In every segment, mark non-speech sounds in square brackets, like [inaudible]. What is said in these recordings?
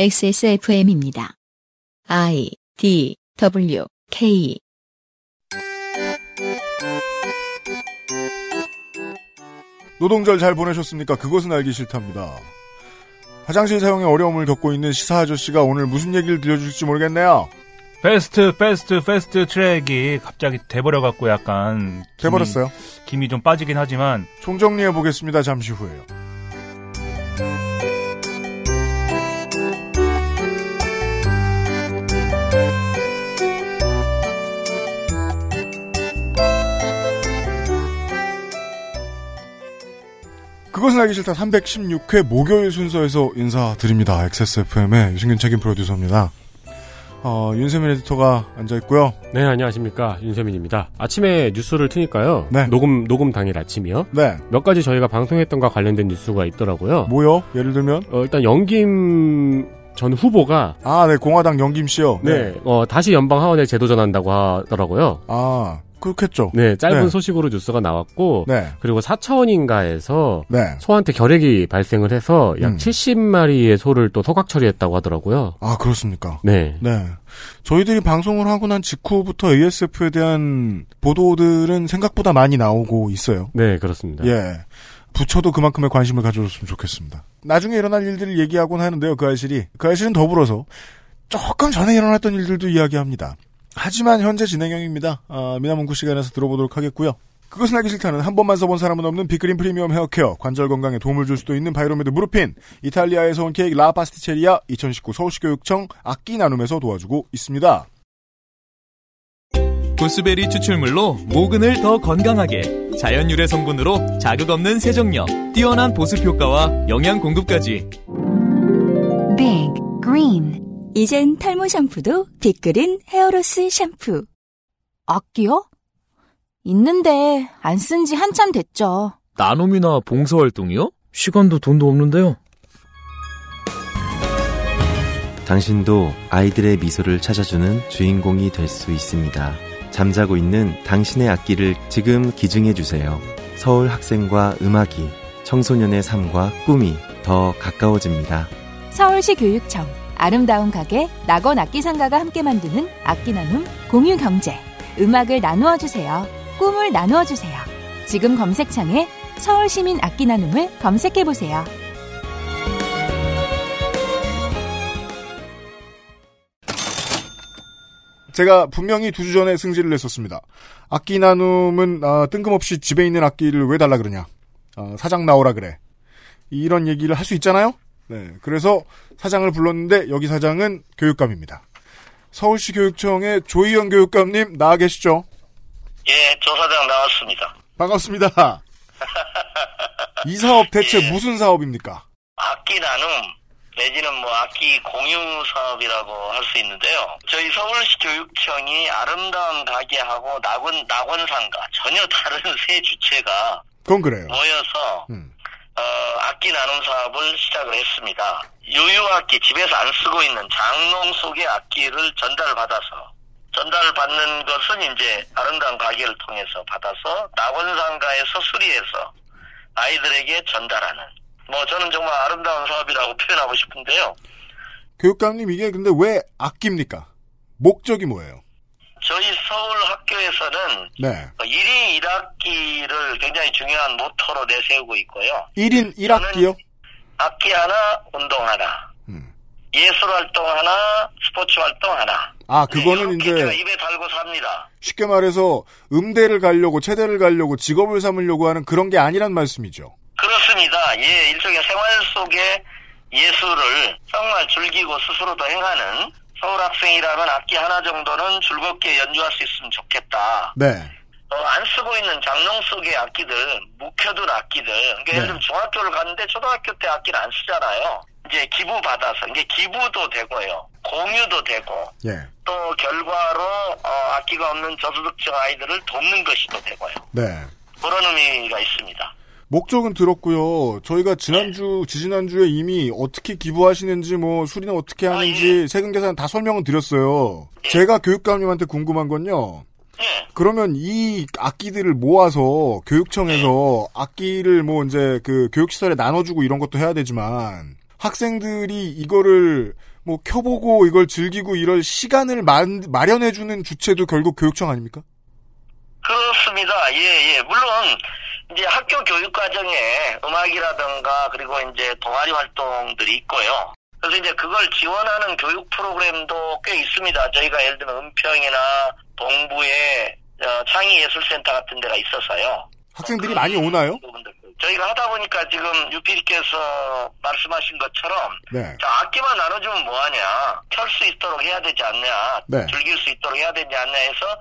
XSFM입니다. I D W K 노동절 잘 보내셨습니까? 그것은 알기 싫답니다. 화장실 사용에 어려움을 겪고 있는 시사 아저씨가 오늘 무슨 얘기를 들려줄지 모르겠네요. 패스트 패스트 패스트 트랙이 갑자기 돼버려갖고 약간 김이- 돼버렸어요. 김이 좀 빠지긴 하지만 총정리해 보겠습니다. 잠시 후에요. 그것은 알기 싫다 316회 목요일 순서에서 인사드립니다. XSFM의 유승균 책임 프로듀서입니다. 어, 윤세민 에디터가 앉아있고요. 네, 안녕하십니까. 윤세민입니다. 아침에 뉴스를 트니까요. 네. 녹음, 녹음 당일 아침이요. 네. 몇 가지 저희가 방송했던 과 관련된 뉴스가 있더라고요. 뭐요? 예를 들면? 어, 일단 영김 전 후보가 아, 네, 공화당 영김 씨요. 네, 어, 다시 연방 하원에 재도 전한다고 하더라고요. 아, 그렇겠죠. 네, 짧은 네. 소식으로 뉴스가 나왔고 네. 그리고 4차원인가에서 네. 소한테 결핵이 발생을 해서 약 음. 70마리의 소를 또 소각 처리했다고 하더라고요. 아, 그렇습니까? 네. 네. 저희들이 방송을 하고 난 직후부터 ASF에 대한 보도들은 생각보다 많이 나오고 있어요. 네, 그렇습니다. 예. 부처도 그만큼의 관심을 가져줬으면 좋겠습니다. 나중에 일어날 일들을 얘기하곤 하는데요, 그 알실이. 그 알실은 더불어서 조금 전에 일어났던 일들도 이야기합니다. 하지만 현재 진행형입니다. 아, 민하문구 시간에서 들어보도록 하겠고요. 그것은 알기 싫다는 한 번만 써본 사람은 없는 빅그린 프리미엄 헤어케어, 관절 건강에 도움을 줄 수도 있는 바이로메드 무르핀, 이탈리아에서 온 케이크 라 파스티체리아, 2019 서울시 교육청 악기 나눔에서 도와주고 있습니다. 구스베리 추출물로 모근을 더 건강하게 자연 유래 성분으로 자극 없는 세정력 뛰어난 보습 효과와 영양 공급까지 Big Green 이젠 탈모 샴푸도 빅그린 헤어로스 샴푸. 악기요? 있는데 안 쓴 지 한참 됐죠. 나눔이나 봉사활동이요? 시간도 돈도 없는데요. 당신도 아이들의 미소를 찾아주는 주인공이 될 수 있습니다. 잠자고 있는 당신의 악기를 지금 기증해 주세요. 서울 학생과 음악이 청소년의 삶과 꿈이 더 가까워집니다. 서울시 교육청 아름다운 가게 낙원 악기 상가가 함께 만드는 악기 나눔 공유 경제 음악을 나누어 주세요. 꿈을 나누어 주세요. 지금 검색창에 서울 시민 악기 나눔을 검색해 보세요. 제가 분명히 두 주 전에 승질을 냈었습니다. 악기 나눔은 아, 뜬금없이 집에 있는 악기를 왜 달라 그러냐. 아, 사장 나오라 그래. 이런 얘기를 할 수 있잖아요. 네, 그래서 사장을 불렀는데 여기 사장은 교육감입니다. 서울시 교육청의 조희영 교육감님 나와 계시죠? 예, 조 사장 나왔습니다. 반갑습니다. 이 사업 대체 [laughs] 무슨 사업입니까? 악기 나눔 내지는 뭐 악기 공유 사업이라고 할 수 있는데요. 저희 서울시 교육청이 아름다운 가게하고 낙원 낙원상가 전혀 다른 [laughs] 세 주체가 그건 그래요. 모여서 음. 어, 악기 나눔 사업을 시작을 했습니다. 유유악기 집에서 안 쓰고 있는 장롱 속의 악기를 전달받아서 전달받는 것은 이제 아름다운 가게를 통해서 받아서 낙원상가에서 수리해서 아이들에게 전달하는 뭐 저는 정말 아름다운 사업이라고 표현하고 싶은데요. 교육감님 이게 근데 왜 악기입니까? 목적이 뭐예요? 저희 서울 학교에서는 네. 1인 1악기를 굉장히 중요한 모토로 내세우고 있고요. 1인 1악기요? 악기 하나, 운동 하나. 음. 예술 활동 하나, 스포츠 활동 하나. 아, 그거는 제가 이제 입에 달고 삽니다. 쉽게 말해서 음대를 가려고 체대를 가려고 직업을 삼으려고 하는 그런 게 아니란 말씀이죠. 그렇습니다. 예, 일종의 생활 속의 예술을 정말 즐기고 스스로도 행하는 서울 학생이라면 악기 하나 정도는 즐겁게 연주할 수 있으면 좋겠다. 네. 어, 안 쓰고 있는 장롱 속의 악기들, 묵혀둔 악기들. 그러니까 예를 들면 중학교를 갔는데 초등학교 때 악기를 안 쓰잖아요. 이제 기부 받아서 이게 기부도 되고요, 공유도 되고 예. 또 결과로 어, 악기가 없는 저소득층 아이들을 돕는 것이도 되고요. 네. 그런 의미가 있습니다. 목적은 들었고요. 저희가 지난주, 지지난주에 이미 어떻게 기부하시는지, 뭐, 수리는 어떻게 하는지, 세금 계산 다 설명은 드렸어요. 제가 교육감님한테 궁금한 건요. 그러면 이 악기들을 모아서 교육청에서 악기를 뭐 이제 그 교육시설에 나눠주고 이런 것도 해야 되지만, 학생들이 이거를 뭐 켜보고 이걸 즐기고 이럴 시간을 마, 마련해주는 주체도 결국 교육청 아닙니까? 그렇습니다. 예, 예. 물론, 이제 학교 교육 과정에 음악이라든가 그리고 이제 동아리 활동들이 있고요. 그래서 이제 그걸 지원하는 교육 프로그램도 꽤 있습니다. 저희가 예를 들면 은평이나 동부에 어, 창의예술센터 같은 데가 있어서요. 학생들이 많이 오나요? 저희가 하다 보니까 지금 유피디께서 말씀하신 것처럼 네. 자, 악기만 나눠주면 뭐하냐 켤 수 있도록 해야 되지 않냐 네. 즐길 수 있도록 해야 되지 않냐 해서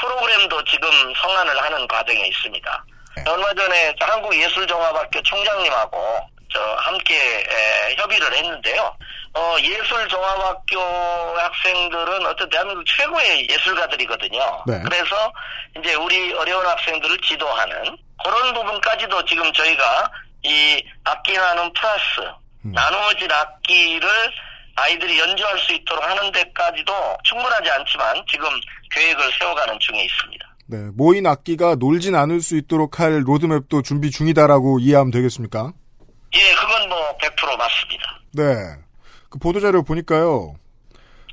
프로그램도 지금 성안을 하는 과정에 있습니다. 네. 얼마 전에 한국예술종합학교 총장님하고 저 함께 에, 협의를 했는데요. 어, 예술종합학교 학생들은 어떤 대한민국 최고의 예술가들이거든요. 네. 그래서 이제 우리 어려운 학생들을 지도하는 그런 부분까지도 지금 저희가 이 악기 나눔 플러스 음. 나누어진 악기를 아이들이 연주할 수 있도록 하는 데까지도 충분하지 않지만 지금 계획을 세워가는 중에 있습니다. 네, 모인 악기가 놀진 않을 수 있도록 할 로드맵도 준비 중이다라고 이해하면 되겠습니까? 예, 그건 뭐 100% 맞습니다. 네. 그 보도자료 보니까요.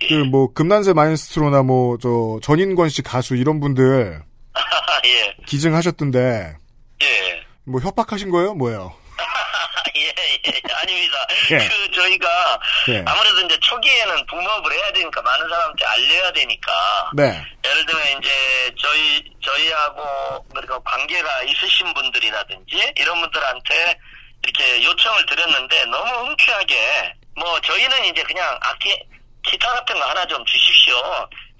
그뭐 금난세 마인스트로나 뭐 저 전인권 씨 가수 이런 분들 [laughs] 예, 기증하셨던데 예. 뭐 협박하신 거예요? 뭐예요? [laughs] 예, 예, 아닙니다. 예. 그 저희가 예. 아무래도 이제 초기에는 붐업을 해야 되니까 많은 사람한테 알려야 되니까 네. 예를 들면 이제 저희 저희하고 그리고 관계가 있으신 분들이라든지 이런 분들한테 이렇게 요청을 드렸는데 너무 흔쾌하게 뭐 저희는 이제 그냥 악기 기타 같은 거 하나 좀 주십시오.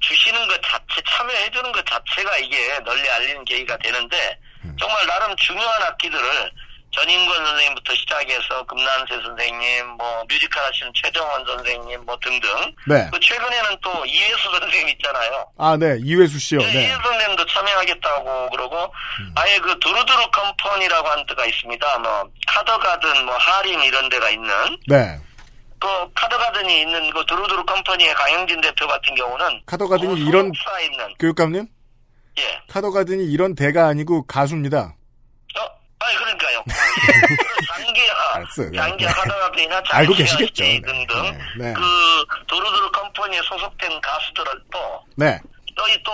주시는 것 자체 참여해 주는 것 자체가 이게 널리 알리는 계기가 되는데 정말 나름 중요한 악기들을 전인권 선생님부터 시작해서 금난새 선생님, 뭐 뮤지컬 하시는 최정원 선생님, 뭐 등등. 네. 그 최근에는 또 이회수 선생님 있잖아요. 아, 네. 이회수 씨요. 네. 네. 이회수 선생님도 참여하겠다고 그러고 아예 그 두루두루 컴퍼니라고 하는 데가 있습니다. 뭐 카더가든, 뭐 하림 이런 데가 있는 네. 그 카더가든이 있는 그 두루두루 컴퍼니의 강영진 대표 같은 경우는 카더가든이 이런 소속사 있는 교육감님? 예. 카더가든이 이런 대가 아니고 가수입니다. 그러니까요. [laughs] 그 장기하, 알았어요. 네. 장기하 카더가든이나 알고 계시겠죠. 씨 등등 네. 네. 그 두루두루 컴퍼니에 소속된 가수들을 또 네. 여기 또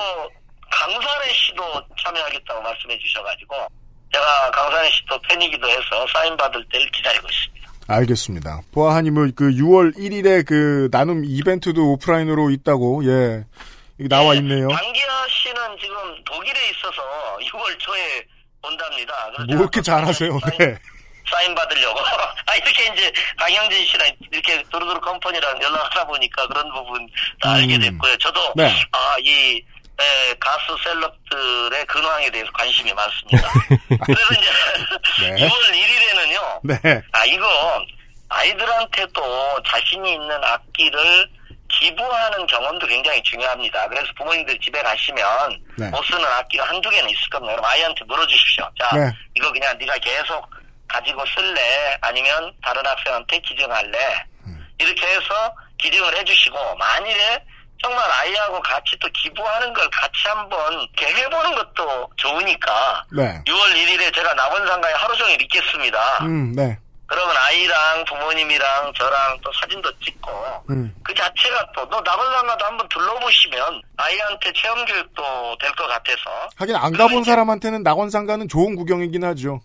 강산의 씨도 참여하겠다고 말씀해 주셔가지고 제가 강산의 씨도 팬이기도 해서 사인 받을 때를 기다리고 있습니다. 알겠습니다. 보아하님은 그 6월 1일에 그 나눔 이벤트도 오프라인으로 있다고 예 나와 있네요. 장기하 씨는 지금 독일에 있어서 6월 초에 그래서 뭐 이렇게 잘하세요? 네. 사인 받으려고. [laughs] 아, 이렇게 이제 강영진 씨랑 이렇게 두루두루 컴퍼니랑 연락하다 보니까 그런 부분 다 알게 음. 됐고요. 저도, 네. 아, 이, 에, 가수 셀럽들의 근황에 대해서 관심이 많습니다. [laughs] 그래서 이제 네. [laughs] 6월 1일에는요, 네. 아, 이거 아이들한테도 자신이 있는 악기를 기부하는 경험도 굉장히 중요합니다. 그래서 부모님들 집에 가시면 네. 못 쓰는 악기가 한두 개는 있을 겁니다. 그럼 아이한테 물어주십시오. 자, 네. 이거 그냥 네가 계속 가지고 쓸래? 아니면 다른 학생한테 기증할래? 이렇게 해서 기증을 해주시고 만일에 정말 아이하고 같이 또 기부하는 걸 같이 한번 이렇게 해보는 것도 좋으니까 네. 6월 1일에 제가 낙원상가에 하루 종일 있겠습니다. 음, 네. 그러면 아이랑 부모님이랑 저랑 또 사진도 찍고 음. 그 자체가 또너 낙원상가도 한번 둘러보시면 아이한테 체험 교육도 될 것 같아서 하긴 안 가본 사람한테는 낙원상가는 좋은 구경이긴 하죠.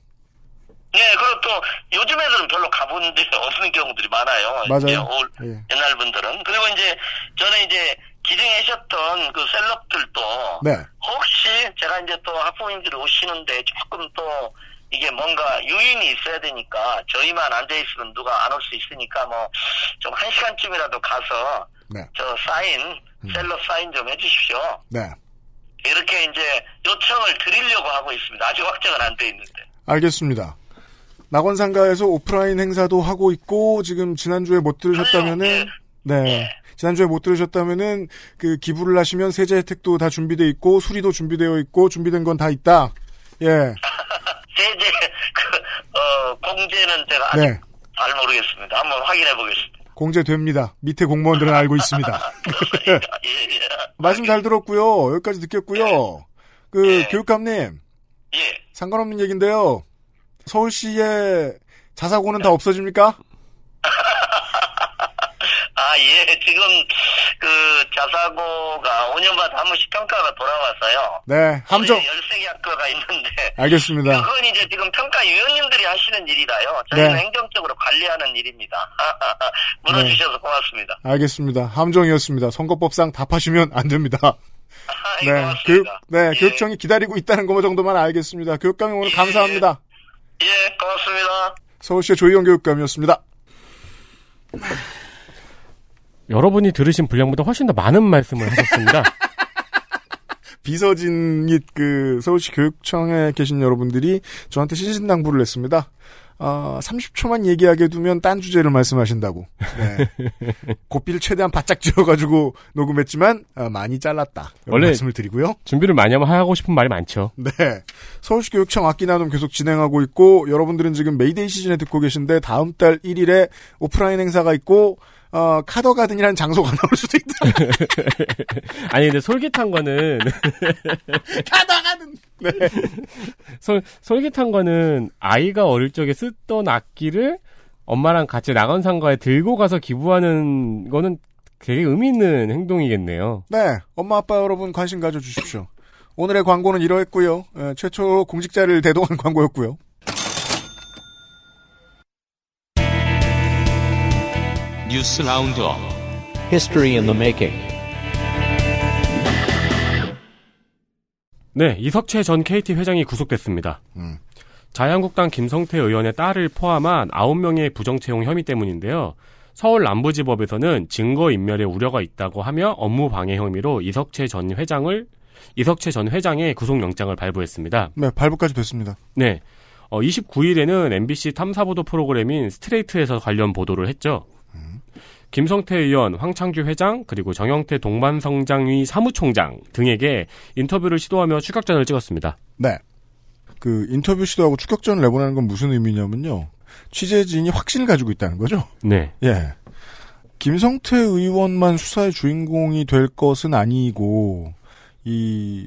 네 그리고 또 요즘 애들은 별로 가본 데 [laughs] 없는 경우들이 많아요. 맞아요. 올- 예. 옛날 분들은 그리고 이제 저는 이제 기증하셨던 그 셀럽들도 네. 혹시 제가 이제 또 학부모님들이 오시는데 조금 또 이게 뭔가 유인이 있어야 되니까 저희만 앉아 있으면 누가 안 올 수 있으니까 뭐 좀 한 시간쯤이라도 가서 네. 저 사인 셀럽 사인 좀 해주십시오. 네. 이렇게 이제 요청을 드리려고 하고 있습니다. 아직 확정은 안 돼 있는데. 알겠습니다. 낙원상가에서 오프라인 행사도 하고 있고 지금 지난주에 못 들으셨다면은 네. 지난주에 못 들으셨다면은 그 기부를 하시면 세제 혜택도 다 준비돼 있고 수리도 준비되어 있고 준비된 건 다 있다. 예. 세제 [laughs] 그 어, 공제는 제가 아직 네. 잘 모르겠습니다. 한번 확인해 보겠습니다. 공제됩니다. 밑에 공무원들은 알고 있습니다. [laughs] [laughs] 예, 말씀 잘 들었고요. 여기까지 듣겠고요. 그 교육감님. 예. 상관없는 얘기인데요. 서울시의 자사고는 다 없어집니까? 아, 예. [laughs] 지금 그 자사고가 5년마다 한 번씩 평가가 돌아와서요. 네, 함정. 13개 학교가 있는데. 알겠습니다. 그건 이제 지금 평가 위원님들이 하시는 일이라요. 저희는 네. 행정적으로 관리하는 일입니다. [laughs] 물어주셔서 고맙습니다. 알겠습니다. 함정이었습니다. 선거법상 답하시면 안 됩니다. [laughs] 예, 네, 고맙습니다. 교육, 네, 교육청이 기다리고 있다는 거 정도만 알겠습니다. 교육감이 오늘 감사합니다. 예, 고맙습니다. 서울시의 조희영 교육감이었습니다. 여러분이 들으신 분량보다 훨씬 더 많은 말씀을 하셨습니다. [laughs] 비서진 및 그 서울시 교육청에 계신 여러분들이 저한테 신신당부를 냈습니다. 아, 30초만 얘기하게 두면 딴 주제를 말씀하신다고. 네. [laughs] 고삐를 최대한 바짝 지어가지고 녹음했지만 아, 많이 잘랐다. 원래 말씀을 드리고요. 준비를 많이 하면 하고 싶은 말이 많죠. 네. 서울시 교육청 악기 나눔 계속 진행하고 있고 여러분들은 지금 메이데이 시즌에 듣고 계신데 다음 달 1일에 오프라인 행사가 있고 어, 카더 가든이라는 장소가 [laughs] 나올 수도 있다. [laughs] 아니 근데 솔깃한 거는 [laughs] 카더 가든. 네. 솔, 솔깃한 거는 아이가 어릴 적에 쓰던 악기를 엄마랑 같이 낙원 상가에 들고 가서 기부하는 거는 되게 의미 있는 행동이겠네요. 네. 엄마 아빠 여러분 관심 가져주십시오. 오늘의 광고는 이러했고요. 에, 최초 공직자를 대동한 광고였고요. News Roundup History in the Making 네, 이석채 전 KT 회장이 구속됐습니다. 음. 자유한국당 김성태 의원의 딸을 포함한 9명의 부정채용 혐의 때문인데요. 서울 남부지법에서는 증거인멸의 우려가 있다고 하며 업무 방해 혐의로 이석채 전 회장을 이석채 전 회장의 구속영장을 발부했습니다. 네, 발부까지 됐습니다. 네. 어, 29일에는 MBC 탐사보도 프로그램인 스트레이트에서 관련 보도를 했죠. 김성태 의원, 황창규 회장, 그리고 정영태 동반성장위 사무총장 등에게 인터뷰를 시도하며 추격전을 찍었습니다. 네. 그 인터뷰 시도하고 추격전을 내보내는 건 무슨 의미냐면요. 취재진이 확신을 가지고 있다는 거죠. 네. 예. 김성태 의원만 수사의 주인공이 될 것은 아니고 이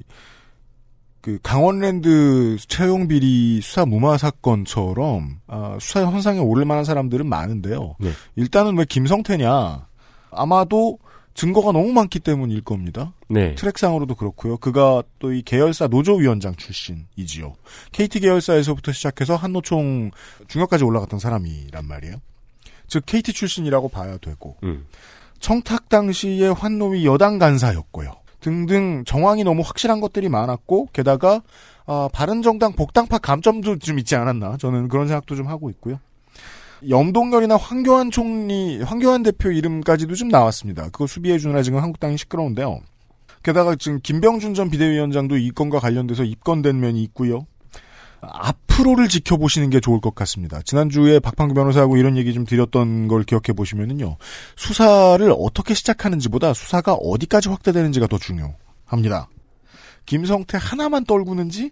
그 강원랜드 채용 비리 수사 무마 사건처럼 아, 수사 현상에 오를 만한 사람들은 많은데요. 네. 일단은 왜 김성태냐? 아마도 증거가 너무 많기 때문일 겁니다. 네. 트랙상으로도 그렇고요. 그가 또 이 계열사 노조위원장 출신이지요. KT 계열사에서부터 시작해서 한노총 중역까지 올라갔던 사람이란 말이에요. 즉 KT 출신이라고 봐야 되고 음. 청탁 당시에 환노위 여당 간사였고요. 등등 정황이 너무 확실한 것들이 많았고 게다가 아, 바른정당 복당파 감점도 좀 있지 않았나 저는 그런 생각도 좀 하고 있고요. 염동열이나 황교안 총리, 황교안 대표 이름까지도 좀 나왔습니다. 그거 수비해 주느라 지금 한국당이 시끄러운데요. 게다가 지금 김병준 전 비대위원장도 이 건과 관련돼서 입건된 면이 있고요. 앞으로를 지켜보시는 게 좋을 것 같습니다. 지난주에 박판규 변호사하고 이런 얘기 좀 드렸던 걸 기억해 보시면은요. 수사를 어떻게 시작하는지보다 수사가 어디까지 확대되는지가 더 중요합니다. 김성태 하나만 떨구는지,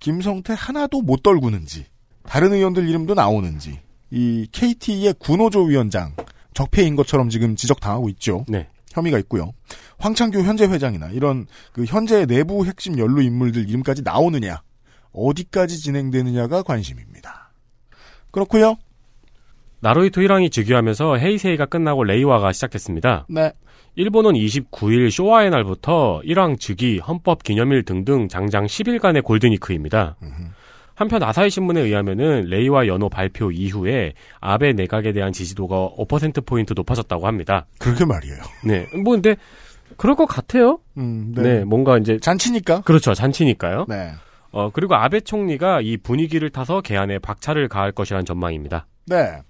김성태 하나도 못 떨구는지, 다른 의원들 이름도 나오는지, 이 KT의 군호조 위원장, 적폐인 것처럼 지금 지적당하고 있죠. 네. 혐의가 있고요. 황창규 현재 회장이나 이런 그 현재 내부 핵심 연루 인물들 이름까지 나오느냐, 어디까지 진행되느냐가 관심입니다. 그렇고요. 나루이토 1왕이 즉위하면서 헤이세이가 끝나고 레이와가 시작됐습니다. 네. 일본은 29일 쇼와의 날부터 1왕 즉위, 헌법 기념일 등등 장장 10일간의 골든위크입니다. 한편 아사히 신문에 의하면은 레이와 연호 발표 이후에 아베 내각에 대한 지지도가 5%포인트 높아졌다고 합니다. 그렇게 말이에요. 네. 뭐 근데 그럴 것 같아요. 음, 네. 뭔가 이제 잔치니까. 그렇죠. 잔치니까요. 네. 어, 그리고 아베 총리가 이 분위기를 타서 개안에 박차를 가할 것이란 전망입니다. 네.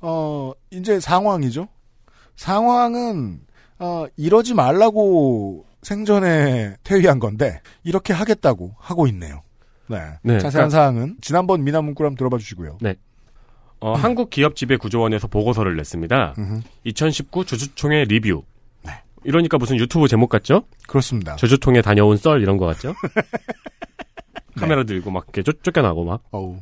어, 이제 상황이죠. 상황은, 어, 이러지 말라고 생전에 퇴위한 건데, 이렇게 하겠다고 하고 있네요. 네. 네, 자세한 그러니까- 사항은 지난번 미남 문구를 한번 들어봐 주시고요. 네. 어, 한국 기업 지배 구조원에서 보고서를 냈습니다. 2019 주주총회 리뷰. 이러니까 무슨 유튜브 제목 같죠? 그렇습니다. 주주총회 다녀온 썰 이런 거 같죠? [laughs] 카메라 들고 막 이렇게 쫓, 쫓겨나고 막. 어우.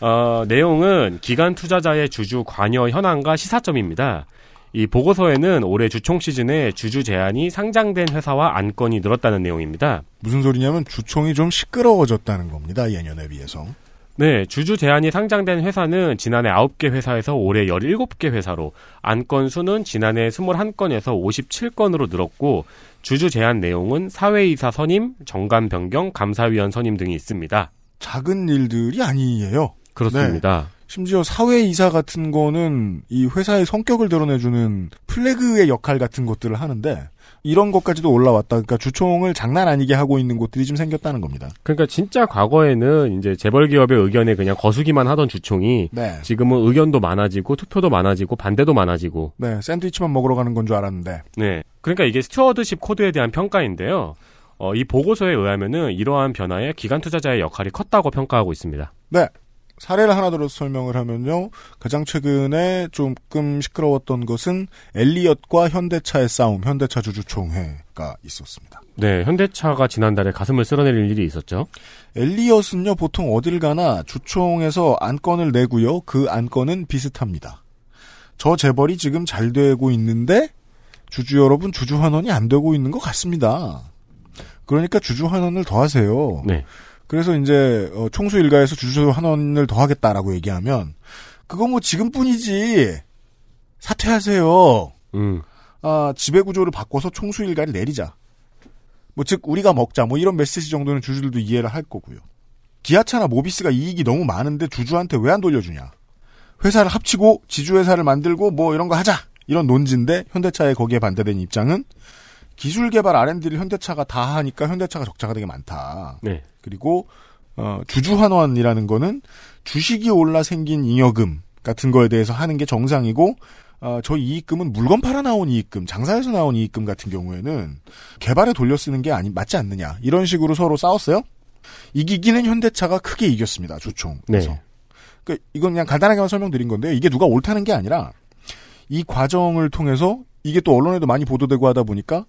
어, 내용은 기간 투자자의 주주 관여 현황과 시사점입니다. 이 보고서에는 올해 주총 시즌에 주주 제한이 상장된 회사와 안건이 늘었다는 내용입니다. 무슨 소리냐면 주총이 좀 시끄러워졌다는 겁니다. 예년에 비해서. 네, 주주 제한이 상장된 회사는 지난해 9개 회사에서 올해 17개 회사로 안건 수는 지난해 21건에서 57건으로 늘었고 주주 제한 내용은 사회이사 선임, 정관 변경, 감사위원 선임 등이 있습니다. 작은 일들이 아니에요. 그렇습니다. 네. 심지어 사회이사 같은 거는 이 회사의 성격을 드러내주는 플래그의 역할 같은 것들을 하는데 이런 것까지도 올라왔다. 그러니까 주총을 장난 아니게 하고 있는 곳들이 좀 생겼다는 겁니다. 그러니까 진짜 과거에는 이제 재벌 기업의 의견에 그냥 거수기만 하던 주총이 네. 지금은 의견도 많아지고 투표도 많아지고 반대도 많아지고 네, 샌드위치만 먹으러 가는 건 줄 알았는데. 네. 그러니까 이게 stewardship code에 대한 평가인데요. 어, 이 보고서에 의하면은 이러한 변화에 기관 투자자의 역할이 컸다고 평가하고 있습니다. 네. 사례를 하나 들어서 설명을 하면요. 가장 최근에 조금 시끄러웠던 것은 엘리엇과 현대차의 싸움, 현대차 주주총회가 있었습니다. 네, 현대차가 지난달에 가슴을 쓸어내릴 일이 있었죠. 엘리엇은요, 보통 어딜 가나 주총에서 안건을 내고요. 그 안건은 비슷합니다. 저 재벌이 지금 잘 되고 있는데 주주 여러분 주주 환원이 안 되고 있는 것 같습니다. 그러니까 주주 환원을 더 하세요. 네. 그래서 이제 어, 총수 일가에서 주주 환원을 더 하겠다라고 얘기하면 그거 뭐 지금뿐이지 사퇴하세요. 음. 아, 지배 구조를 바꿔서 총수 일가를 내리자. 뭐 즉 우리가 먹자. 뭐 이런 메시지 정도는 주주들도 이해를 할 거고요. 기아차나 모비스가 이익이 너무 많은데 주주한테 왜 안 돌려주냐? 회사를 합치고 지주회사를 만들고 뭐 이런 거 하자. 이런 논지인데 현대차의 거기에 반대된 입장은 기술 개발 R&D를 현대차가 다 하니까 현대차가 적자가 되게 많다. 네. 그리고 어, 주주 환원이라는 거는 주식이 올라 생긴 잉여금 같은 거에 대해서 하는 게 정상이고 어, 저 이익금은 물건 팔아 나온 이익금, 장사에서 나온 이익금 같은 경우에는 개발에 돌려 쓰는 게 아니 맞지 않느냐 이런 식으로 서로 싸웠어요. 이기기는 현대차가 크게 이겼습니다 주총에서. 네. 그 이건 그냥 간단하게만 설명드린 건데요. 이게 누가 옳다는 게 아니라 이 과정을 통해서 이게 또 언론에도 많이 보도되고 하다 보니까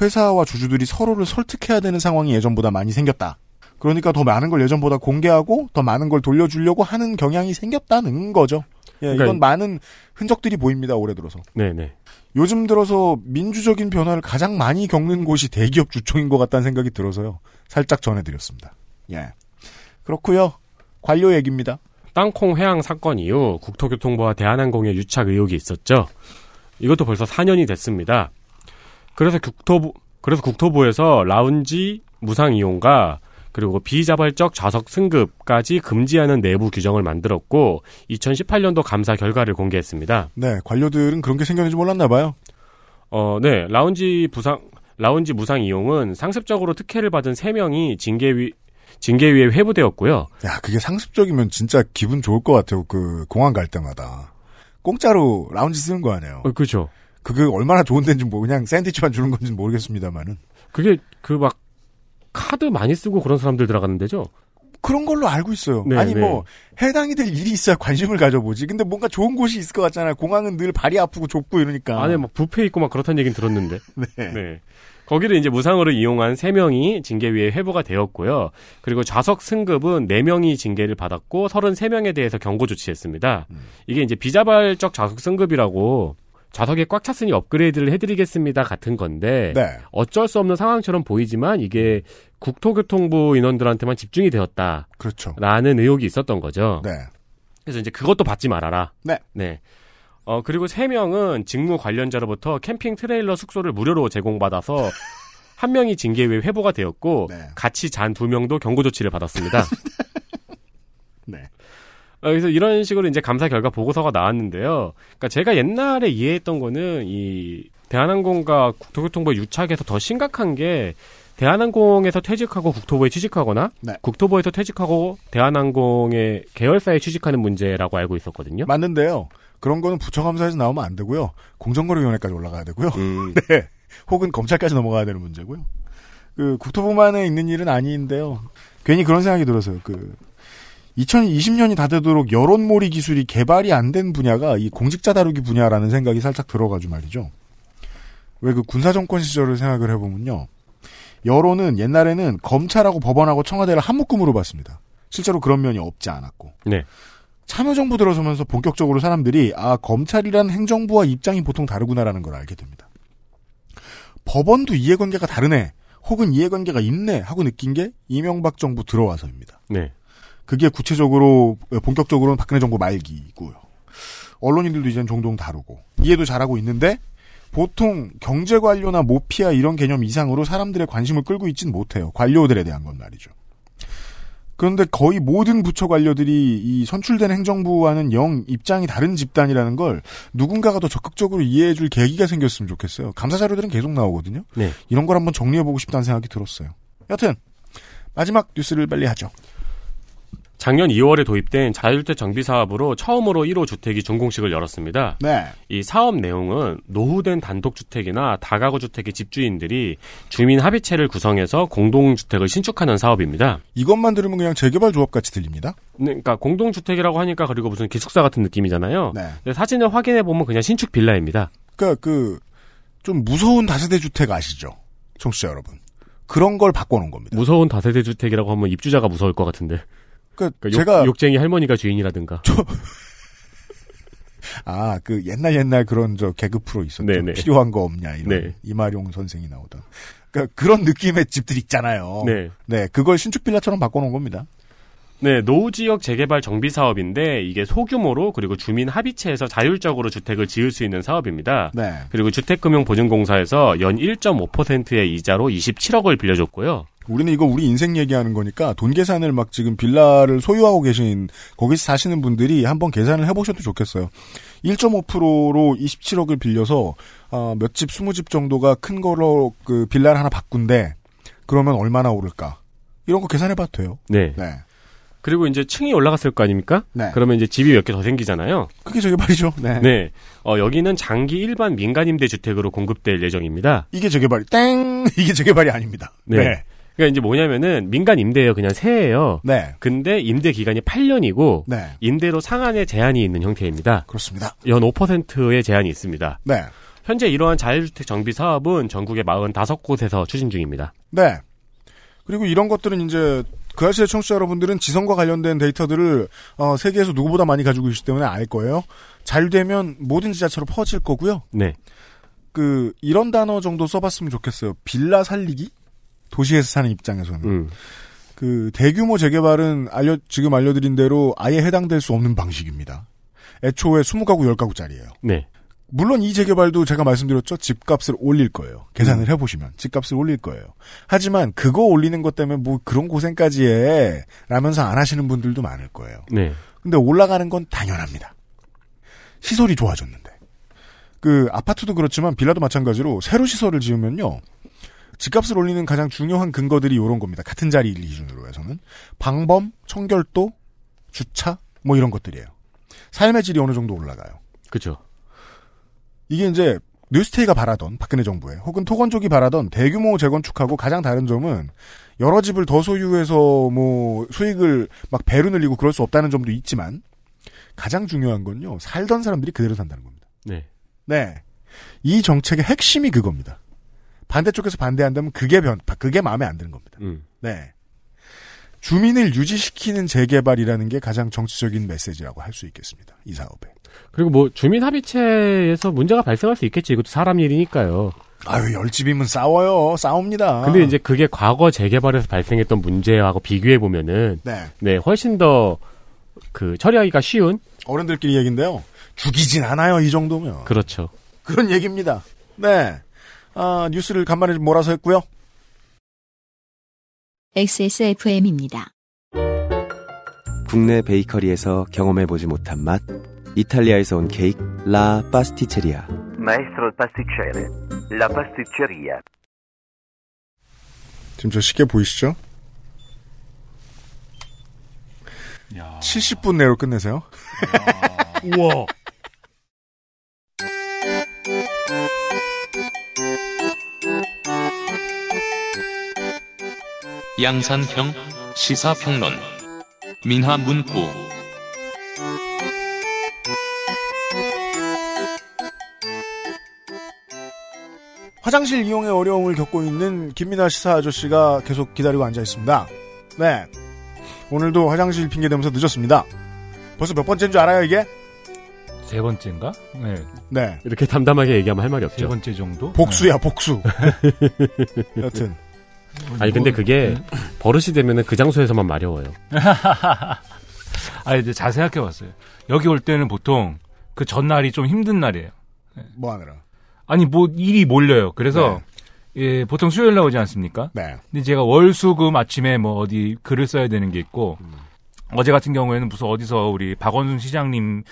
회사와 주주들이 서로를 설득해야 되는 상황이 예전보다 많이 생겼다. 그러니까 더 많은 걸 예전보다 공개하고 더 많은 걸 돌려주려고 하는 경향이 생겼다는 거죠. 예, 그러니까 이건 많은 흔적들이 보입니다. 올해 들어서. 네네. 요즘 들어서 민주적인 변화를 가장 많이 겪는 곳이 대기업 주총인 것 같다는 생각이 들어서요. 살짝 전해드렸습니다. 예. 그렇고요. 관료 얘기입니다. 땅콩 회항 사건 이후 국토교통부와 대한항공의 유착 의혹이 있었죠. 이것도 벌써 4년이 됐습니다. 그래서 국토부 그래서 국토부에서 라운지 무상 이용과 그리고 비자발적 좌석 승급까지 금지하는 내부 규정을 만들었고 2018년도 감사 결과를 공개했습니다. 네, 관료들은 그런 게 생겼는지 몰랐나 봐요. 어, 네. 라운지 부상 라운지 무상 이용은 상습적으로 특혜를 받은 3명이 징계위 징계위에 회부되었고요. 야, 그게 상습적이면 진짜 기분 좋을 것 같아요. 그 공항 갈 때마다 공짜로 라운지 쓰는 거 아니에요. 어, 그렇죠. 그게 얼마나 좋은 데인지 뭐 그냥 샌드위치만 주는 건지는 모르겠습니다만은 그게 그 막 카드 많이 쓰고 그런 사람들 들어가는 데죠. 그런 걸로 알고 있어요. 네, 아니 네. 뭐 해당이 될 일이 있어야 관심을 가져보지. 근데 뭔가 좋은 곳이 있을 것 같잖아요. 공항은 늘 발이 아프고 좁고 이러니까. 안에 막 부페 있고 막 그렇다는 얘기는 들었는데. [laughs] 네. 네. 거기를 이제 무상으로 이용한 3명이 징계위에 회부가 되었고요. 그리고 좌석 승급은 4명이 징계를 받았고 33명에 대해서 경고 조치했습니다. 음. 이게 이제 비자발적 좌석 승급이라고 좌석에 꽉 찼으니 업그레이드를 해드리겠습니다 같은 건데 네. 어쩔 수 없는 상황처럼 보이지만 이게 국토교통부 인원들한테만 집중이 되었다. 그렇죠. 라는 의혹이 있었던 거죠. 네. 그래서 이제 그것도 받지 말아라. 네. 네. 어, 그리고 세 명은 직무 관련자로부터 캠핑 트레일러 숙소를 무료로 제공받아서 [laughs] 한 명이 징계위에 회부가 되었고 네. 같이 잔 두 명도 경고 조치를 받았습니다. [laughs] 네. 어, 그래서 이런 식으로 이제 감사 결과 보고서가 나왔는데요. 그러니까 제가 옛날에 이해했던 거는 이 대한항공과 국토교통부 유착에서 더 심각한 게 대한항공에서 퇴직하고 국토부에 취직하거나 네. 국토부에서 퇴직하고 대한항공의 계열사에 취직하는 문제라고 알고 있었거든요. 맞는데요. 그런 거는 부처감사에서 나오면 안 되고요. 공정거래위원회까지 올라가야 되고요. 음. [laughs] 네. 혹은 검찰까지 넘어가야 되는 문제고요. 그 국토부만에 있는 일은 아닌데요. 괜히 그런 생각이 들어서요. 그 2020년이 다 되도록 여론몰이 기술이 개발이 안 된 분야가 이 공직자 다루기 분야라는 생각이 살짝 들어가지고 말이죠. 왜 그 군사정권 시절을 생각을 해보면요. 여론은 옛날에는 검찰하고 법원하고 청와대를 한 묶음으로 봤습니다. 실제로 그런 면이 없지 않았고. 네. 참여정부 들어서면서 본격적으로 사람들이 아 검찰이란 행정부와 입장이 보통 다르구나라는 걸 알게 됩니다. 법원도 이해관계가 다르네 혹은 이해관계가 있네 하고 느낀 게 이명박 정부 들어와서입니다. 네. 그게 구체적으로 본격적으로는 박근혜 정부 말기고요. 언론인들도 이제는 종종 다루고 이해도 잘하고 있는데 보통 경제 관료나 모피아 이런 개념 이상으로 사람들의 관심을 끌고 있진 못해요. 관료들에 대한 건 말이죠. 그런데 거의 모든 부처 관료들이 이 선출된 행정부와는 영 입장이 다른 집단이라는 걸 누군가가 더 적극적으로 이해해줄 계기가 생겼으면 좋겠어요. 감사 자료들은 계속 나오거든요. 네. 이런 걸 한번 정리해보고 싶다는 생각이 들었어요. 여튼 마지막 뉴스를 빨리 하죠. 작년 2월에 도입된 자율주택 정비 사업으로 처음으로 1호 주택이 준공식을 열었습니다. 네. 이 사업 내용은 노후된 단독주택이나 다가구 주택의 집주인들이 주민 합의체를 구성해서 공동주택을 신축하는 사업입니다. 이것만 들으면 그냥 재개발 조합 같이 들립니다. 네, 그러니까 공동주택이라고 하니까 그리고 무슨 기숙사 같은 느낌이잖아요. 네. 사진을 확인해 보면 그냥 신축 빌라입니다. 그러니까 그 좀 무서운 다세대 주택 아시죠? 청취자 여러분. 그런 걸 바꿔놓은 겁니다. 무서운 다세대 주택이라고 하면 입주자가 무서울 것 같은데. 그러니까 그러니까 제가 욕, 욕쟁이 할머니가 주인이라든가. [laughs] 아, 그 옛날 옛날 그런 저 개그 프로 있었죠. 네네. 필요한 거 없냐 이런 네. 이마룡 선생이 나오던. 그러니까 그런 느낌의 집들 있잖아요. 네. 네, 그걸 신축 빌라처럼 바꿔 놓은 겁니다. 네, 노후 지역 재개발 정비 사업인데 이게 소규모로 그리고 주민 합의체에서 자율적으로 주택을 지을 수 있는 사업입니다. 네. 그리고 주택금융보증공사에서 연 1.5%의 이자로 27억을 빌려줬고요. 우리는 이거 우리 인생 얘기하는 거니까 돈 계산을 막 지금 빌라를 소유하고 계신 거기서 사시는 분들이 한번 계산을 해보셔도 좋겠어요. 1.5%로 27억을 빌려서 어, 몇 집, 20집 정도가 큰 거로 그 빌라를 하나 바꾼데 그러면 얼마나 오를까? 이런 거 계산해봐도 돼요. 네. 네. 그리고 이제 층이 올라갔을 거 아닙니까? 네. 그러면 이제 집이 몇 개 더 생기잖아요. 그게 재개발이죠. 네. 네. 어, 여기는 장기 일반 민간임대 주택으로 공급될 예정입니다. 이게 재개발이 땡 [laughs] 이게 재개발이 아닙니다. 네. 네. 그러니까 이제 뭐냐면은 민간 임대예요. 그냥 세예요. 네. 근데 임대 기간이 8년이고 네. 임대로 상한의 제한이 있는 형태입니다. 그렇습니다. 연 5%의 제한이 있습니다. 네. 현재 이러한 자율주택 정비 사업은 전국의 45곳에서 추진 중입니다. 네. 그리고 이런 것들은 이제 그 아시의 청취자 여러분들은 지성과 관련된 데이터들을 어, 세계에서 누구보다 많이 가지고 계시기 때문에 알 거예요. 잘 되면 모든 지자체로 퍼질 거고요. 네. 그 이런 단어 정도 써봤으면 좋겠어요. 빌라 살리기 도시에서 사는 입장에서는 음. 그 대규모 재개발은 알려 지금 알려드린 대로 아예 해당될 수 없는 방식입니다. 애초에 20가구 10가구짜리예요. 네. 물론 이 재개발도 제가 말씀드렸죠. 집값을 올릴 거예요. 계산을 해보시면 집값을 올릴 거예요. 하지만 그거 올리는 것 때문에 뭐 그런 고생까지 해 라면서 안 하시는 분들도 많을 거예요. 네. 근데 올라가는 건 당연합니다. 시설이 좋아졌는데. 그 아파트도 그렇지만 빌라도 마찬가지로 새로 시설을 지으면요. 집값을 올리는 가장 중요한 근거들이 이런 겁니다. 같은 자리를 기준으로 해서는 방범, 청결도, 주차 뭐 이런 것들이에요. 삶의 질이 어느 정도 올라가요. 그죠. 이게 이제 뉴스테이가 바라던 박근혜 정부에 혹은 토건족이 바라던 대규모 재건축하고 가장 다른 점은 여러 집을 더 소유해서 뭐 수익을 막 배로 늘리고 그럴 수 없다는 점도 있지만 가장 중요한 건요 살던 사람들이 그대로 산다는 겁니다. 네. 네, 이 정책의 핵심이 그겁니다. 반대쪽에서 반대한다면 그게 변, 그게 마음에 안 드는 겁니다. 음. 네. 주민을 유지시키는 재개발이라는 게 가장 정치적인 메시지라고 할 수 있겠습니다. 이 사업에. 그리고 뭐 주민 합의체에서 문제가 발생할 수 있겠지. 이것도 사람 일이니까요. 아유, 열집이면 싸워요. 싸웁니다. 근데 이제 그게 과거 재개발에서 발생했던 문제하고 비교해 보면은 네. 네, 훨씬 더 그 처리하기가 쉬운 어른들끼리 얘기인데요. 죽이진 않아요, 이 정도면. 그렇죠. 그런 얘기입니다. 네. 아, 뉴스를 간만에 몰아서 했고요. XSFM입니다. 국내 베이커리에서 경험해보지 못한 맛 이탈리아에서 온 케이크 라 파스티체리아 Maestro il pasticcere, la pasticceria. 지금 저 시계 보이시죠? 70분 내로 끝내세요. 우와. 양산형 시사평론 민하문구 화장실 이용에 어려움을 겪고 있는 김민아 시사 아저씨가 계속 기다리고 앉아 있습니다. 네. 오늘도 화장실 핑계 대면서 늦었습니다. 벌써 몇 번째인 줄 알아요, 이게? 세 번째인가? 네. 네. 이렇게 담담하게 얘기하면 할 말이 세 없죠. 번째 정도? 복수야, 복수. [laughs] 여튼. 아니 근데 그게 버릇이 되면은 그 장소에서만 마려워요. [laughs] 아 이제 잘 생각해 봤어요. 여기 올 때는 보통 그 전날이 좀 힘든 날이에요. 뭐 하느라. 아니 뭐 일이 몰려요. 그래서 예, 보통 수요일 나오지 않습니까? 네. 근데 제가 월수금 아침에 뭐 어디 글을 써야 되는 게 있고 어제 같은 경우에는 무슨 어디서 우리 박원순 시장님의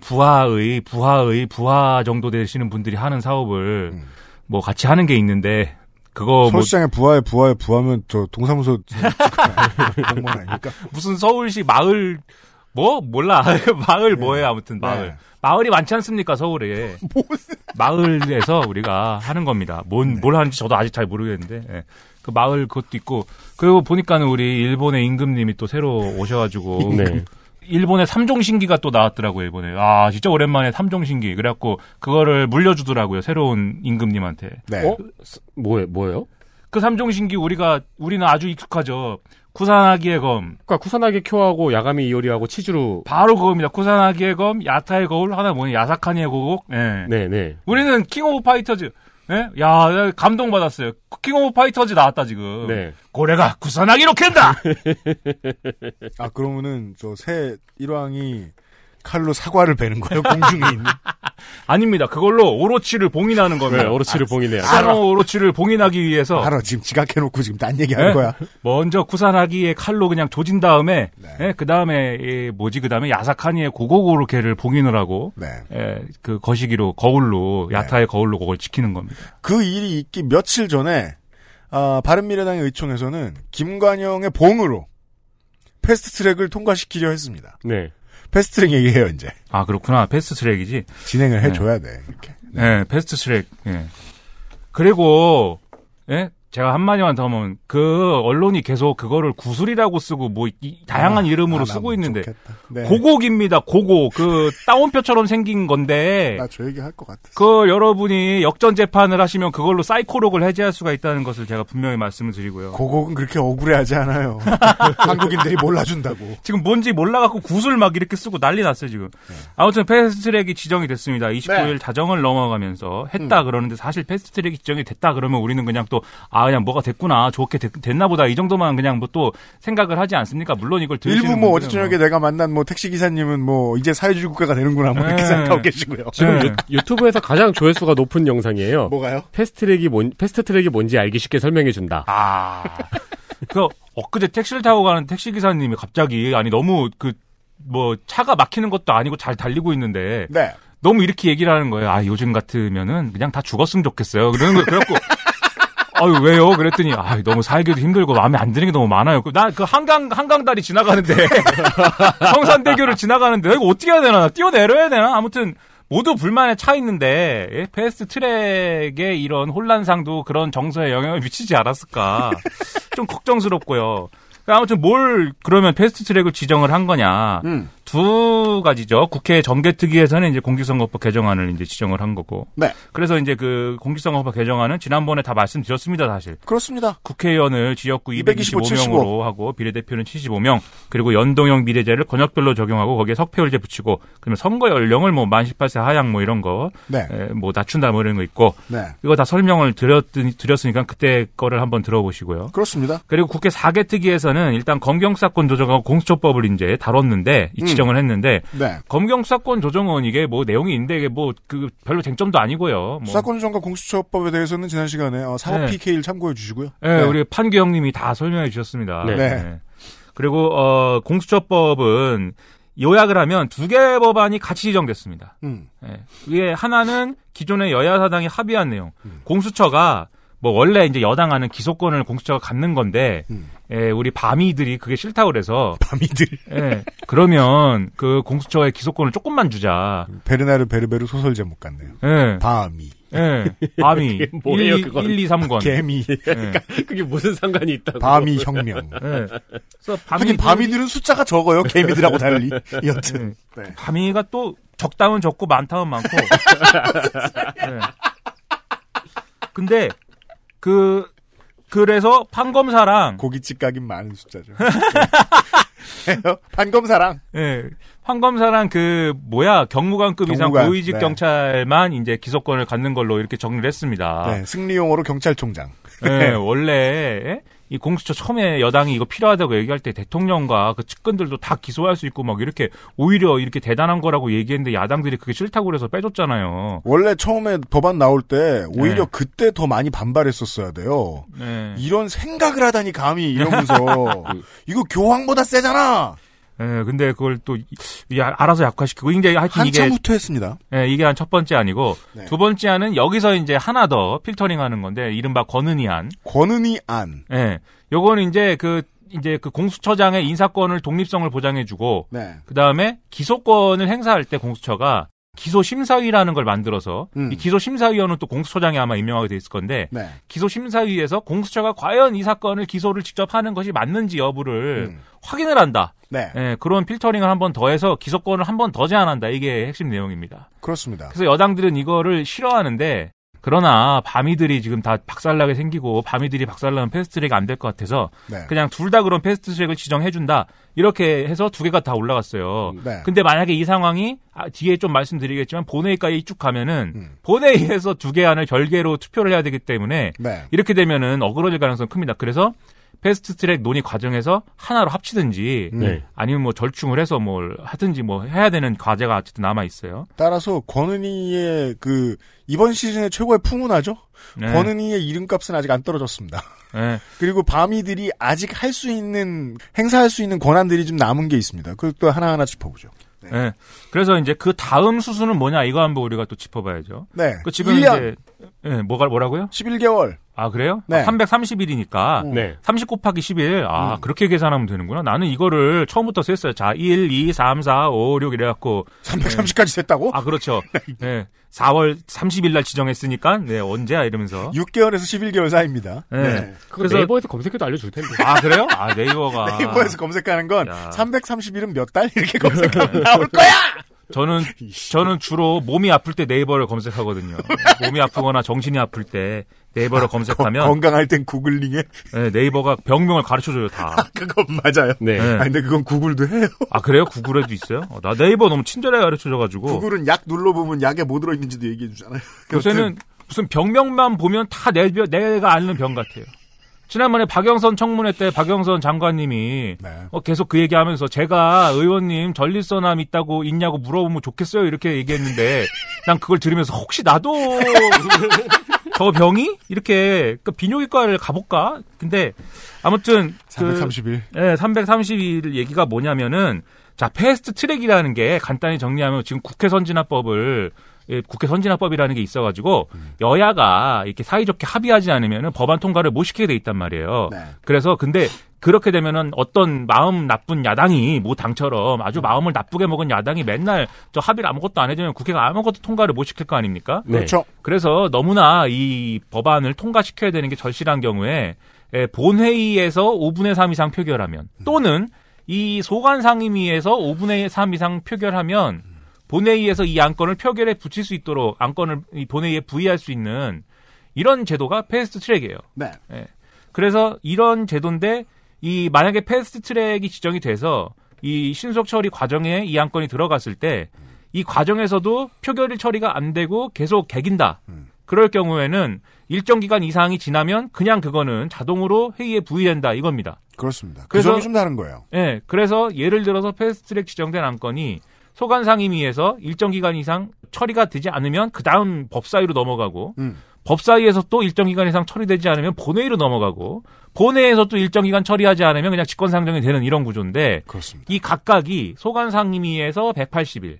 부하의 부하의 부하 정도 되시는 분들이 하는 사업을 뭐 같이 하는 게 있는데 그거 뭐 서울시장의 부하의 부하의 부하면 저 동사무소 [laughs] 공무원 아닙니까? 무슨 서울시 마을 뭐 몰라 [laughs] 마을 뭐예요 아무튼 마을 네. 마을이 많지 않습니까 서울에 [laughs] 마을에서 우리가 하는 겁니다. 뭔뭘 하는지 저도 아직 잘 모르겠는데 예. 그 마을 그것도 있고 그리고 보니까는 우리 일본의 임금님이 또 새로 오셔가지고 네. 일본의 삼종신기가 또 나왔더라고요 일본에 아 진짜 오랜만에 삼종신기 그래갖고 그거를 물려주더라고요 새로운 임금님한테 네. 어? 뭐예 뭐예요? 그 삼종신기 우리가 우리는 아주 익숙하죠 쿠사나기의 검 그러니까 쿠사나기 쿄하고 야가미 이오리하고 치즈루 바로 그겁니다. 쿠사나기의 검, 야타의 거울, 하나 뭐냐, 야사카니의 곡옥. 예. 네네. 우리는 King of Fighters. 예? 야, 나 감동 받았어요. 킹 오브 파이터즈 나왔다, 지금. 네. 고래가 구산하기로 캔다! [laughs] 아 그러면은 저 새 일왕이 칼로 사과를 베는 거예요 공중에 있는. [laughs] 아닙니다. 그걸로 오로치를 봉인하는 겁니다. 네, 오로치를 봉인해요. 상어 오로치를 봉인하기 위해서. 알아 지금 지각해놓고 지금 딴 얘기하는 예? 거야. 먼저 구산하기의 칼로 그냥 조진 다음에, 예? 그 다음에, 뭐지, 그 다음에 야사카니의 고고고로케를 봉인을 하고, 네. 예, 그 거시기로, 거울로, 야타의 거울로 그걸 지키는 겁니다. 그 일이 있기 며칠 전에 아, 바른미래당의 의총에서는 김관영의 봉으로 fast track을 통과시키려 했습니다. 네. fast track 얘기해요 이제 아, 그렇구나. fast track이지. 진행을 해줘야 돼. 이렇게. 네, fast track. 예. 그리고 예? 제가 한마디만 더 하면 그 언론이 계속 그거를 구슬이라고 쓰고 뭐 이- 다양한 아, 이름으로 아, 쓰고 나 있는데. 네. 고곡입니다. 고곡. 그 따옴표처럼 생긴 건데 나 저 얘기 할 것 같아. 그 여러분이 역전 재판을 하시면 그걸로 사이코록을 해제할 수가 있다는 것을 제가 분명히 말씀을 드리고요. 고곡은 그렇게 억울해하지 않아요. [laughs] 한국인들이 몰라준다고. 지금 뭔지 몰라갖고 구슬 막 이렇게 쓰고 난리 났어요, 지금. 아무튼 패스트트랙이 지정이 됐습니다. 29일 자정을 넘어가면서 했다 그러는데 사실 패스트트랙이 지정이 됐다 그러면 우리는 그냥 또, 아, 그냥 뭐가 됐구나. 좋게 됐, 나 보다. 이 정도만 그냥 뭐 또 생각을 하지 않습니까? 물론 이걸 들으시는 일부 뭐 어제 저녁에 내가 만난 뭐 택시 기사님은 뭐 이제 사회주의 국가가 되는구나 뭐 이렇게 네. 생각하고 계시고요. 지금 네. 유, 유튜브에서 가장 조회수가 높은 영상이에요. 뭐가요? 패스트트랙이 뭔 패스트트랙이 뭔지 알기 쉽게 설명해 준다. 아. [laughs] 그, 엊그제 택시를 타고 가는 택시 기사님이 갑자기, 아니, 너무 그, 뭐, 차가 막히는 것도 아니고 잘 달리고 있는데, 네. 너무 이렇게 얘기를 하는 거예요. 아, 요즘 같으면은 그냥 다 죽었으면 좋겠어요. 그러는 거, 그래갖고, [laughs] 아유, 왜요? 그랬더니, 아 너무 살기도 힘들고 마음에 안 드는 게 너무 많아요. 나 그 한강, 한강 다리 지나가는데, [laughs] 성산대교를 지나가는데, 이거 어떻게 해야 되나? 뛰어내려야 되나? 아무튼, 모두 불만에 차 있는데, 예? fast track의 이런 혼란상도 그런 정서에 영향을 미치지 않았을까. 좀 걱정스럽고요. 아무튼 뭘 그러면 fast track을 지정을 한 거냐. 음. 두 가지죠. 국회 정개특위에서는 이제 공직선거법 개정안을 이제 지정을 한 거고. 네. 그래서 이제 그 공직선거법 개정안은 지난번에 다 말씀드렸습니다, 사실. 그렇습니다. 국회의원을 지역구 225, 225명으로 하고 비례대표는 75명, 그리고 연동형 비례제를 권역별로 적용하고 거기에 석패율제 붙이고, 그러면 선거 연령을 뭐 만 18세 하향 뭐 이런 거, 네. 에, 뭐 낮춘다 뭐 이런 거 있고, 네. 이거 다 설명을 드렸, 드렸으니까 그때 거를 한번 들어보시고요. 그렇습니다. 그리고 국회 4개 특위에서는 일단 검경 사건 조정하고 공수처법을 이제 다뤘는데 이 음. 지정을 했는데 네. 검경사건 조정은 이게 뭐 내용이 있는데 이게 뭐 그 별로 쟁점도 아니고요. 뭐. 수사권 조정과 공수처법에 대해서는 지난 시간에 어, 사법 네. PK를 참고해 주시고요. 네, 우리 판규 형님이 다 설명해 주셨습니다. 네. 네. 그리고 어 공수처법은 요약을 하면 두개 법안이 같이 지정됐습니다. 음. 예. 이게 하나는 기존의 여야 사당이 합의한 내용. 음. 공수처가 뭐 원래 이제 여당하는 기소권을 공수처가 갖는 건데 음. 예, 우리 밤이들이 그게 싫다고 그래서 [laughs] 밤이들 예. 그러면 그 공수처의 기소권을 조금만 주자. 베르나르 베르베르 소설 제목 같네요. 예. 밤이. 예. 밤이 [laughs] 뭐예요, 1, 그건? 1, 2, 3권. 개미. [laughs] 그러니까 그게 무슨 상관이 있다고? 밤이 혁명. 예. 그래서 하긴 밤이들은 숫자가 적어요. 개미들하고 달리. 여튼. 네. 밤이가 또 적다면 적고 많다면 많고. 네. 근데 그 그래서 판검사랑 고깃집 가긴 많은 숫자죠. [laughs] 네. 판검사랑. 예. 황검사랑 그 뭐야 경무관급 이상 경무관, 고위직 네. 경찰만 이제 기소권을 갖는 걸로 이렇게 정리를 했습니다. 네, 승리 용어로 경찰총장. 네, 원래 이 공수처 처음에 여당이 이거 필요하다고 얘기할 때 대통령과 그 측근들도 다 기소할 수 있고 막 이렇게 오히려 이렇게 대단한 거라고 얘기했는데 야당들이 그게 싫다고 그래서 빼줬잖아요. 원래 처음에 법안 나올 때 오히려 네. 그때 더 많이 반발했었어야 돼요. 네. 이런 생각을 하다니 감히 이러면서 [laughs] 이거 교황보다 세잖아. 예, 근데 그걸 또 이- 야, 알아서 약화시키고 이제 하여튼 이게 한참 후퇴했습니다. 예, 이게 한 첫 번째 아니고 네. 두 번째 안은 여기서 이제 하나 더 필터링하는 건데 이른바 권은희 안. 권은희 안. 예. 요거는 이제 그 이제 그 공수처장의 인사권을 독립성을 보장해주고 네. 그 다음에 기소권을 행사할 때 공수처가 기소심사위라는 걸 만들어서 음. 이 기소심사위원은 또 공수처장이 아마 임명하게 돼 있을 건데 네. 기소심사위에서 공수처가 과연 이 사건을 기소를 직접 하는 것이 맞는지 여부를 음. 확인을 한다. 네. 예, 그런 필터링을 한 번 더해서 기소권을 한 번 더 제한한다. 이게 핵심 내용입니다. 그렇습니다. 그래서 여당들은 이거를 싫어하는데 그러나 밤이들이 지금 다 박살나게 생기고 밤이들이 박살나면 패스트트랙이 안 될 것 같아서 네. 그냥 둘 다 그런 패스트트랙을 지정해준다 이렇게 해서 두 개가 다 올라갔어요. 네. 근데 만약에 이 상황이 아, 뒤에 좀 말씀드리겠지만 본회의까지 쭉 가면은 음. 본회의에서 두 개 안을 별개로 투표를 해야 되기 때문에 네. 이렇게 되면은 어그러질 가능성이 큽니다. 그래서 패스트트랙 논의 과정에서 하나로 합치든지 네. 아니면 뭐 절충을 해서 뭘 하든지 뭐 해야 되는 과제가 어쨌든 남아 있어요. 따라서 권은희의 그 이번 시즌의 최고의 풍운하죠. 네. 권은희의 이름값은 아직 안 떨어졌습니다. 네. [laughs] 그리고 밤이들이 아직 할 수 있는 행사할 수 있는 권한들이 좀 남은 게 있습니다. 그것도 하나하나 짚어보죠. 네. 그래서 이제 그 다음 수순은 뭐냐 이거 한번 우리가 또 짚어봐야죠. 네. 그 지금 1년. 이제 예, 뭐가 뭐라고요? 11개월. 아 그래요? 네. 330일이니까 네. 30 곱하기 11. 아 음. 그렇게 계산하면 되는구나. 나는 이거를 처음부터 셌어요. 자 1, 2, 3, 4, 5, 6 이래갖고 330까지 셌다고? 아 그렇죠. [laughs] 네. 4월 30일 날 지정했으니까 네 언제야 이러면서. 6개월에서 11개월 사이입니다. 네. 그거 그래서- 네이버에서 검색해도 알려줄 텐데. 아 그래요? 아 네이버가. [laughs] 네이버에서 검색하는 건 야. 330일은 몇 달? 이렇게 검색하면 나올 거야! [laughs] 저는 저는 주로 몸이 아플 때 네이버를 검색하거든요. 몸이 아프거나 정신이 아플 때 네이버를 검색하면 거- 건강할 땐 구글링에? 네, 네이버가 병명을 가르쳐줘요 다. 그건 맞아요. 네. 네. 아 근데 그건 구글도 해요. 아 그래요? 구글에도 있어요? 어, 나 네이버 너무 친절하게 가르쳐줘가지고 구글은 약 눌러보면 약에 뭐 들어있는지도 얘기해 주잖아요. [laughs] 요새는 무슨 병명만 보면 다 내, 내가 아는 병 같아요. 지난번에 박영선 청문회 때 박영선 장관님이 네. 어, 계속 그 얘기하면서 제가 의원님 전립선암 있다고 있냐고 물어보면 좋겠어요 이렇게 얘기했는데 난 그걸 들으면서 혹시 나도 [laughs] 저 병이 이렇게 그 비뇨기과를 가볼까? 근데 아무튼 그 330일. 네, 330일 얘기가 뭐냐면은 자 fast track이라는 게 간단히 정리하면 지금 국회 선진화법을 예, 국회 선진화법이라는 게 있어가지고 여야가 이렇게 사이좋게 합의하지 않으면은 법안 통과를 못 시키게 돼 있단 말이에요. 네. 그래서 근데 그렇게 되면은 어떤 마음 나쁜 야당이 뭐 당처럼 아주 마음을 나쁘게 먹은 야당이 맨날 저 합의를 아무것도 안 해주면 국회가 아무것도 통과를 못 시킬 거 아닙니까? 네. 그렇죠. 그래서 너무나 이 법안을 통과시켜야 되는 게 절실한 경우에 에, 본회의에서 5분의 3 이상 표결하면 또는 이 소관 상임위에서 5분의 3 이상 표결하면 본회의에서 이 안건을 표결에 붙일 수 있도록 안건을 이 본회의에 부의할 수 있는 이런 제도가 fast track이에요. 네. 예. 그래서 이런 제도인데 이 만약에 fast track이 지정이 돼서 이 신속 처리 과정에 이 안건이 들어갔을 때 이 과정에서도 표결 처리가 안 되고 계속 개긴다. 음. 그럴 경우에는 일정 기간 이상이 지나면 그냥 그거는 자동으로 회의에 부의된다 이겁니다. 그렇습니다. 그 그래서- 좀 다른 거예요. 예. 그래서 예를 들어서 패스트 트랙 지정된 안건이 소관 상임위에서 일정 기간 이상 처리가 되지 않으면 그 다음 법사위로 넘어가고 음. 법사위에서 또 일정 기간 이상 처리되지 않으면 본회의로 넘어가고 본회의에서 또 일정 기간 처리하지 않으면 그냥 직권상정이 되는 이런 구조인데 그렇습니다. 이 각각이 소관 상임위에서 180일,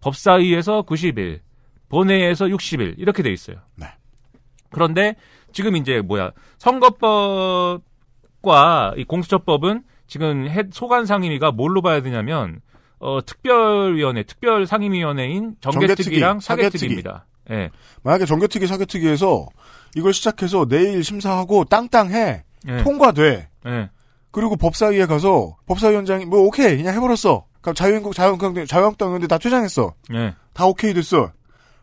법사위에서 90일, 본회의에서 60일 이렇게 돼 있어요. 네. 그런데 지금 이제 뭐야 선거법과 이 공수처법은 지금 해- 소관 상임위가 뭘로 봐야 되냐면 어, 특별위원회, 특별상임위원회인 정개특위랑 정개특위, 사개특위입니다. 예. 만약에 정개특위 사개특위에서 이걸 시작해서 내일 심사하고 땅땅해 예. 통과돼. 예. 그리고 법사위에 가서 법사위원장이 뭐 오케이 그냥 해버렸어. 그럼 자유한국 자유한국 자유한국당 의원들 다 퇴장했어. 예. 다 오케이 됐어.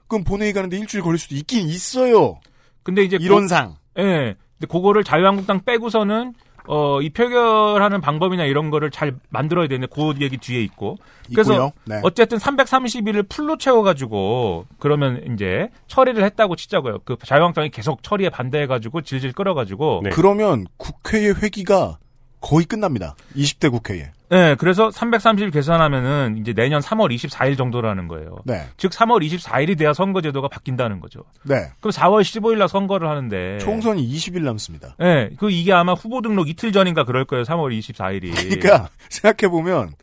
그럼 본회의 가는데 일주일 걸릴 수도 있긴 있어요. 근데 이제 이론상. 고, 예. 근데 그거를 자유한국당 빼고서는 어, 이 표결하는 방법이나 이런 거를 잘 만들어야 되는데 그 얘기 뒤에 있고. 그래서. 네. 어쨌든 330일을 풀로 채워 가지고 그러면 이제 처리를 했다고 치자고요. 그 자유한국당이 계속 처리에 반대해 가지고 질질 끌어 가지고. 네. 그러면 국회의 회기가 거의 끝납니다. 20대 국회에. 네, 그래서 330일 계산하면은 이제 내년 3월 24일 정도라는 거예요. 네. 즉 3월 24일이 돼야 선거제도가 바뀐다는 거죠. 네. 그럼 4월 15일 날 선거를 하는데 총선이 20일 남습니다. 네, 그 이게 아마 후보 등록 이틀 전인가 그럴 거예요. 3월 24일이. 그러니까 [laughs] 생각해 보면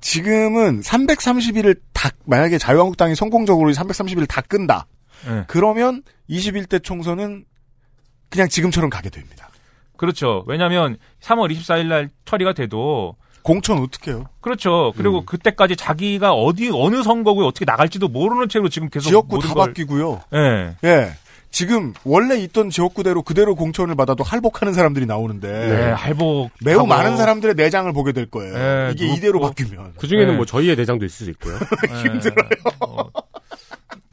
지금은 330일을 다 만약에 자유한국당이 성공적으로 330일을 다 끈다. 네. 그러면 21대 총선은 그냥 지금처럼 가게 됩니다. 그렇죠. 왜냐하면 3월 24일 날 처리가 돼도 공천 어떻게 해요? 그렇죠. 그리고 그때까지 자기가 어디 어느 선거구에 어떻게 나갈지도 모르는 채로 지금 계속 지역구 모든 다 걸- 바뀌고요. 예. 예. 지금 원래 있던 지역구대로 그대로 공천을 받아도 할복하는 사람들이 나오는데 네, 할복 매우 하고. 많은 사람들의 내장을 보게 될 거예요. 네, 이게 누구- 이대로 바뀌면 그 중에는 네. 뭐 저희의 내장도 있을 수 있고요. [laughs] 힘들어요.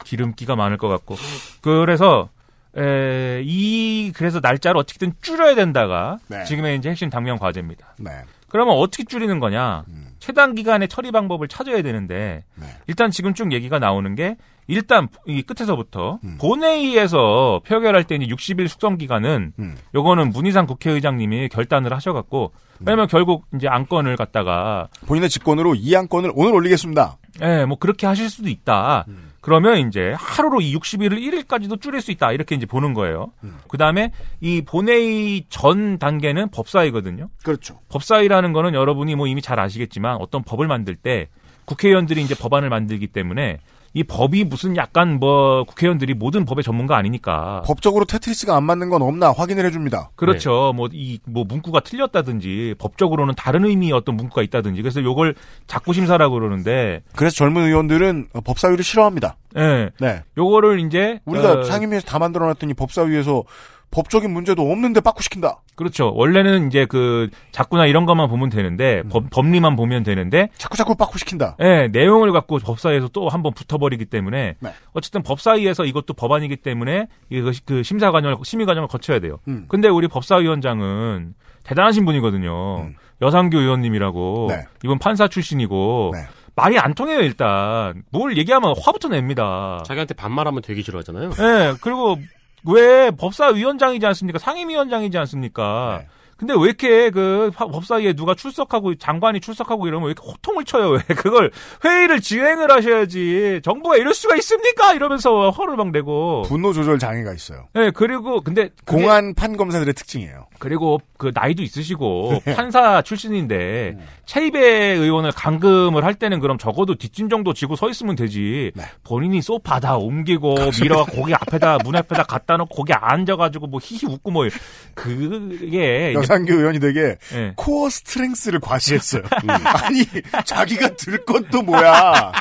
기름기가 많을 것 같고. 그래서 에, 이 그래서 날짜를 어떻게든 줄여야 된다가 네. 지금의 이제 핵심 당면 과제입니다. 네. 그러면 어떻게 줄이는 거냐? 음. 최단 기간의 처리 방법을 찾아야 되는데 네. 일단 지금 쭉 얘기가 나오는 게 일단 이 끝에서부터 음. 본회의에서 표결할 때 이제 60일 숙성 기간은 음. 요거는 문희상 국회의장님이 결단을 하셔갖고 왜냐면 결국 이제 안건을 갖다가 본인의 직권으로 이 안건을 오늘 올리겠습니다. 예, 뭐 그렇게 하실 수도 있다. 음. 그러면 이제 하루로 이 60일을 1일까지도 줄일 수 있다. 이렇게 이제 보는 거예요. 음. 그 다음에 이 본회의 전 단계는 법사위거든요. 그렇죠. 법사위라는 거는 여러분이 뭐 이미 잘 아시겠지만 어떤 법을 만들 때 국회의원들이 이제 법안을 만들기 때문에 이 법이 무슨 약간 뭐 국회의원들이 모든 법의 전문가 아니니까. 법적으로 테트리스가 안 맞는 건 없나 확인을 해줍니다. 그렇죠. 뭐이뭐 문구가 틀렸다든지 법적으로는 다른 의미의 어떤 문구가 있다든지 그래서 요걸 자꾸 심사라고 그러는데 그래서 젊은 의원들은 어, 법사위를 싫어합니다. 예. 네. 요거를 이제 우리가 어, 상임위에서 다 만들어놨더니 법사위에서 법적인 문제도 없는데 빠꾸시킨다. 그렇죠. 원래는 이제 그 자꾸나 이런 것만 보면 되는데 음. 법, 법리만 보면 되는데 자꾸 자꾸 빠꾸시킨다. 예, 내용을 갖고 법사위에서 또 한번 붙어버리기 때문에 네. 어쨌든 법사위에서 이것도 법안이기 때문에 이거 그 심사 과정을 심의 과정을 거쳐야 돼요. 음. 근데 우리 법사위원장은 대단하신 분이거든요. 음. 여상규 의원님이라고 네. 이분 판사 출신이고 네. 말이 안 통해요 일단 뭘 얘기하면 화부터 냅니다. 자기한테 반말하면 되게 싫어하잖아요. 예, 그리고 왜 법사위원장이지 않습니까? 상임위원장이지 않습니까? 네. 근데 왜 이렇게 그 파- 법사위에 누가 출석하고 장관이 출석하고 이러면 왜 이렇게 호통을 쳐요? 왜 그걸 회의를 진행을 하셔야지 정부가 이럴 수가 있습니까? 이러면서 허를 막 내고. 분노 조절 장애가 있어요. 예, 그리고 근데 공안 판 검사들의 특징이에요. 그리고 그 나이도 있으시고 [laughs] 네. 판사 출신인데 음. 최입의 의원을 감금을 할 때는 그럼 적어도 뒷짐 정도 지고 서 있으면 되지. 네. 본인이 소파 다 옮기고 [laughs] 밀어 거기 앞에다 문 앞에다 갖다 놓고 거기 앉아가지고 뭐 히히 웃고 뭐 그게 여상규 의원이 되게 예. 코어 스트렝스를 과시했어요. [laughs] 아니 자기가 들건또 뭐야.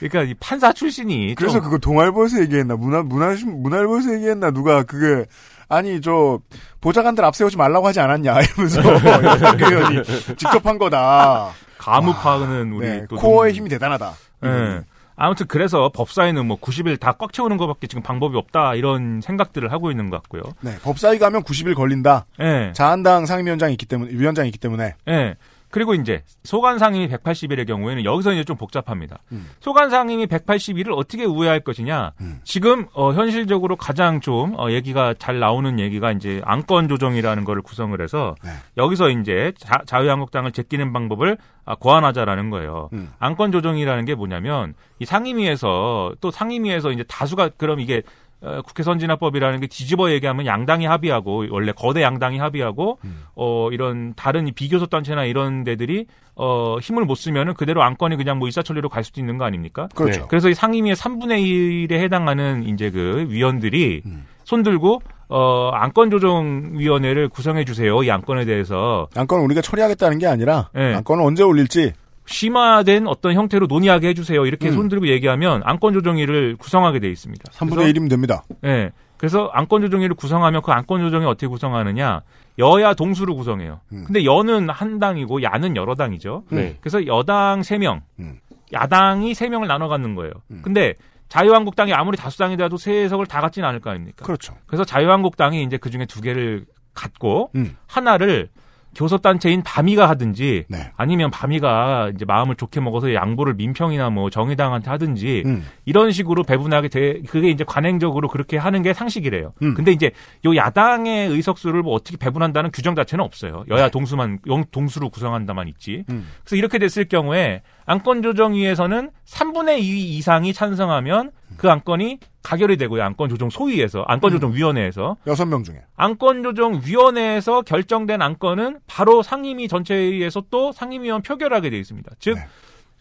그러니까 이 판사 출신이 그래서 좀- 그거 동아일보에서 얘기했나 문화 문화 문화일보에서 얘기했나 누가 그게 아니 저 보좌관들 앞세우지 말라고 하지 않았냐 [laughs] 이러면서 여상규 의원이 직접 한 거다. 가무파는 우리 네, 또 코어의 동- 힘이 대단하다. 예. 아무튼 그래서 법사위는 뭐 90일 다 꽉 채우는 것밖에 지금 방법이 없다 이런 생각들을 하고 있는 것 같고요. 네, 법사위 가면 90일 걸린다. 예. 자한당 상임위원장이 있기 때문에 위원장이 있기 때문에 예. 그리고 이제 소관 상임이 180일의 경우에는 여기서 이제 좀 복잡합니다. 음. 소관 상임이 180일을 어떻게 우회할 것이냐? 음. 지금 어, 현실적으로 가장 좀 어, 얘기가 잘 나오는 얘기가 이제 안건 조정이라는 거를 구성을 해서 네. 여기서 이제 자, 자유한국당을 제끼는 방법을 아, 고안하자라는 거예요. 음. 안건 조정이라는 게 뭐냐면 이 상임위에서 또 상임위에서 이제 다수가 그럼 이게 어, 국회 선진화법이라는 게 뒤집어 얘기하면 양당이 합의하고 원래 거대 양당이 합의하고 음. 어 이런 다른 이 비교섭 단체나 이런 데들이 어 힘을 못 쓰면은 그대로 안건이 그냥 뭐 일사천리로 갈 수도 있는 거 아닙니까? 그렇죠. 네. 그래서 이 상임위의 3분의 1에 해당하는 이제 그 위원들이 음. 손들고 어 안건 조정 위원회를 구성해 주세요. 이 안건에 대해서 안건을 우리가 처리하겠다는 게 아니라 네. 안건을 언제 올릴지 심화된 어떤 형태로 논의하게 해주세요. 이렇게 음. 손들고 얘기하면 안건 조정위를 구성하게 돼 있습니다. 3분의 1이면 됩니다. 예. 그래서 안건 조정위를 구성하면 그 안건 조정이 어떻게 구성하느냐? 여야 동수로 구성해요. 음. 근데 여는 한 당이고 야는 여러 당이죠. 네. 그래서 여당 3명, 음. 야당이 3명을 나눠 갖는 거예요. 음. 근데 자유한국당이 아무리 다수당이라도 세석을 다 갖지는 않을 거 아닙니까? 그렇죠. 그래서 자유한국당이 이제 그 중에 두 개를 갖고 음. 하나를 교섭단체인 바미가 하든지 네. 아니면 바미가 이제 마음을 좋게 먹어서 양보를 민평이나 뭐 정의당한테 하든지 음. 이런 식으로 배분하게 돼 그게 이제 관행적으로 그렇게 하는 게 상식이래요. 음. 근데 이제 요 야당의 의석수를 뭐 어떻게 배분한다는 규정 자체는 없어요. 여야 동수만 영 동수로 구성한다만 있지. 네. 음. 그래서 이렇게 됐을 경우에 안건 조정위에서는 3분의 2 이상이 찬성하면 그 안건이 가결이 되고요. 안건조정 소위에서 안건조정위원회에서 여섯 명 중에. 안건조정위원회에서 결정된 안건은 바로 상임위 전체회의에서 또 상임위원 표결하게 되어 있습니다. 즉,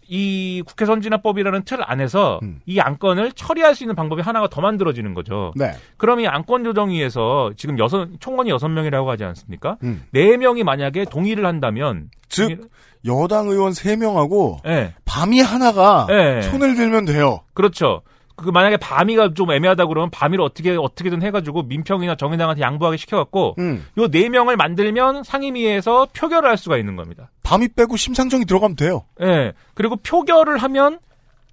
이 국회 선진화법이라는 틀 안에서 이 안건을 처리할 수 있는 방법이 하나가 더 만들어지는 거죠. 네. 그럼 이 안건조정위에서 지금 여섯, 총원이 여섯 명이라고 하지 않습니까? 음. 네 명이 만약에 동의를 한다면. 즉, 여당 의원 세 명하고 예. 밤이 하나가 예. 손을 들면 돼요. 그렇죠. 그 만약에 밤이가 좀 애매하다 그러면 밤이를 어떻게 어떻게든 해가지고 민평이나 정의당한테 양보하게 시켜갖고 음. 요네 명을 만들면 상임위에서 표결을 할 수가 있는 겁니다. 밤이 빼고 심상정이 들어가면 돼요. 예. 그리고 표결을 하면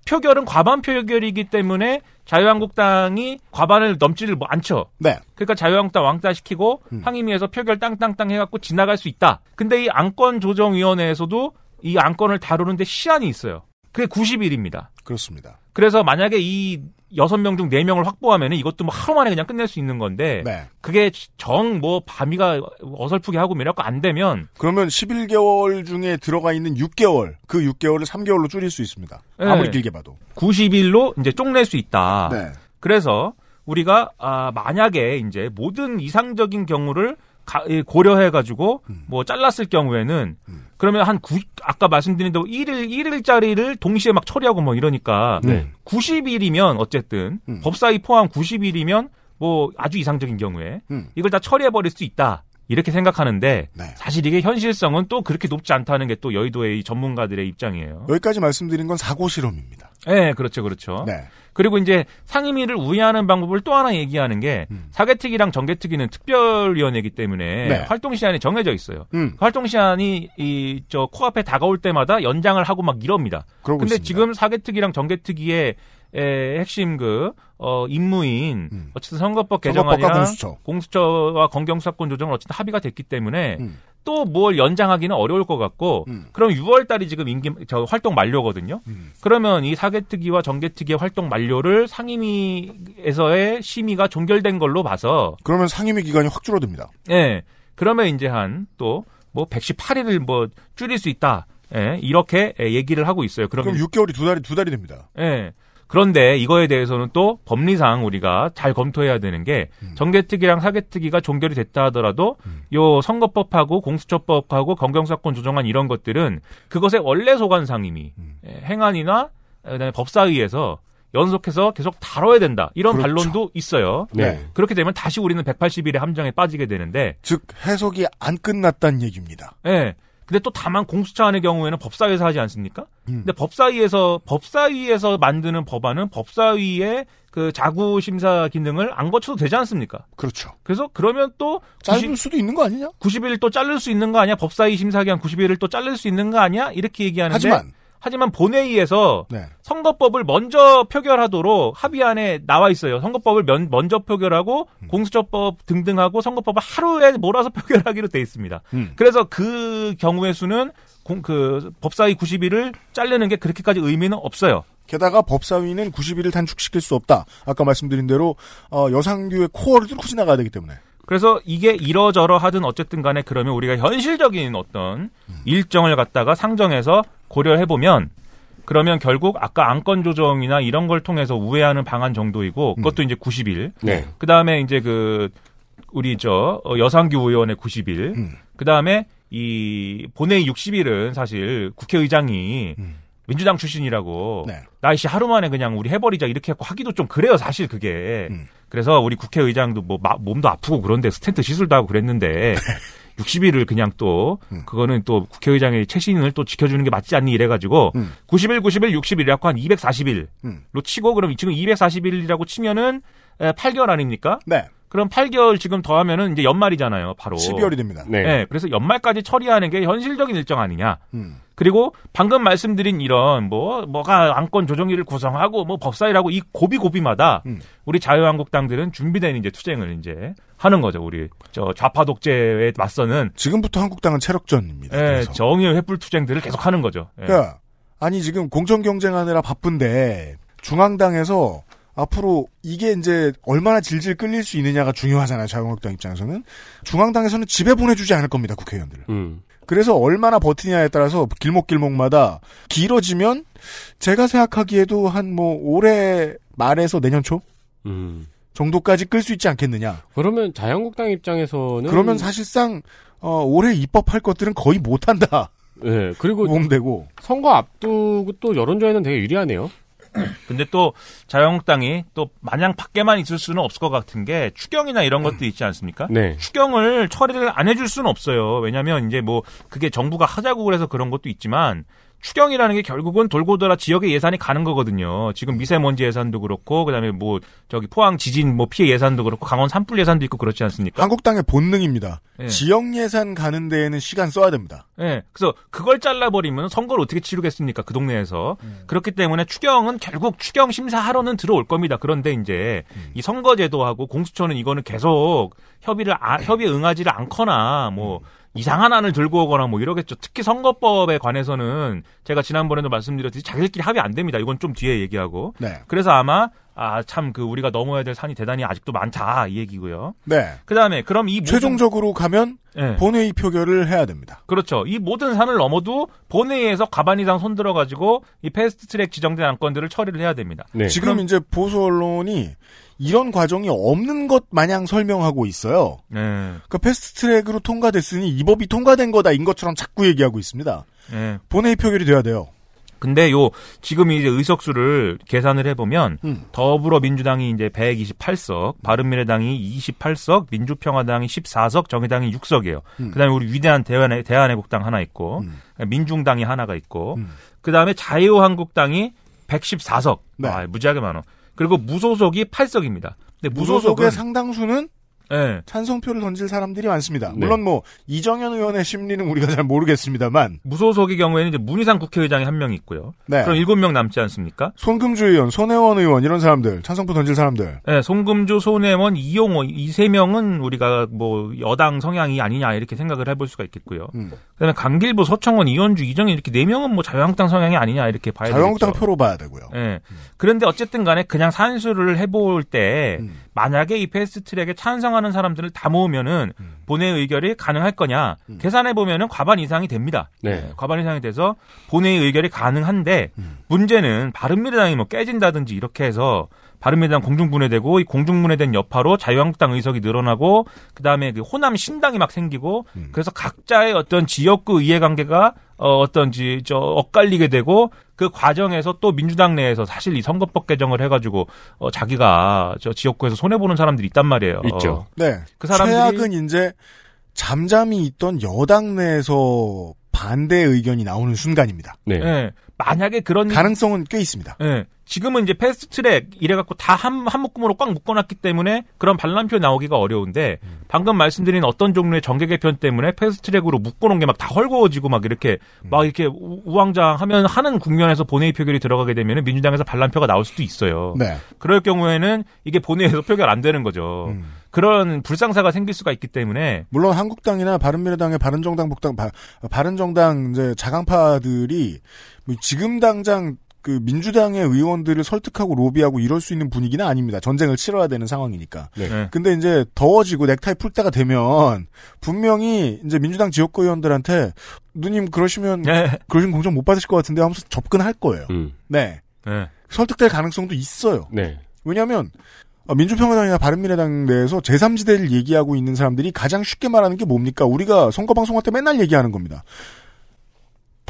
표결은 과반 표결이기 때문에 자유한국당이 과반을 넘지를 뭐 않죠. 네. 그러니까 자유한국당 왕따 시키고 상임위에서 표결 땅땅땅 해갖고 지나갈 수 있다. 근데 이 안건 조정위원회에서도 이 안건을 다루는데 시한이 있어요. 그게 90일입니다. 그렇습니다. 그래서 만약에 이 여섯 명 중 네 명을 확보하면 이것도 뭐 하루 만에 그냥 끝낼 수 있는 건데 네. 그게 정 뭐 밤이가 어설프게 하고 이래갖고 안 되면 그러면 11개월 중에 들어가 있는 6개월, 그 6개월을 3개월로 줄일 수 있습니다. 아무리 네. 길게 봐도. 90일로 이제 쪽낼 수 있다. 네. 그래서 우리가 아 만약에 이제 모든 이상적인 경우를 가- 예, 고려해가지고 음. 뭐 잘랐을 경우에는 그러면 한 구, 아까 말씀드린 대로 1일 1일짜리를 동시에 막 처리하고 뭐 이러니까 네. 90일이면 어쨌든 음. 법사위 포함 90일이면 뭐 아주 이상적인 경우에 음. 이걸 다 처리해 버릴 수 있다. 이렇게 생각하는데 네. 사실 이게 현실성은 또 그렇게 높지 않다는 게 또 여의도의 이 전문가들의 입장이에요. 여기까지 말씀드린 건 사고 실험입니다. 네, 그렇죠, 그렇죠. 네. 그리고 이제 상임위를 우회하는 방법을 또 하나 얘기하는 게 사개특위랑 정개특위는 특별위원회이기 때문에 음. 네. 활동 시한이 정해져 있어요. 음. 그 활동 시한이 이 저 코앞에 다가올 때마다 연장을 하고 막 이럽니다. 있습니다. 지금 사개특위랑 정개특위의 에, 핵심 그, 어, 임무인, 어쨌든 선거법 음. 개정안이랑 공수처. 공수처와 검경수사권 조정을 어쨌든 합의가 됐기 때문에 음. 또뭘 연장하기는 어려울 것 같고, 그럼 6월 달이 지금 임기, 저 활동 만료거든요. 음. 그러면 이 사개특위와 정개특위의 활동 만료를 상임위에서의 심의가 종결된 걸로 봐서, 그러면 상임위 기간이 확 줄어듭니다. 예. 그러면 이제 한 또 뭐 118일을 뭐 줄일 수 있다. 예. 이렇게 예, 얘기를 하고 있어요. 그럼 그러면 6개월이 두 달이 두 달이 됩니다. 예. 그런데 이거에 대해서는 또 법리상 우리가 잘 검토해야 되는 게 정개특위랑 사개특위가 종결이 됐다 하더라도 요 선거법하고 공수처법하고 검경사건 조정안 이런 것들은 그것의 원래 소관 상임위 예, 행안이나 그다음에 법사위에서 연속해서 계속 다뤄야 된다. 이런 그렇죠. 반론도 있어요. 네. 그렇게 되면 다시 우리는 180일의 함정에 빠지게 되는데 즉 해석이 안 끝났다는 얘기입니다. 예. 근데 또 다만 공수처안의 경우에는 법사위에서 하지 않습니까? 음. 근데 법사위에서 법사위에서 만드는 법안은 법사위의 그 자구 심사 기능을 안 거쳐도 되지 않습니까? 그렇죠. 그래서 그러면 또 짧을 수도 있는 거 아니냐? 90일 또 자를 수 있는 거 아니야? 법사위 심사 기한 90일을 또 자를 수 있는 거 아니야? 이렇게 얘기하는데 하지만 하지만 본회의에서 네. 선거법을 먼저 표결하도록 합의안에 나와 있어요. 선거법을 면- 먼저 표결하고 음. 공수처법 등등하고 선거법을 하루에 몰아서 [laughs] 표결하기로 돼 있습니다. 음. 그래서 그 경우의 수는 공- 그 법사위 90일을 자르는 게 그렇게까지 의미는 없어요. 게다가 법사위는 90일을 단축시킬 수 없다. 아까 말씀드린 대로 어, 여상규의 코어를 뚫고 지나가야 되기 때문에. 그래서 이게 이러저러 하든 어쨌든 간에 그러면 우리가 현실적인 어떤 일정을 갖다가 상정해서 고려해 보면 그러면 결국 아까 안건 조정이나 이런 걸 통해서 우회하는 방안 정도이고 그것도 이제 90일. 네. 그다음에 이제 그 우리 저 어, 여상규 의원의 90일. 그다음에 이 본회의 60일은 사실 국회의장이 민주당 출신이라고 네. 나이씨 하루 만에 그냥 우리 해버리자 이렇게 하고 하기도 좀 그래요 사실 그게 그래서 우리 국회의장도 뭐 마- 몸도 아프고 그런데 스탠트 시술도 하고 그랬는데 [laughs] 60일을 그냥 또 그거는 또 국회의장의 최신을 또 지켜주는 게 맞지 않니 이래가지고 90일 90일 60일 이라고 한 240일로 음. 치고 그럼 지금 240일이라고 치면은 예, 8개월 아닙니까? 네. 그럼 8개월 지금 더하면은 이제 연말이잖아요, 바로. 12월이 됩니다. 네. 예, 그래서 연말까지 처리하는 게 현실적인 일정 아니냐. 음. 그리고 방금 말씀드린 이런 뭐 뭐가 안건 조정위를 구성하고 뭐 법사위라고 이 고비 고비마다 음. 우리 자유한국당들은 준비된 이제 투쟁을 이제 하는 거죠. 우리 저 좌파 독재에 맞서는 지금부터 한국당은 체력전입니다. 예, 그래서. 정의의 횃불 투쟁들을 계속 하는 거죠. 예. 그러니까 아니 지금 공정 경쟁하느라 바쁜데 중앙당에서 앞으로 이게 이제 얼마나 질질 끌릴 수 있느냐가 중요하잖아요. 자유한국당 입장에서는 중앙당에서는 집에 보내주지 않을 겁니다. 국회의원들을. 음. 그래서 얼마나 버티냐에 따라서 길목길목마다 길어지면 제가 생각하기에도 한 뭐 올해 말에서 내년 초 음. 정도까지 끌 수 있지 않겠느냐. 그러면 자유한국당 입장에서는 그러면 사실상 어, 올해 입법할 것들은 거의 못한다. 네, 그리고 몸되고 선거 앞두고 또 여론조회는 되게 유리하네요. [clears throat] 근데 또 자유한국당이 또 마냥 밖에만 있을 수는 없을 것 같은 게 추경이나 이런 것도 있지 않습니까? 네. 추경을 처리를 안 해줄 수는 없어요. 왜냐하면 이제 뭐 그게 정부가 하자고 그래서 그런 것도 있지만 추경이라는 게 결국은 돌고 돌아 지역의 예산이 가는 거거든요. 지금 미세먼지 예산도 그렇고 그다음에 뭐 저기 포항 지진 뭐 피해 예산도 그렇고 강원 산불 예산도 있고 그렇지 않습니까? 한국당의 본능입니다. 예. 지역 예산 가는 데에는 시간 써야 됩니다. 예. 그래서 그걸 잘라 버리면 선거를 어떻게 치르겠습니까? 그 동네에서. 그렇기 때문에 추경은 결국 추경 심사하러는 들어올 겁니다. 그런데 이제 이 선거제도하고 공수처는 이거는 계속 협의를, 아- 협의에 응하지를 않거나 뭐 이상한 안을 들고 오거나 뭐 이러겠죠. 특히 선거법에 관해서는 제가 지난번에도 말씀드렸듯이 자기들끼리 합의 안 됩니다. 이건 좀 뒤에 얘기하고. 네. 그래서 아마 아 참 그 우리가 넘어야 될 산이 대단히 아직도 많다 이 얘기고요. 네. 그 다음에 그럼 이 모든- 최종적으로 가면 예. 본회의 표결을 해야 됩니다. 그렇죠. 이 모든 산을 넘어도 본회의에서 과반 이상 손들어 가지고 이 fast track 지정된 안건들을 처리를 해야 됩니다. 네. 지금 이제 보수 언론이 이런 과정이 없는 것 마냥 설명하고 있어요. 네. 그러니까 fast track으로 통과됐으니 이 법이 통과된 거다인 것처럼 자꾸 얘기하고 있습니다. 네. 본회의 표결이 돼야 돼요. 근데 요 지금 이제 의석수를 계산을 해보면 음. 더불어민주당이 이제 128석, 바른미래당이 28석, 민주평화당이 14석, 정의당이 6석이에요. 음. 그다음에 우리 위대한 대한애, 대한애국당 하나 있고 민중당이 하나가 있고 음. 그다음에 자유한국당이 114석, 네. 아, 무지하게 많어. 그리고 무소속이 8석입니다. 근데 무소속은 무소속의 상당수는 예. 찬성표를 던질 사람들이 많습니다. 네. 물론 뭐 이정현 의원의 심리는 우리가 잘 모르겠습니다만 무소속의 경우에는 이제 문희상 국회의장이 한 명 있고요. 네. 그럼 일곱 명 남지 않습니까? 손금주 의원, 손혜원 의원 이런 사람들 찬성표 던질 사람들 네, 송금주, 손혜원, 이용호 이 세 명은 우리가 뭐 여당 성향이 아니냐 이렇게 생각을 해볼 수가 있겠고요. 음. 그다음에 강길부, 서청원, 이현주, 이정현 이렇게 네 명은 뭐 자유한국당 성향이 아니냐 이렇게 봐야 자유한국당 되겠죠. 표로 봐야 되고요. 예. 그런데 어쨌든 간에 그냥 산수를 해볼 때 음. 만약에 이 패스트 트랙에 찬성하는 사람들을 다 모으면은 음. 본회의 의결이 가능할 거냐 계산해 보면은 과반 이상이 됩니다. 네. 과반 이상이 돼서 본회의 의결이 가능한데 음. 문제는 바른미래당이 뭐 깨진다든지 이렇게 해서 바른미래당 공중분해되고 이 공중분해된 여파로 자유한국당 의석이 늘어나고 그다음에 그 호남 신당이 막 생기고 음. 그래서 각자의 어떤 지역구 이해관계가 어, 어떤지 저 엇갈리게 되고 그 과정에서 또 민주당 내에서 사실 이 선거법 개정을 해가지고 어, 자기가 저 지역구에서 손해 보는 사람들이 있단 말이에요. 있죠. 네. 그 사람들이- 최악은 이제 잠잠히 있던 여당 내에서 반대 의견이 나오는 순간입니다. 네. 예. 만약에 그런 가능성은 꽤 있습니다. 예. 지금은 이제 fast track 이래갖고 다 한, 한 묶음으로 꽉 묶어놨기 때문에 그런 반란표 나오기가 어려운데 방금 말씀드린 어떤 종류의 정계 개편 때문에 fast track으로 묶어놓은 게 막 다 헐거워지고 막 이렇게 막 이렇게 우- 우왕좌왕하면 하는 국면에서 본회의 표결이 들어가게 되면 민주당에서 반란표가 나올 수도 있어요. 네. 그럴 경우에는 이게 본회의에서 표결 안 되는 거죠. 음. 그런 불상사가 생길 수가 있기 때문에 물론 한국당이나 바른미래당의 바른정당 복당 바, 바른정당 이제 자강파들이 뭐 지금 당장 그 민주당의 의원들을 설득하고 로비하고 이럴 수 있는 분위기는 아닙니다. 전쟁을 치러야 되는 상황이니까. 네. 근데 이제 더워지고 넥타이 풀 때가 되면 분명히 이제 민주당 지역구 의원들한테 누님 그러시면 네. 그러신 공정 못 받으실 것 같은데 하면서 접근할 거예요. 음. 네. 네. 설득될 가능성도 있어요. 네. 왜냐하면 어, 민주평화당이나 바른미래당 내에서 제3지대를 얘기하고 있는 사람들이 가장 쉽게 말하는 게 뭡니까? 우리가 선거방송할 때 맨날 얘기하는 겁니다.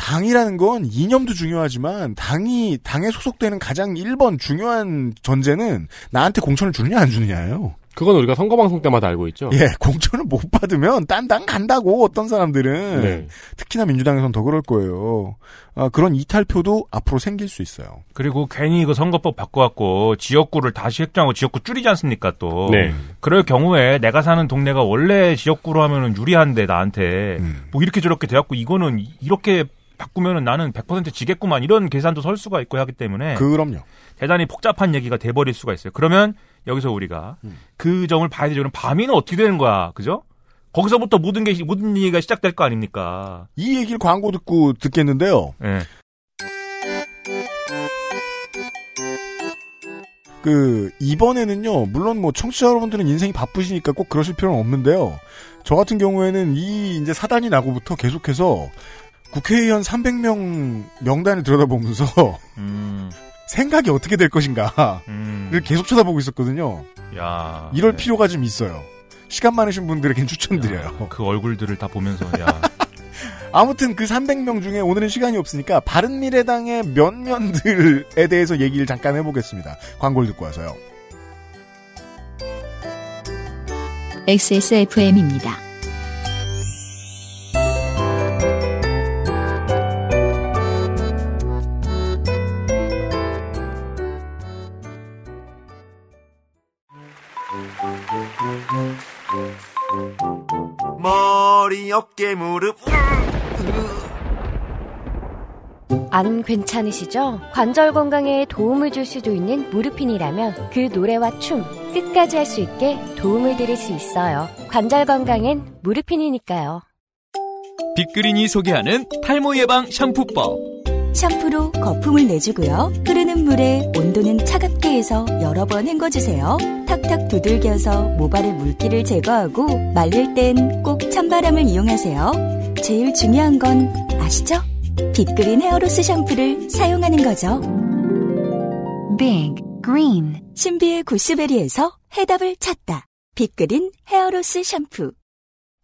당이라는 건 이념도 중요하지만 당이 당에 소속되는 가장 1번 중요한 전제는 나한테 공천을 주느냐 안 주느냐예요. 그건 우리가 선거 방송 때마다 알고 있죠. 예, 공천을 못 받으면 딴 당 간다고 어떤 사람들은 네. 특히나 민주당에선 더 그럴 거예요. 아, 그런 이탈표도 앞으로 생길 수 있어요. 그리고 괜히 그 선거법 바꿔갖고 지역구를 다시 획정하고 지역구 줄이지 않습니까 또. 네. 그럴 경우에 내가 사는 동네가 원래 지역구로 하면은 유리한데 나한테 음. 뭐 이렇게 저렇게 돼갖고 이거는 이렇게 바꾸면은 나는 100% 지겠구만 이런 계산도 설 수가 있고 하기 때문에 그럼요. 대단히 복잡한 얘기가 돼버릴 수가 있어요. 그러면 여기서 우리가 그 점을 봐야 되죠. 그럼 밤이는 어떻게 되는 거야, 그죠? 거기서부터 모든 게 모든 얘기가 시작될 거 아닙니까? 이 얘기를 광고 듣고 듣겠는데요. 예. 그 이번에는요. 물론 뭐 청취자 여러분들은 인생이 바쁘시니까 꼭 그러실 필요는 없는데요. 저 같은 경우에는 이 이제 사단이 나고부터 계속해서 국회의원 300명 명단을 들여다보면서 [laughs] 음, 생각이 어떻게 될 것인가를 음, 계속 쳐다보고 있었거든요. 야. 이럴 네. 필요가 좀 있어요. 시간 많으신 분들에겐 추천드려요. 그 얼굴들을 다 보면서 야. [laughs] 아무튼 그 300명 중에 오늘은 시간이 없으니까 바른미래당의 면면들에 대해서 얘기를 잠깐 해보겠습니다. 광고를 듣고 와서요. XSFM입니다. 머리, 어깨, 무릎. 안 괜찮으시죠? 관절 건강에 도움을 줄 수도 있는 무르핀이라면 그 노래와 춤 끝까지 할 수 있게 도움을 드릴 수 있어요. 관절 건강엔 무르핀이니까요. 빅그린이 소개하는 탈모 예방 샴푸법. 샴푸로 거품을 내주고요. 흐르는 물에 온도는 차갑게 해서 여러 번 헹궈주세요. 탁탁 두들겨서 모발의 물기를 제거하고 말릴 땐 꼭 찬바람을 이용하세요. 제일 중요한 건 아시죠? 빅그린 헤어로스 샴푸를 사용하는 거죠. Big Green 신비의 구스베리에서 해답을 찾다. 빅그린 헤어로스 샴푸.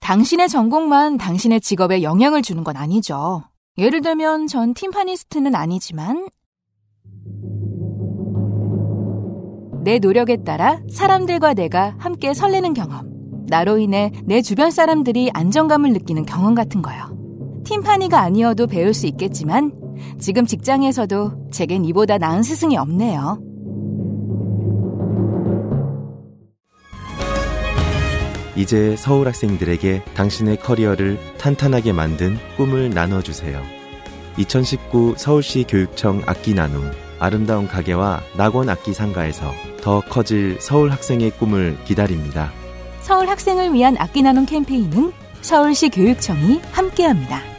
당신의 전공만 당신의 직업에 영향을 주는 건 아니죠. 예를 들면 전 팀파니스트는 아니지만 내 노력에 따라 사람들과 내가 함께 설레는 경험. 나로 인해 내 주변 사람들이 안정감을 느끼는 경험 같은 거요. 팀파니가 아니어도 배울 수 있겠지만 지금 직장에서도 제겐 이보다 나은 스승이 없네요. 이제 서울 학생들에게 당신의 커리어를 탄탄하게 만든 꿈을 나눠주세요. 2019 서울시 교육청 악기 나눔 아름다운 가게와 낙원 악기 상가에서 더 커질 서울 학생의 꿈을 기다립니다. 서울 학생을 위한 악기 나눔 캠페인은 서울시 교육청이 함께합니다.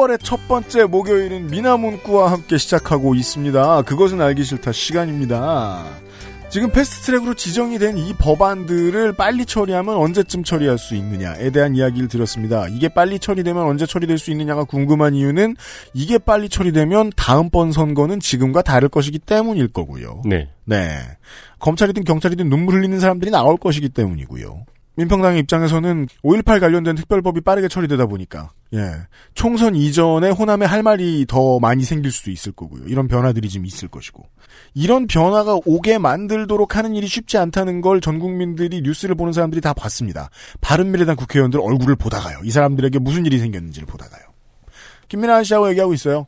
오 5월의 첫 번째 목요일은 미나문구와 함께 시작하고 있습니다. 그것은 알기 싫다 시간입니다. 지금 패스트트랙으로 지정이 된 이 법안들을 빨리 처리하면 언제쯤 처리할 수 있느냐에 대한 이야기를 드렸습니다. 이게 빨리 처리되면 언제 처리될 수 있느냐가 궁금한 이유는 이게 빨리 처리되면 다음번 선거는 지금과 다를 것이기 때문일 거고요. 네. 네. 검찰이든 경찰이든 눈물 흘리는 사람들이 나올 것이기 때문이고요. 민평당의 입장에서는 5.18 관련된 특별법이 빠르게 처리되다 보니까, 예. 총선 이전에 호남에 할 말이 더 많이 생길 수도 있을 거고요. 이런 변화들이 좀 있을 것이고. 이런 변화가 오게 만들도록 하는 일이 쉽지 않다는 걸 전 국민들이 뉴스를 보는 사람들이 다 봤습니다. 바른미래당 국회의원들 얼굴을 보다가요. 이 사람들에게 무슨 일이 생겼는지를 보다가요. 김민하 씨하고 얘기하고 있어요.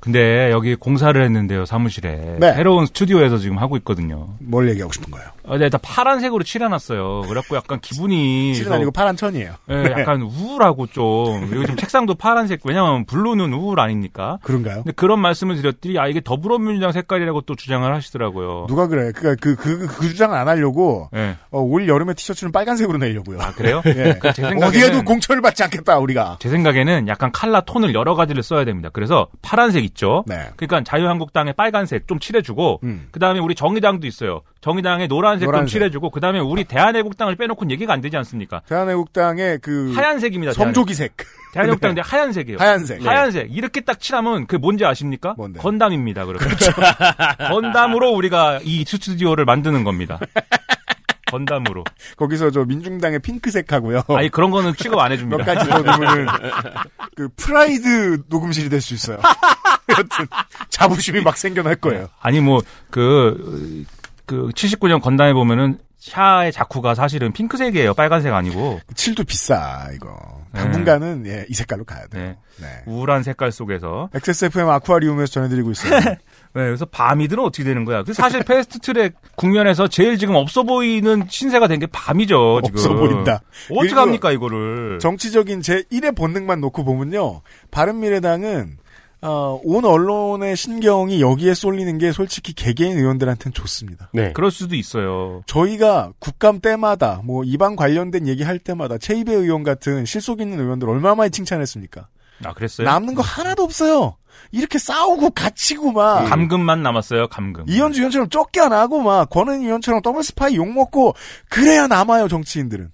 근데 여기 공사를 했는데요, 사무실에. 네. 새로운 스튜디오에서 지금 하고 있거든요. 뭘 얘기하고 싶은 거예요? 어, 네, 다 파란색으로 칠해놨어요. 그래갖고 약간 기분이. 더- 아니고 파란 천이에요. 예, 약간 우울하고 좀. 그리고 지금 책상도 파란색, 왜냐면 blue는 우울 아닙니까? 그런가요? 근데 그런 말씀을 드렸더니, 아, 이게 더불어민주당 색깔이라고 또 주장을 하시더라고요. 누가 그래? 그니까 그, 그, 그 주장을 안 하려고, 예. 어, 올 여름에 티셔츠는 빨간색으로 내려고요. 아, 그래요? [laughs] 예. 그제 생각에는- 어디에도 공천을 받지 않겠다, 우리가. 제 생각에는 약간 칼라 톤을 여러 가지를 써야 됩니다. 그래서 파란색 있죠. 네. 그러니까 자유한국당의 빨간색 좀 칠해주고 그다음에 우리 정의당도 있어요. 정의당의 노란색, 좀 노란색. 칠해주고 그다음에 우리 대한애국당을 빼놓고는 얘기가 안 되지 않습니까? 대한애국당의 그 하얀색입니다. 성조기색. 대한애국당 네. 데 하얀색이에요. 하얀색. 하얀색. 이렇게 딱 칠하면 그 뭔지 아십니까? 건담입니다. 그러면. 그렇죠. [laughs] 건담으로 우리가 이 스튜디오를 만드는 겁니다. [laughs] 건담으로. [laughs] 거기서 저 민중당의 핑크색하고요. 아니 그런 거는 취급 안 해줍니다. 몇 가지 더 넣으면은 그 프라이드 녹음실이 될 수 있어요. [laughs] 여튼 자부심이 막 생겨날 거예요. 아니 뭐그그 79년 건담에 보면은 샤의 자쿠가 사실은 핑크색이에요. 빨간색 아니고. 칠도 비싸 이거. 네. 당분간은 예, 이 색깔로 가야 돼요. 네. 우울한 색깔 속에서. XSFM 아쿠아리움에서 전해드리고 있어요. [laughs] 네, 그래서 밤이들은 어떻게 되는 거야? 그 사실 패스트 트랙 국면에서 제일 지금 없어 보이는 신세가 된 게 밤이죠, 지금. 없어 보인다. 어떻게 합니까, 이거를? 정치적인 제 1의 본능만 놓고 보면요. 바른미래당은 어, 온 언론의 신경이 여기에 쏠리는 게 솔직히 개개인 의원들한테는 좋습니다. 네. 그럴 수도 있어요. 저희가 국감 때마다 뭐 이방 관련된 얘기 할 때마다 최이배 의원 같은 실속 있는 의원들 얼마나 많이 칭찬했습니까? 아, 그랬어요? 남는 거 하나도 없어요. 이렇게 싸우고 갇히고 막 감금만 남았어요, 감금. 이언주 의원처럼 쫓겨 나고 막 권은희 의원처럼 더블 스파이 욕 먹고 그래야 남아요 정치인들은.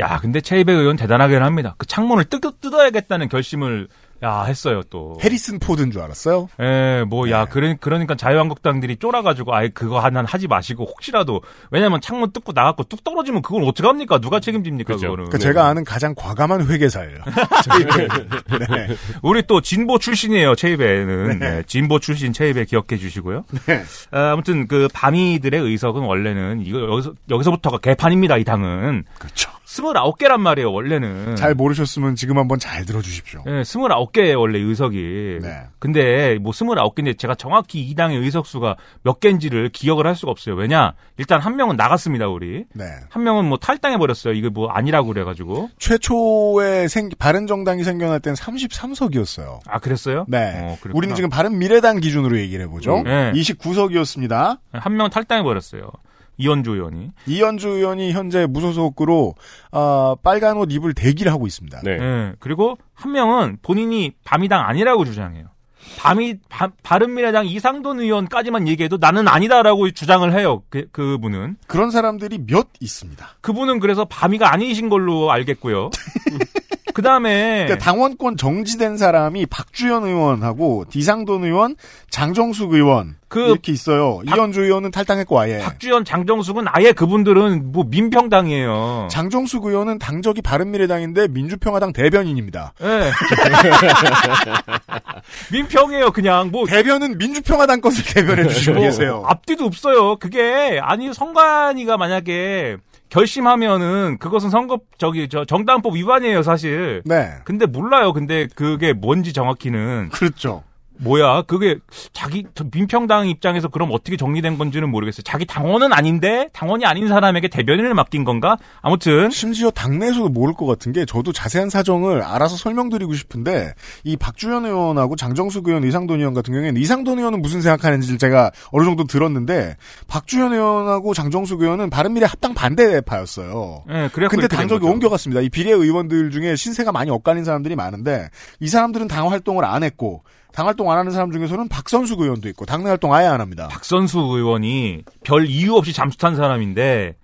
야, 근데 채이배 의원 대단하긴 합니다. 그 창문을 뜯, 뜯어야겠다는 결심을 야 했어요 또. 해리슨 포드인 줄 알았어요. 예, 뭐, 야, 그러, 그러니까 자유한국당들이 쫄아가지고, 아예 그거 하나 하지 마시고, 혹시라도, 왜냐면 창문 뜯고 나갔고 뚝 떨어지면 그걸 어떡합니까? 누가 책임집니까, 그거는 그러니까 제가 아는 가장 과감한 회계사예요. [laughs] 네. [laughs] 우리 또 진보 출신이에요, 체이베는. 네. 네, 진보 출신 체이베 기억해 주시고요. 네. 아, 아무튼 그 밤이들의 의석은 원래는 이거 여기서 여기서부터가 개판입니다, 이 당은. 그렇죠. 29개란 말이에요, 원래는. 잘 모르셨으면 지금 한번 잘 들어주십시오. 예, 29개의 원래 의석이. 네. 근데 뭐 29개인데 제가 정확히 이 당의 의석수가 몇 개인지를 기억을 할 수가 없어요. 왜냐? 일단 한 명은 나갔습니다, 우리. 네. 한 명은 뭐 탈당해 버렸어요. 이게 뭐 아니라고 그래 가지고. 최초에 생 바른 정당이 생겨날 때는 33석이었어요. 아, 그랬어요? 네. 어. 우리는 지금 바른 미래당 기준으로 얘기를 해 보죠. 음. 네. 29석이었습니다. 한명 탈당해 버렸어요. 이현주 의원이. 이현주 의원이 현재 무소속으로 어, 빨간 옷 입을 대기를 하고 있습니다. 예. 그리고 한 명은 본인이 밤이당 아니라고 주장해요. 밤이 바, 바른미래당 이상돈 의원까지만 얘기해도 나는 아니다라고 주장을 해요. 그 그분은 그런 사람들이 몇 있습니다. 그분은 그래서 밤이가 아니신 걸로 알겠고요. [laughs] 그 다음에 그러니까 당원권 정지된 사람이 박주현 의원하고 이상돈 의원, 장정숙 의원 이렇게 있어요. 이현주 의원은 탈당했고 아예. 박주현, 장정숙은 아예 그분들은 뭐 민평당이에요. 장정숙 의원은 당적이 바른미래당인데 민주평화당 대변인입니다. 예. [laughs] 민평이에요, 그냥 뭐 대변은 민주평화당 것을 [laughs] 대변해 주시고 뭐 계세요. 앞뒤도 없어요. 그게 아니 성관이가 만약에 결심하면은 그것은 선거 저기 저 정당법 위반이에요, 사실. 네. 근데 몰라요. 근데 그게 뭔지 정확히는 그렇죠. 뭐야? 그게 자기 저 민평당 입장에서 그럼 어떻게 정리된 건지는 모르겠어요. 자기 당원은 아닌데 당원이 아닌 사람에게 대변인을 맡긴 건가? 아무튼 심지어 당내에서도 모를 것 같은 게 저도 자세한 사정을 알아서 설명드리고 싶은데 이 박주현 의원하고 장정숙 의원, 이상돈 의원 같은 경우에는 이상돈 의원은 무슨 생각하는지를 제가 어느 정도 들었는데 박주현 의원하고 장정숙 의원은 바른미래 합당 반대파였어요. 예, 그래서 근데 당적이. 옮겨갔습니다. 이 비례 의원들 중에 신세가 많이 엇갈린 사람들이 많은데 이 사람들은 당 활동을 안 했고 당 활동 안 하는 사람 중에서는 박선숙 의원도 있고 당내 활동 아예 안 합니다. 박선수 의원이 별 이유 없이 잠수 탄 사람인데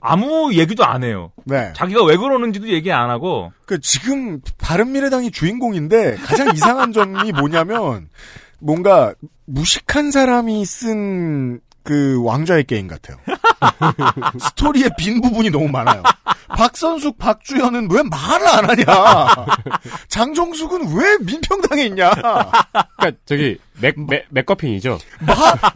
아무 얘기도 안 해요. 네. 자기가 왜 그러는지도 얘기 안 하고 그 지금 바른미래당이 주인공인데 가장 [laughs] 이상한 점이 뭐냐면 뭔가 무식한 사람이 쓴 그 왕좌의 게임 같아요. [laughs] 스토리의 빈 부분이 너무 많아요. 박선숙, 박주현은 왜 말을 안 하냐? 장정숙은 왜 민평당에 있냐? 그러니까 저기 맥, 맥, 맥커핀이죠.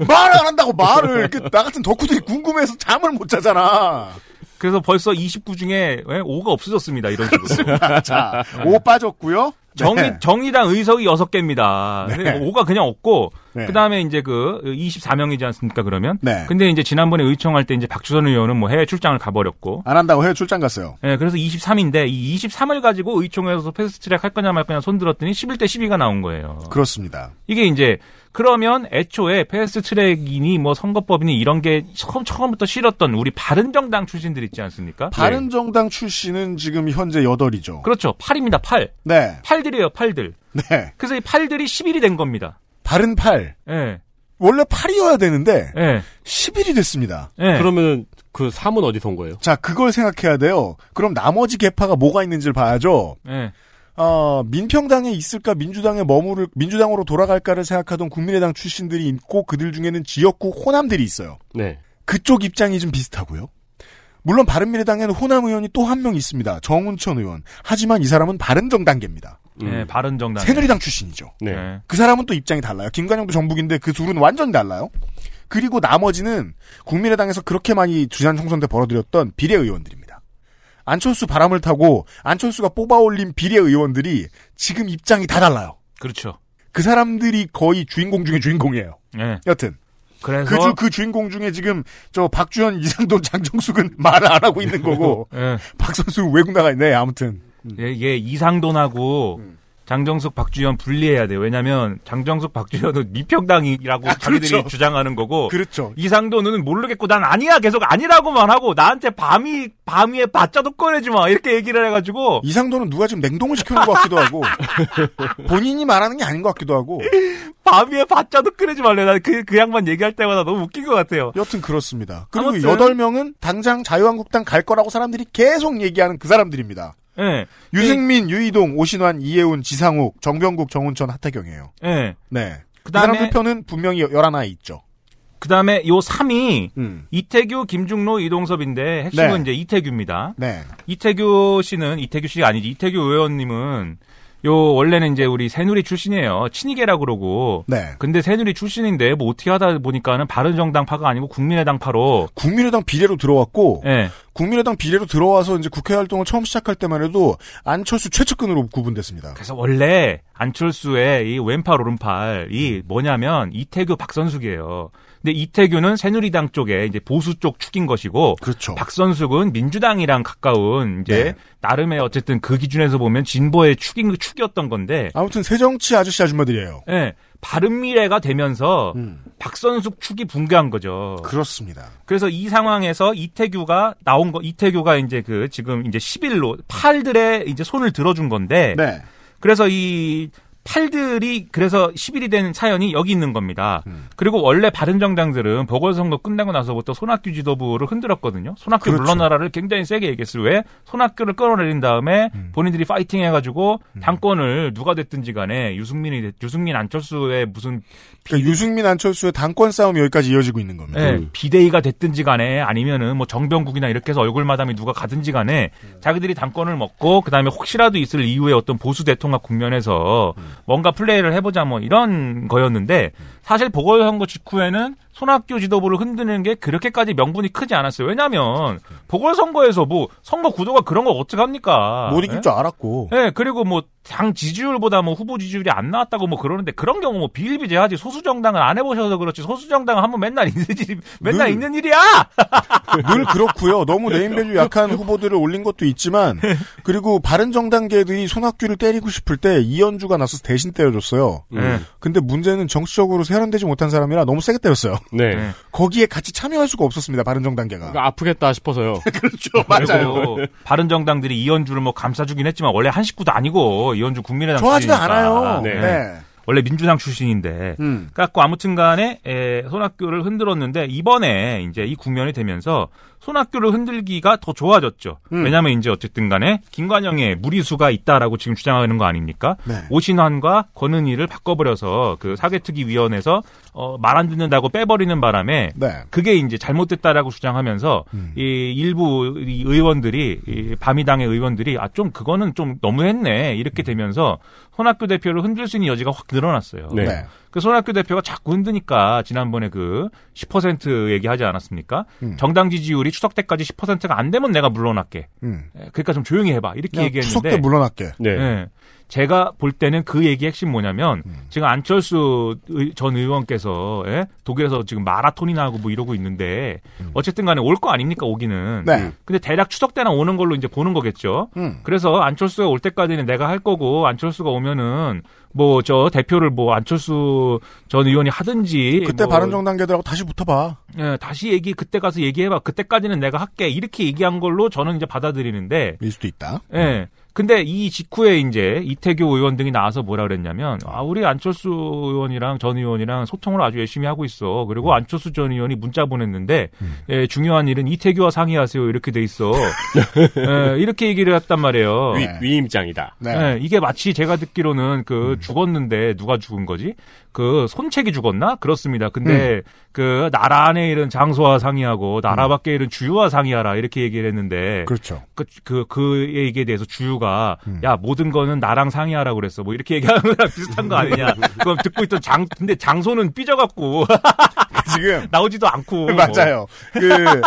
말안 한다고 말을 그나 같은 덕후들이 궁금해서 잠을 못 자잖아. 그래서 벌써 29 중에 5가 없어졌습니다. 이런 식으로. 자, 5 빠졌고요. 정의, 네. 정의당 의석이 6개입니다. 네. 5가 그냥 없고, 네. 그 다음에 이제 그 24명이지 않습니까, 그러면? 네. 근데 이제 지난번에 의총할 때 이제 박주선 의원은 뭐 해외 출장을 가버렸고, 안 한다고 해외 출장 갔어요. 예, 그래서 23인데, 이 23을 가지고 의총에서 fast track 할 거냐 말 거냐 손 들었더니 11대 12가 나온 거예요. 그렇습니다. 이게 이제, 그러면 애초에 fast track이니 뭐 선거법이니 이런 게 처음, 처음부터 싫었던 우리 바른정당 출신들 있지 않습니까? 바른정당 출신은 지금 현재 8이죠. 그렇죠. 8입니다, 8. 네. 8들이에요, 8들. 네. 그래서 이 8들이 11이 된 겁니다. 바른 8. 예. 원래 8이어야 되는데 예. 10일이 됐습니다. 예. 그러면 그 3은 어디서 온 거예요? 자, 그걸 생각해야 돼요. 그럼 나머지 개파가 뭐가 있는지를 봐야죠. 예. 어, 민평당에 있을까 민주당에 머무를 민주당으로 돌아갈까를 생각하던 국민의당 출신들이 있고 그들 중에는 지역구 호남들이 있어요. 네. 그쪽 입장이 좀 비슷하고요. 물론 바른미래당에는 호남 의원이 또 한 명 있습니다. 정운천 의원. 하지만 이 사람은 바른정당계입니다. 예, 바른 정당. 새누리당 출신이죠. 네. 그 사람은 또 입장이 달라요. 김관영도 정북인데 그 둘은 완전히 달라요. 그리고 나머지는 국민의당에서 그렇게 많이 지난 총선 때 벌어들였던 비례 의원들입니다. 안철수 바람을 타고 안철수가 뽑아올린 비례 의원들이 지금 입장이 다 달라요. 그렇죠. 그 사람들이 거의 주인공 중에 주인공이에요. 예. 여튼 그래서 그, 주, 그 주인공 중에 지금 저 박주현, 이상돈, [laughs] 장정숙은 말을 안 하고 있는 거고 예. 박선수 외국 나가 있네. 아무튼 예, 이게 이상돈하고 장정숙, 박주현 분리해야 돼요. 왜냐면 장정숙, 박주현은 미평당이라고 자기들이 그렇죠. 주장하는 거고 그렇죠. 이상돈은 모르겠고 난 아니야 계속 아니라고만 하고 나한테 밤이 밤위에 바짜도 꺼내지 마 이렇게 얘기를 해가지고 이상돈은 누가 지금 냉동을 시켜놓은 것 같기도 하고 [laughs] 본인이 말하는 게 아닌 것 같기도 하고 밤위에 바짜도 꺼내지 말래. 난그 그 양반 얘기할 때마다 너무 웃긴 것 같아요. 여튼 그렇습니다. 그리고. 여덟 명은 당장 자유한국당 갈 거라고 사람들이 계속 얘기하는 그 사람들입니다. 예. 유승민, 유이동, 오신환, 이혜훈, 지상욱, 정병국, 정운천, 하태경이에요. 예. 네. 그 그다음에- 사람들 편은 분명히 11에 있죠. 그 다음에 요 3위, 음. 이태규, 김중로, 이동섭인데 핵심은 네. 이제 이태규입니다. 네. 이태규 씨는, 이태규 씨가 아니지, 이태규 의원님은 요, 원래는 이제 우리 새누리 출신이에요. 친이계라 그러고. 네. 근데 새누리 출신인데 뭐 어떻게 하다 보니까는 바른정당파가 아니고 국민의당파로. 국민의당 비례로 들어왔고 예. 국민의당 비례로 들어와서 이제 국회 활동을 처음 시작할 때만 해도 안철수 최측근으로 구분됐습니다. 그래서 원래 안철수의 이 왼팔 오른팔이 뭐냐면 이태규 박선숙이에요. 근데 이태규는 새누리당 쪽에 이제 보수 쪽 축인 것이고 그렇죠. 박선숙은 민주당이랑 가까운 이제 네. 나름의 어쨌든 그 기준에서 보면 진보의 축인 축이었던 건데 아무튼 새정치 아저씨 아줌마들이에요. 예. 바른미래가 되면서 박선숙 축이 붕괴한 거죠. 그렇습니다. 그래서 이 상황에서 이태규가 나온 거, 이태규가 이제 그 지금 이제 10일로 팔들의 이제 손을 들어준 건데. 네. 그래서 이 팔들이 그래서 10일이 된 사연이 여기 있는 겁니다. 음. 그리고 원래 바른정당들은 보궐선거 끝나고 나서부터 손학규 지도부를 흔들었거든요. 손학규 그렇죠. 물러나라를 굉장히 세게 얘기했어요. 왜? 손학규를 끌어내린 다음에 음. 본인들이 파이팅 해가지고 당권을 누가 됐든지 간에 유승민이, 됐- 유승민 안철수의 무슨 그러니까 유승민 안철수의 당권 싸움이 여기까지 이어지고 있는 겁니다. 예, 비대위가 됐든지 간에 아니면은 뭐 정병국이나 이렇게 해서 얼굴 마담이 누가 가든지 간에 자기들이 당권을 먹고 그다음에 혹시라도 있을 이후에 어떤 보수 대통합 국면에서 뭔가 플레이를 해보자 뭐 이런 거였는데 사실 보궐선거 직후에는 손학규 지도부를 흔드는 게 그렇게까지 명분이 크지 않았어요. 왜냐하면 보궐선거에서 뭐 선거 구도가 그런 거 어떻게 합니까? 못 이길 예? 줄 알았고. 네, 그리고 뭐 당 지지율보다 뭐 후보 지지율이 안 나왔다고 뭐 그러는데 그런 경우 뭐 비일비재하지 소수 정당은 안 해보셔서 그렇지 소수 정당은 한번 맨날 있는 일 맨날 늘. 있는 일이야. [laughs] 늘 그렇고요. 너무 네임밸류 약한 후보들을 올린 것도 있지만 [laughs] 그리고 바른 정당계들이 손학규를 때리고 싶을 때 이언주가 나서서 대신 때려줬어요. 네. 근데 문제는 정치적으로 세련되지 못한 사람이라 너무 세게 때렸어요. 네. 네. 거기에 같이 참여할 수가 없었습니다. 바른정당계가. 그러니까 아프겠다 싶어서요. [laughs] 그렇죠. 맞아요. 그리고 바른 정당들이 이언주를 뭐 감싸주긴 했지만 원래 한 식구도 아니고 이언주 국민의당 좋아하지도 출신이니까. 않아요. 네. 네. 원래 민주당 출신인데. 음. 그래갖고 아무튼간에 에, 손학규를 흔들었는데 이번에 이제 이 국면이 되면서 손학규를 흔들기가 더 좋아졌죠. 음. 왜냐하면 이제 어쨌든간에 김관영의 무리수가 있다라고 지금 주장하는 거 아닙니까? 네. 오신환과 권은희를 바꿔버려서 그 사개특위위원회에서 어, 말 안 듣는다고 빼버리는 바람에 네. 그게 이제 잘못됐다라고 주장하면서 음. 이 일부 이 의원들이 이 바미당의 의원들이 아 좀 그거는 좀 너무했네 이렇게 되면서 손학규 대표를 흔들 수 있는 여지가 확 늘어났어요. 네. 네. 그 손학규 대표가 자꾸 흔드니까 지난번에 그 10% 얘기하지 않았습니까? 음. 정당 지지율이 추석 때까지 10%가 안 되면 내가 물러날게. 음. 예, 그러니까 좀 조용히 해봐 이렇게 그냥 추석 때 얘기했는데 물러날게. 네. 예. 제가 볼 때는 그 얘기 핵심 뭐냐면 음. 지금 안철수 의- 전 의원께서 예? 독일에서 지금 마라톤이나 하고 뭐 이러고 있는데 어쨌든 간에 올 거 아닙니까 오기는. 음. 네. 근데 대략 추석 때나 오는 걸로 이제 보는 거겠죠. 음. 그래서 안철수가 올 때까지는 내가 할 거고 안철수가 오면은 뭐 저 대표를 뭐 안철수 전 의원이 하든지 그때 뭐 바른정당계들하고 다시 붙어봐. 예, 다시 얘기 그때 가서 얘기해봐. 그때까지는 내가 할게 이렇게 얘기한 걸로 저는 이제 받아들이는데 일 수도 있다. 예. 근데 이 직후에 이제 이태규 의원 등이 나와서 뭐라 그랬냐면 아 우리 안철수 의원이랑 전 의원이랑 소통을 아주 열심히 하고 있어. 그리고 안철수 전 의원이 문자 보냈는데 예, 중요한 일은 이태규와 상의하세요 이렇게 돼 있어. [laughs] 예, 이렇게 얘기를 했단 말이에요. 위, 위임장이다. 네. 예, 이게 마치 제가 듣기로는 그 죽었는데 누가 죽은 거지? 그 손책이 죽었나? 그렇습니다. 근데 그 나라 안에 이런 장소와 상의하고 나라 밖에 이런 주유와 상의하라 이렇게 얘기를 했는데 그렇죠. 그, 그, 그 얘기에 대해서 주유가, 야, 모든 거는 나랑 상의하라고 그랬어. 뭐, 이렇게 얘기하는 거랑 비슷한 거 아니냐. [laughs] 그럼 듣고 있던 장, 근데 장소는 삐져갖고. [laughs] 지금. [laughs] 나오지도 않고. 맞아요. 그,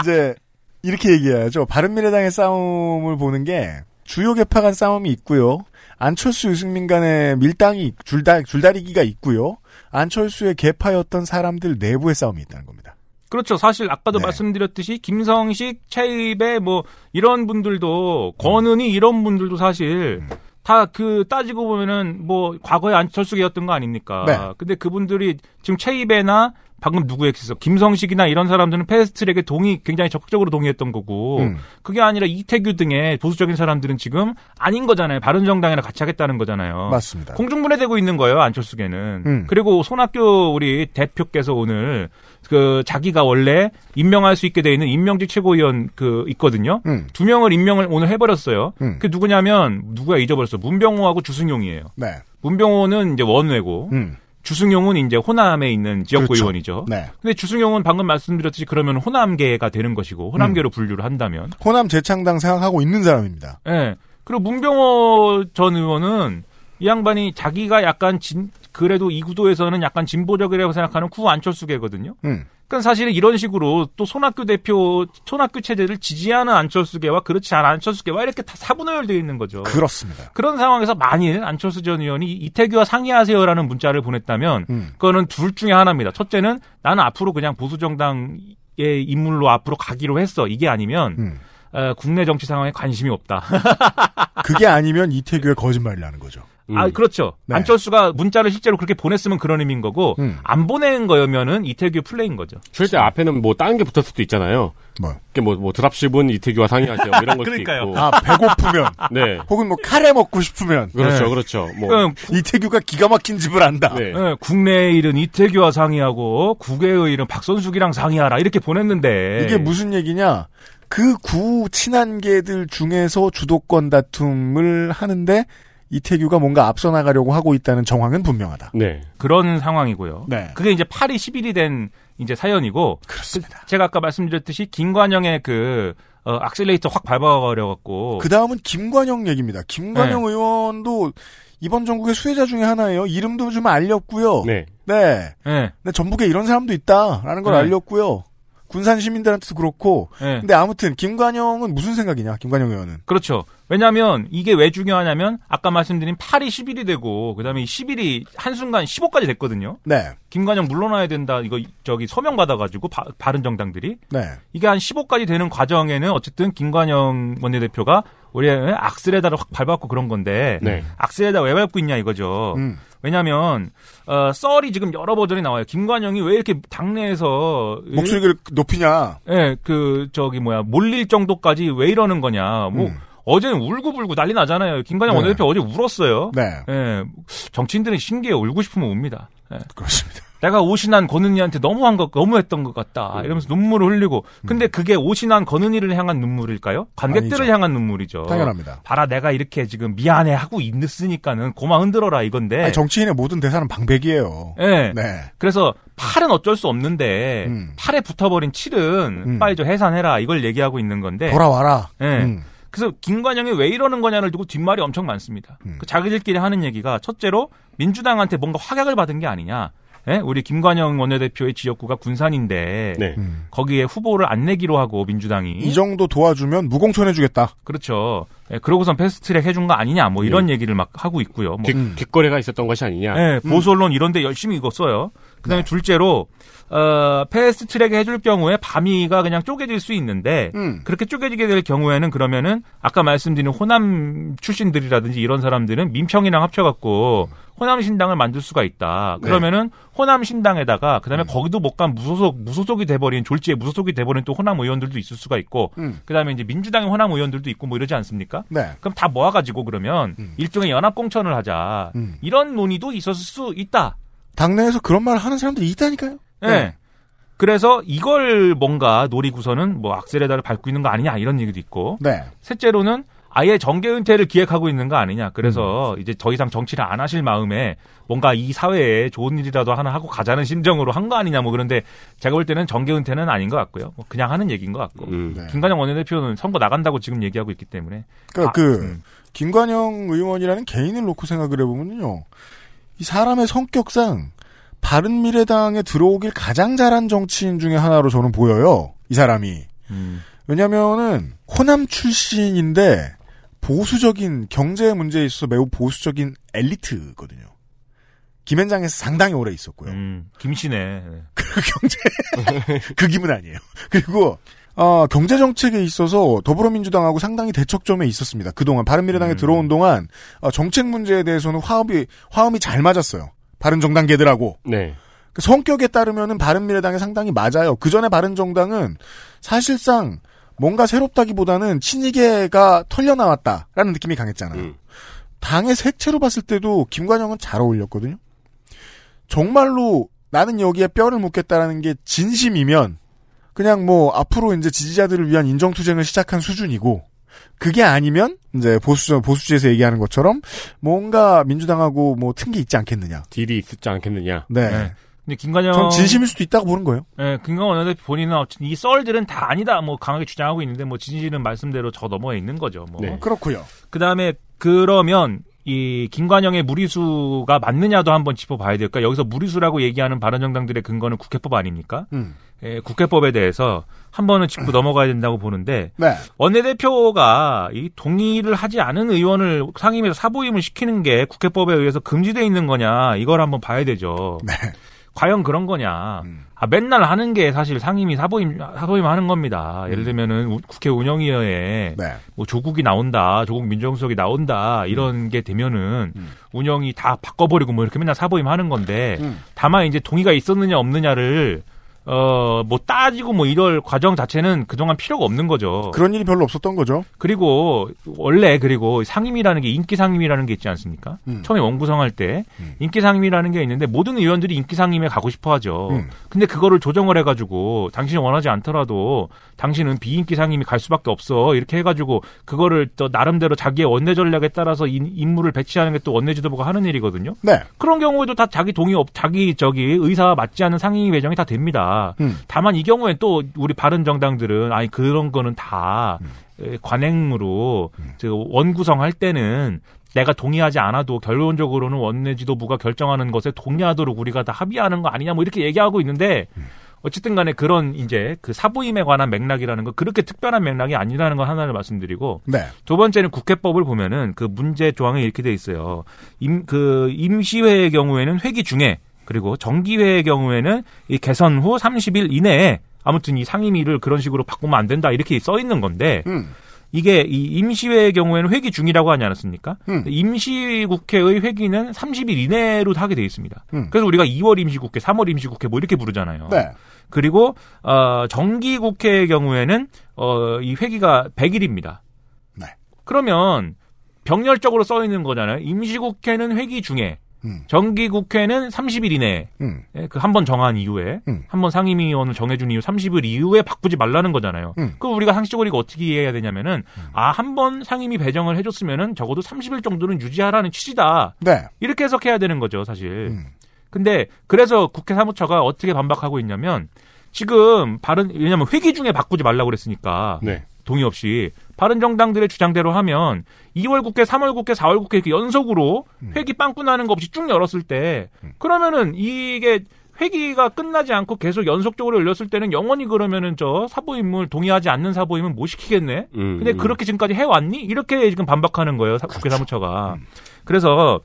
이제, 이렇게 얘기해야죠. 바른미래당의 싸움을 보는 게, 주요 개파 간 싸움이 있고요. 안철수 유승민 간의 밀당이, 줄다, 줄다리기가 있고요. 안철수의 개파였던 사람들 내부의 싸움이 있다는 겁니다. 그렇죠. 사실 아까도 네. 말씀드렸듯이 김성식, 최입의 뭐 이런 분들도 권은희 이런 분들도 사실 음. 다그 따지고 보면은 뭐 과거에 안철수계였던 거 아닙니까? 네. 근데 그분들이 지금 최입에나 방금 누구 얘기했어? 김성식이나 이런 사람들은 패스트트랙에 동의 굉장히 적극적으로 동의했던 거고 음. 그게 아니라 이태규 등의 보수적인 사람들은 지금 아닌 거잖아요. 바른정당이랑 같이 하겠다는 거잖아요. 맞습니다. 공중분해되고 있는 거예요 안철수계는. 음. 그리고 손학규 우리 대표께서 오늘 그 자기가 원래 임명할 수 있게 돼 있는 임명직 최고위원 그 있거든요. 음. 두 명을 임명을 오늘 해버렸어요. 음. 그 누구냐면 누가 잊어버렸어. 문병호하고 주승용이에요. 네. 문병호는 이제 원외고 음. 주승용은 이제 호남에 있는 지역구 그렇죠. 의원이죠. 네. 근데 주승용은 방금 말씀드렸듯이 그러면 호남계가 되는 것이고 음. 호남계로 분류를 한다면 호남 재창당 생각하고 있는 사람입니다. 예. 그리고 문병호 전 의원은 이 양반이 자기가 약간 진, 그래도 이 구도에서는 약간 진보적이라고 생각하는 구 안철수계거든요. 음. 그러니까 사실은 이런 식으로 또 손학규 대표, 손학규 체제를 지지하는 안철수계와 그렇지 않은 안철수계와 이렇게 다 사분할되어 있는 거죠. 그렇습니다. 그런 상황에서 만일 안철수 전 의원이 이태규와 상의하세요라는 문자를 보냈다면 음. 그거는 둘 중에 하나입니다. 첫째는 나는 앞으로 그냥 보수정당의 인물로 앞으로 가기로 했어. 이게 아니면 음. 어, 국내 정치 상황에 관심이 없다. 그게 아니면 이태규의 거짓말이라는 거죠. 아, 그렇죠. 네. 안철수가 문자를 실제로 그렇게 보냈으면 그런 의미인 거고, 음. 안 보낸 거면은 이태규 플레이인 거죠. 실제 앞에는 뭐 다른 게 붙을 수도 있잖아요. 뭐. 뭐, 뭐 드랍십은 이태규와 상의하세요. 뭐 이런 [laughs] 것도 그러니까요. 있고. 아, 배고프면. [laughs] 네. 혹은 뭐 카레 먹고 싶으면. 그렇죠, 네. 그렇죠. 뭐. 이태규가 기가 막힌 집을 안다. 네. 예, 국내의 일은 이태규와 상의하고, 국외의 일은 박선숙이랑 상의하라. 이렇게 보냈는데. 이게 무슨 얘기냐? 그 구 친한계들 중에서 주도권 다툼을 하는데 이태규가 뭔가 앞서 나가려고 하고 있다는 정황은 분명하다. 네. 그런 상황이고요. 네. 그게 이제 8이 10일이 된 이제 사연이고, 그렇습니다. 제가 아까 말씀드렸듯이 김관영의 그, 어, 악셀레이터 확 밟아버려갖고. 그 다음은 김관영 얘기입니다. 김관영 네. 의원도 이번 전국의 수혜자 중에 하나예요. 이름도 좀 알렸고요. 네. 네. 예, 근데 전북에 이런 사람도 있다라는 걸 네. 알렸고요. 군산 시민들한테도 그렇고. 예. 근데 아무튼 김관영은 무슨 생각이냐? 김관영 의원은. 그렇죠. 왜냐하면 이게 왜 중요하냐면 아까 말씀드린 8이 10일이 되고 그다음에 이 10일이 한순간 15까지 됐거든요. 네. 김관영 물러나야 된다. 이거 저기 서명 받아가지고 바, 바른 정당들이 네. 이게 한 15까지 되는 과정에는 어쨌든 김관영 원내대표가 우리 악셀에다를 확 밟았고 그런 건데 네. 악셀에다 왜 밟고 있냐 이거죠. 음. 왜냐하면 어, 썰이 지금 여러 버전이 나와요. 김관영이 왜 이렇게 당내에서 목소리를 높이냐? 예, 그 저기 뭐야 몰릴 정도까지 왜 이러는 거냐. 뭐 음. 어제는 울고불고 난리 나잖아요. 김관영 네. 원내대표 어제 울었어요. 네. 예, 정치인들은 신기해 울고 싶으면 웁니다. 예. 그렇습니다. 내가 오신한 권은희한테 너무한 것, 너무했던 것 같다. 음. 이러면서 눈물을 흘리고. 근데 그게 오신한 권은희를 향한 눈물일까요? 관객들을 아니죠. 향한 눈물이죠. 당연합니다. 봐라, 내가 이렇게 지금 미안해 하고 있으니까는 고마 흔들어라 이건데. 아니, 정치인의 모든 대사는 방백이에요. 예. 네. 그래서 팔은 어쩔 수 없는데 음. 팔에 붙어버린 칠은 음. 빨리 좀 해산해라 이걸 얘기하고 있는 건데. 돌아와라. 예. 음. 그래서 김관영이 왜 이러는 거냐를 두고 뒷말이 엄청 많습니다. 음. 그 자기들끼리 하는 얘기가 첫째로 민주당한테 뭔가 확약을 받은 게 아니냐. 예? 우리 김관영 원내대표의 지역구가 군산인데 네. 음. 거기에 후보를 안 내기로 하고 민주당이 이 정도 도와주면 무공천해주겠다. 그렇죠. 예, 그러고선 패스트트랙 해준 거 아니냐 뭐 이런 얘기를 막 하고 있고요. 뭐 뒷, 뒷거래가 있었던 것이 아니냐. 예, 보수 언론 이런데 열심히 이거 써요. 그다음에 둘째로 어, 패스트 트랙에 해줄 경우에 밤이가 그냥 쪼개질 수 있는데 음. 그렇게 쪼개지게 될 경우에는 그러면은 아까 말씀드린 호남 출신들이라든지 이런 사람들은 민평이랑 합쳐갖고 호남 신당을 만들 수가 있다. 네. 그러면은 호남 신당에다가 그다음에 음. 거기도 못 간 무소속 무소속이 돼버린 졸지에 무소속이 돼버린 또 호남 의원들도 있을 수가 있고 음. 그다음에 이제 민주당의 호남 의원들도 있고 뭐 이러지 않습니까? 네. 그럼 다 모아가지고 그러면 일종의 연합 공천을 하자 음. 이런 논의도 있었을 수 있다. 당내에서 그런 말을 하는 사람들이 있다니까요. 네. 그래서 이걸 뭔가 노리고서는 뭐 악셀에다를 밟고 있는 거 아니냐 이런 얘기도 있고. 네. 셋째로는 아예 정계 은퇴를 기획하고 있는 거 아니냐. 음. 그래서 이제 더 이상 정치를 안 하실 마음에 뭔가 이 사회에 좋은 일이라도 하나 하고 가자는 심정으로 한 거 아니냐. 뭐 그런데 제가 볼 때는 정계 은퇴는 아닌 것 같고요. 뭐 그냥 하는 얘기인 것 같고. 네. 김관영 원내대표는 선거 나간다고 지금 얘기하고 있기 때문에. 그러니까 아, 그 음. 김관영 의원이라는 개인을 놓고 생각을 해보면요, 이 사람의 성격상 바른미래당에 들어오길 가장 잘한 정치인 중에 하나로 저는 보여요. 이 사람이. 음. 왜냐면은 호남 출신인데 보수적인 경제 문제에 있어서 매우 보수적인 엘리트거든요. 김현장에서 상당히 오래 있었고요. 음, 김씨네. [laughs] [laughs] 그 기분 아니에요. 그리고 어, 경제 정책에 있어서 더불어민주당하고 상당히 대척점에 있었습니다. 그동안 바른미래당에 들어온 동안 어, 정책 문제에 대해서는 화합이 화음이 잘 맞았어요. 바른정당계들하고. 네. 그 성격에 따르면은 바른미래당에 상당히 맞아요. 그 전에 바른정당은 사실상 뭔가 새롭다기보다는 친이계가 털려 나왔다라는 느낌이 강했잖아요. 당의 색채로 봤을 때도 김관영은 잘 어울렸거든요. 정말로 나는 여기에 뼈를 묻겠다라는 게 진심이면 그냥 뭐 앞으로 이제 지지자들을 위한 인정투쟁을 시작한 수준이고 그게 아니면 이제 보수 보수지에서 얘기하는 것처럼 뭔가 민주당하고 뭐 튼 게 있지 않겠느냐. 딜이 있지 않겠느냐. 네. 근데 김관영 전 진심일 수도 있다고 보는 거예요. 예, 김광원 원내대표 본인은 어쨌든 이 썰들은 다 아니다 뭐 강하게 주장하고 있는데 뭐 진실은 말씀대로 저 너머에 있는 거죠. 뭐. 네. 그렇고요. 그다음에 그러면 이 김관영의 무리수가 맞느냐도 한번 짚어봐야 될까. 여기서 무리수라고 얘기하는 바른정당들의 근거는 국회법 아닙니까? 음. 예, 국회법에 대해서 한 번은 짚고 넘어가야 된다고 보는데 네. 원내대표가 이 동의를 하지 않은 의원을 상임위에서 사보임을 시키는 게 국회법에 의해서 금지돼 있는 거냐 이걸 한번 봐야 되죠. 네. 과연 그런 거냐. 음. 아, 맨날 하는 게 사실 상임위 사보임, 사보임 하는 겁니다. 예를 들면은 우- 국회 운영위원회에 네. 뭐 조국이 나온다, 조국 민정수석이 나온다, 이런 게 되면은 운영이 다 바꿔버리고 뭐 이렇게 맨날 사보임 하는 건데 음. 다만 이제 동의가 있었느냐 없느냐를 어, 뭐 따지고 뭐 이럴 과정 자체는 그동안 필요가 없는 거죠. 그런 일이 별로 없었던 거죠. 그리고 원래 그리고 상임이라는 게 인기 상임이라는 게 있지 않습니까? 음. 처음에 원구성할 때 인기 상임이라는 게 있는데 모든 의원들이 인기 상임에 가고 싶어 하죠. 음. 근데 그거를 조정을 해 가지고 당신이 원하지 않더라도 당신은 비인기 상임이 갈 수밖에 없어. 이렇게 해 가지고 그거를 또 나름대로 자기의 원내 전략에 따라서 인, 인물을 배치하는 게 또 원내 지도부가 하는 일이거든요. 네. 그런 경우에도 다 자기 동의 없, 자기 저기 의사와 맞지 않는 상임위 배정이 다 됩니다. 음. 다만 이 경우엔 또 우리 바른 정당들은 아니 그런 거는 다 에, 관행으로 저 원구성할 때는 내가 동의하지 않아도 결론적으로는 원내 지도부가 결정하는 것에 동의하도록 우리가 다 합의하는 거 아니냐 뭐 이렇게 얘기하고 있는데 어쨌든 간에 그런 이제 그 사부임에 관한 맥락이라는 거 그렇게 특별한 맥락이 아니라는 거 하나를 말씀드리고 네. 두 번째는 국회법을 보면은 그 문제 조항에 이렇게 돼 있어요. 임, 그 임시회의 경우에는 회기 중에 그리고 정기회의 경우에는 이 개선 후 30일 이내에 아무튼 이 상임위를 그런 식으로 바꾸면 안 된다 이렇게 써 있는 건데 음. 이게 이 임시회의 경우에는 회기 중이라고 하지 않았습니까? 음. 임시국회의 회기는 30일 이내로 하게 돼 있습니다. 음. 그래서 우리가 2월 임시국회, 3월 임시국회 뭐 이렇게 부르잖아요. 네. 그리고 어 정기 국회의 경우에는 어이 회기가 100일입니다. 네. 그러면 병렬적으로 써 있는 거잖아요. 임시국회는 회기 중에 음. 정기 국회는 30일 이내에 음. 그 한 번 정한 이후에 음. 한번 상임위원을 정해준 이후 30일 이후에 바꾸지 말라는 거잖아요. 음. 그럼 우리가 상식적으로 이거 어떻게 이해해야 되냐면은 아 한 번 상임위 배정을 해줬으면은 적어도 30일 정도는 유지하라는 취지다. 네. 이렇게 해석해야 되는 거죠, 사실. 음. 근데 그래서 국회 사무처가 어떻게 반박하고 있냐면 지금 바른 왜냐면 회기 중에 바꾸지 말라고 그랬으니까 네. 동의 없이 바른 정당들의 주장대로 하면 2월 국회, 3월 국회, 4월 국회 이렇게 연속으로 회기 빵꾸 나는 거 없이 쭉 열었을 때 그러면은 이게 회기가 끝나지 않고 계속 연속적으로 열렸을 때는 영원히 그러면은 저 사보임을 동의하지 않는 사보임은 못 시키겠네. 음, 근데 음. 그렇게 지금까지 해왔니? 이렇게 지금 반박하는 거예요. 사- 국회 사무처가. 그래서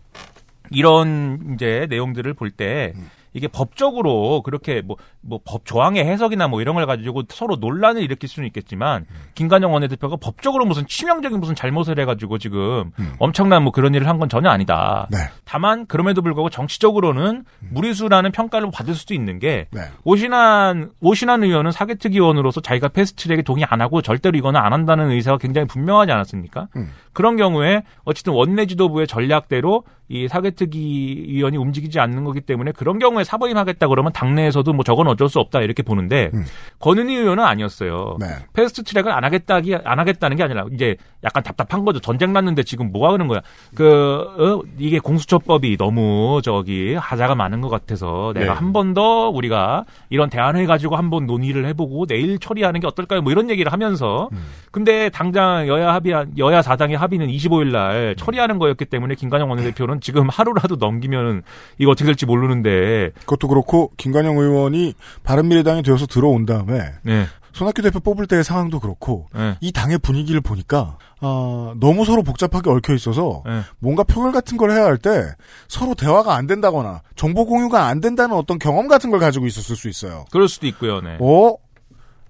이런 이제 내용들을 볼때 이게 법적으로 그렇게 뭐 뭐 법 조항의 해석이나 뭐 이런 걸 가지고 서로 논란을 일으킬 수는 있겠지만 김관영 원내대표가 법적으로 무슨 치명적인 무슨 잘못을 해가지고 지금 엄청난 뭐 그런 일을 한 건 전혀 아니다. 네. 다만 그럼에도 불구하고 정치적으로는 무리수라는 평가를 받을 수도 있는 게 네. 오신한 오신한 의원은 사개특위 의원으로서 자기가 패스트트랙에 동의 안 하고 절대로 이거는 안 한다는 의사가 굉장히 분명하지 않았습니까? 음. 그런 경우에 어쨌든 원내 지도부의 전략대로 이 사개특위 의원이 움직이지 않는 거기 때문에 그런 경우에 사보임하겠다 그러면 당내에서도 뭐 저건 어쩔 수 없다 이렇게 보는데 권은희 의원은 아니었어요. 네. 패스트트랙을 안 하겠다기 안 하겠다는 게 아니라 이제 약간 답답한 거죠. 전쟁 났는데 지금 뭐 하는 거야? 그 어, 이게 공수처법이 너무 저기 하자가 많은 것 같아서 내가 네. 한번 더 우리가 이런 대안을 가지고 한번 논의를 해보고 내일 처리하는 게 어떨까요? 뭐 이런 얘기를 하면서 근데 당장 여야 합의 여야 사당의 합의는 25일 날 처리하는 거였기 때문에 김관영 원내대표는 지금 하루라도 넘기면 이거 어떻게 될지 모르는데 그것도 그렇고 김관영 의원이 바른미래당이 되어서 들어온 다음에 네. 손학규 대표 뽑을 때의 상황도 그렇고 네. 이 당의 분위기를 보니까 아, 너무 서로 복잡하게 얽혀 있어서 네. 뭔가 표결 같은 걸 해야 할 때 서로 대화가 안 된다거나 정보 공유가 안 된다는 어떤 경험 같은 걸 가지고 있었을 수 있어요. 그럴 수도 있고요. 네. 어?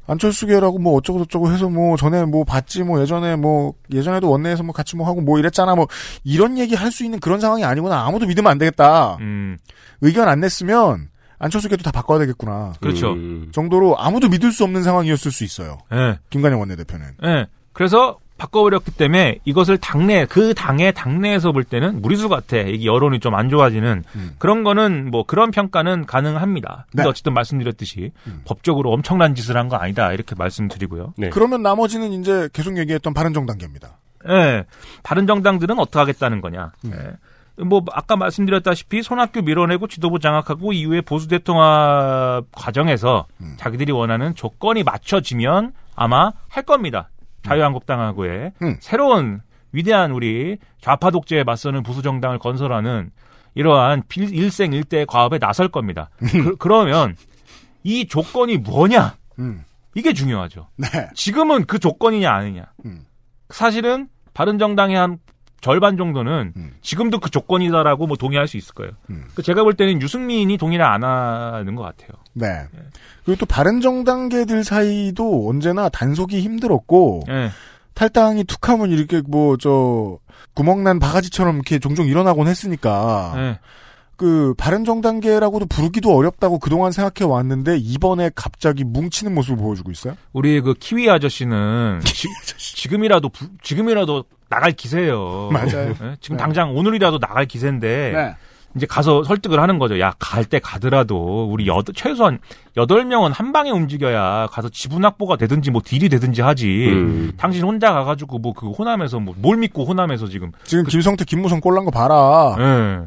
안철수계라고 뭐 어쩌고 저쩌고 해서 뭐 전에 뭐 봤지 뭐 예전에 뭐 예전에도 원내에서 뭐 같이 뭐 하고 뭐 이랬잖아 뭐 이런 얘기 할 수 있는 그런 상황이 아니구나 아무도 믿으면 안 되겠다 음. 의견 안 냈으면 안철수계도 다 바꿔야 되겠구나 그렇죠. 정도로 아무도 믿을 수 없는 상황이었을 수 있어요 네. 김관영 원내대표는 예. 그래서 바꿔버렸기 때문에 이것을 당내 그 당의 당내에서 볼 때는 무리수 같아. 이게 여론이 좀 안 좋아지는 그런 거는 뭐 그런 평가는 가능합니다. 근데 네. 어쨌든 말씀드렸듯이 법적으로 엄청난 짓을 한 거 아니다 이렇게 말씀드리고요. 네. 그러면 나머지는 이제 계속 얘기했던 바른정당계입니다 예. 다른 정당들은 어떻게 하겠다는 거냐. 예. 뭐 아까 말씀드렸다시피 손학규 밀어내고 지도부 장악하고 이후에 보수 대통합 과정에서 자기들이 원하는 조건이 맞춰지면 아마 할 겁니다. 자유한국당하고의 새로운 위대한 우리 좌파 독재에 맞서는 보수 정당을 건설하는 이러한 빌- 일생 일대 과업에 나설 겁니다. 그, 러면이 조건이 뭐냐? 음. 이게 중요하죠. 네. 지금은 그 조건이냐 아니냐. 사실은 바른 정당의 한 절반 정도는 지금도 그 조건이다라고 뭐 동의할 수 있을 거예요. 그 제가 볼 때는 유승민이 동의를 안 하는 것 같아요. 네. 그리고 또 바른정당계들 사이도 언제나 단속이 힘들었고 예. 탈당이 툭하면 이렇게 뭐 저 구멍난 바가지처럼 이렇게 종종 일어나곤 했으니까 예. 그 바른정당계라고도 부르기도 어렵다고 그동안 생각해 왔는데 이번에 갑자기 뭉치는 모습을 보여주고 있어요. 우리 그 키위 아저씨는 [laughs] 지, 금이라도 지금이라도 나갈 기세예요. 맞아요. 예? 지금 네. 당장 오늘이라도 나갈 기세인데 네. 이제 가서 설득을 하는 거죠. 야, 갈 때 가더라도 우리 여덟 최소한 여덟 명은 한 방에 움직여야 가서 지분 확보가 되든지 뭐 딜이 되든지 하지. 음. 당신 혼자 가가지고 뭐 그 호남에서 뭐 뭘 믿고 호남에서 지금 지금 김성태, 김무성 꼴난 거 봐라. 예.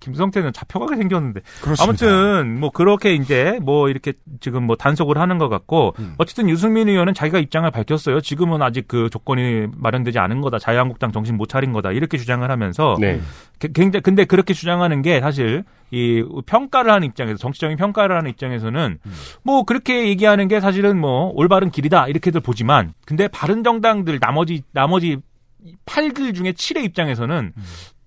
김성태는 잡혀가게 생겼는데. 그렇습니다. 아무튼 뭐 그렇게 이제 뭐 이렇게 지금 뭐 단속을 하는 것 같고 음. 어쨌든 유승민 의원은 자기가 입장을 밝혔어요. 지금은 아직 그 조건이 마련되지 않은 거다. 자유한국당 정신 못 차린 거다. 이렇게 주장을 하면서 네. 게- 굉장히 근데 그렇게 주장하는 게 사실 이 평가를 하는 입장에서 정치적인 평가를 하는 입장에서는 뭐 그렇게 얘기하는 게 사실은 뭐 올바른 길이다 이렇게들 보지만 근데 바른 정당들 나머지 나머지 8들 중에 7의 입장에서는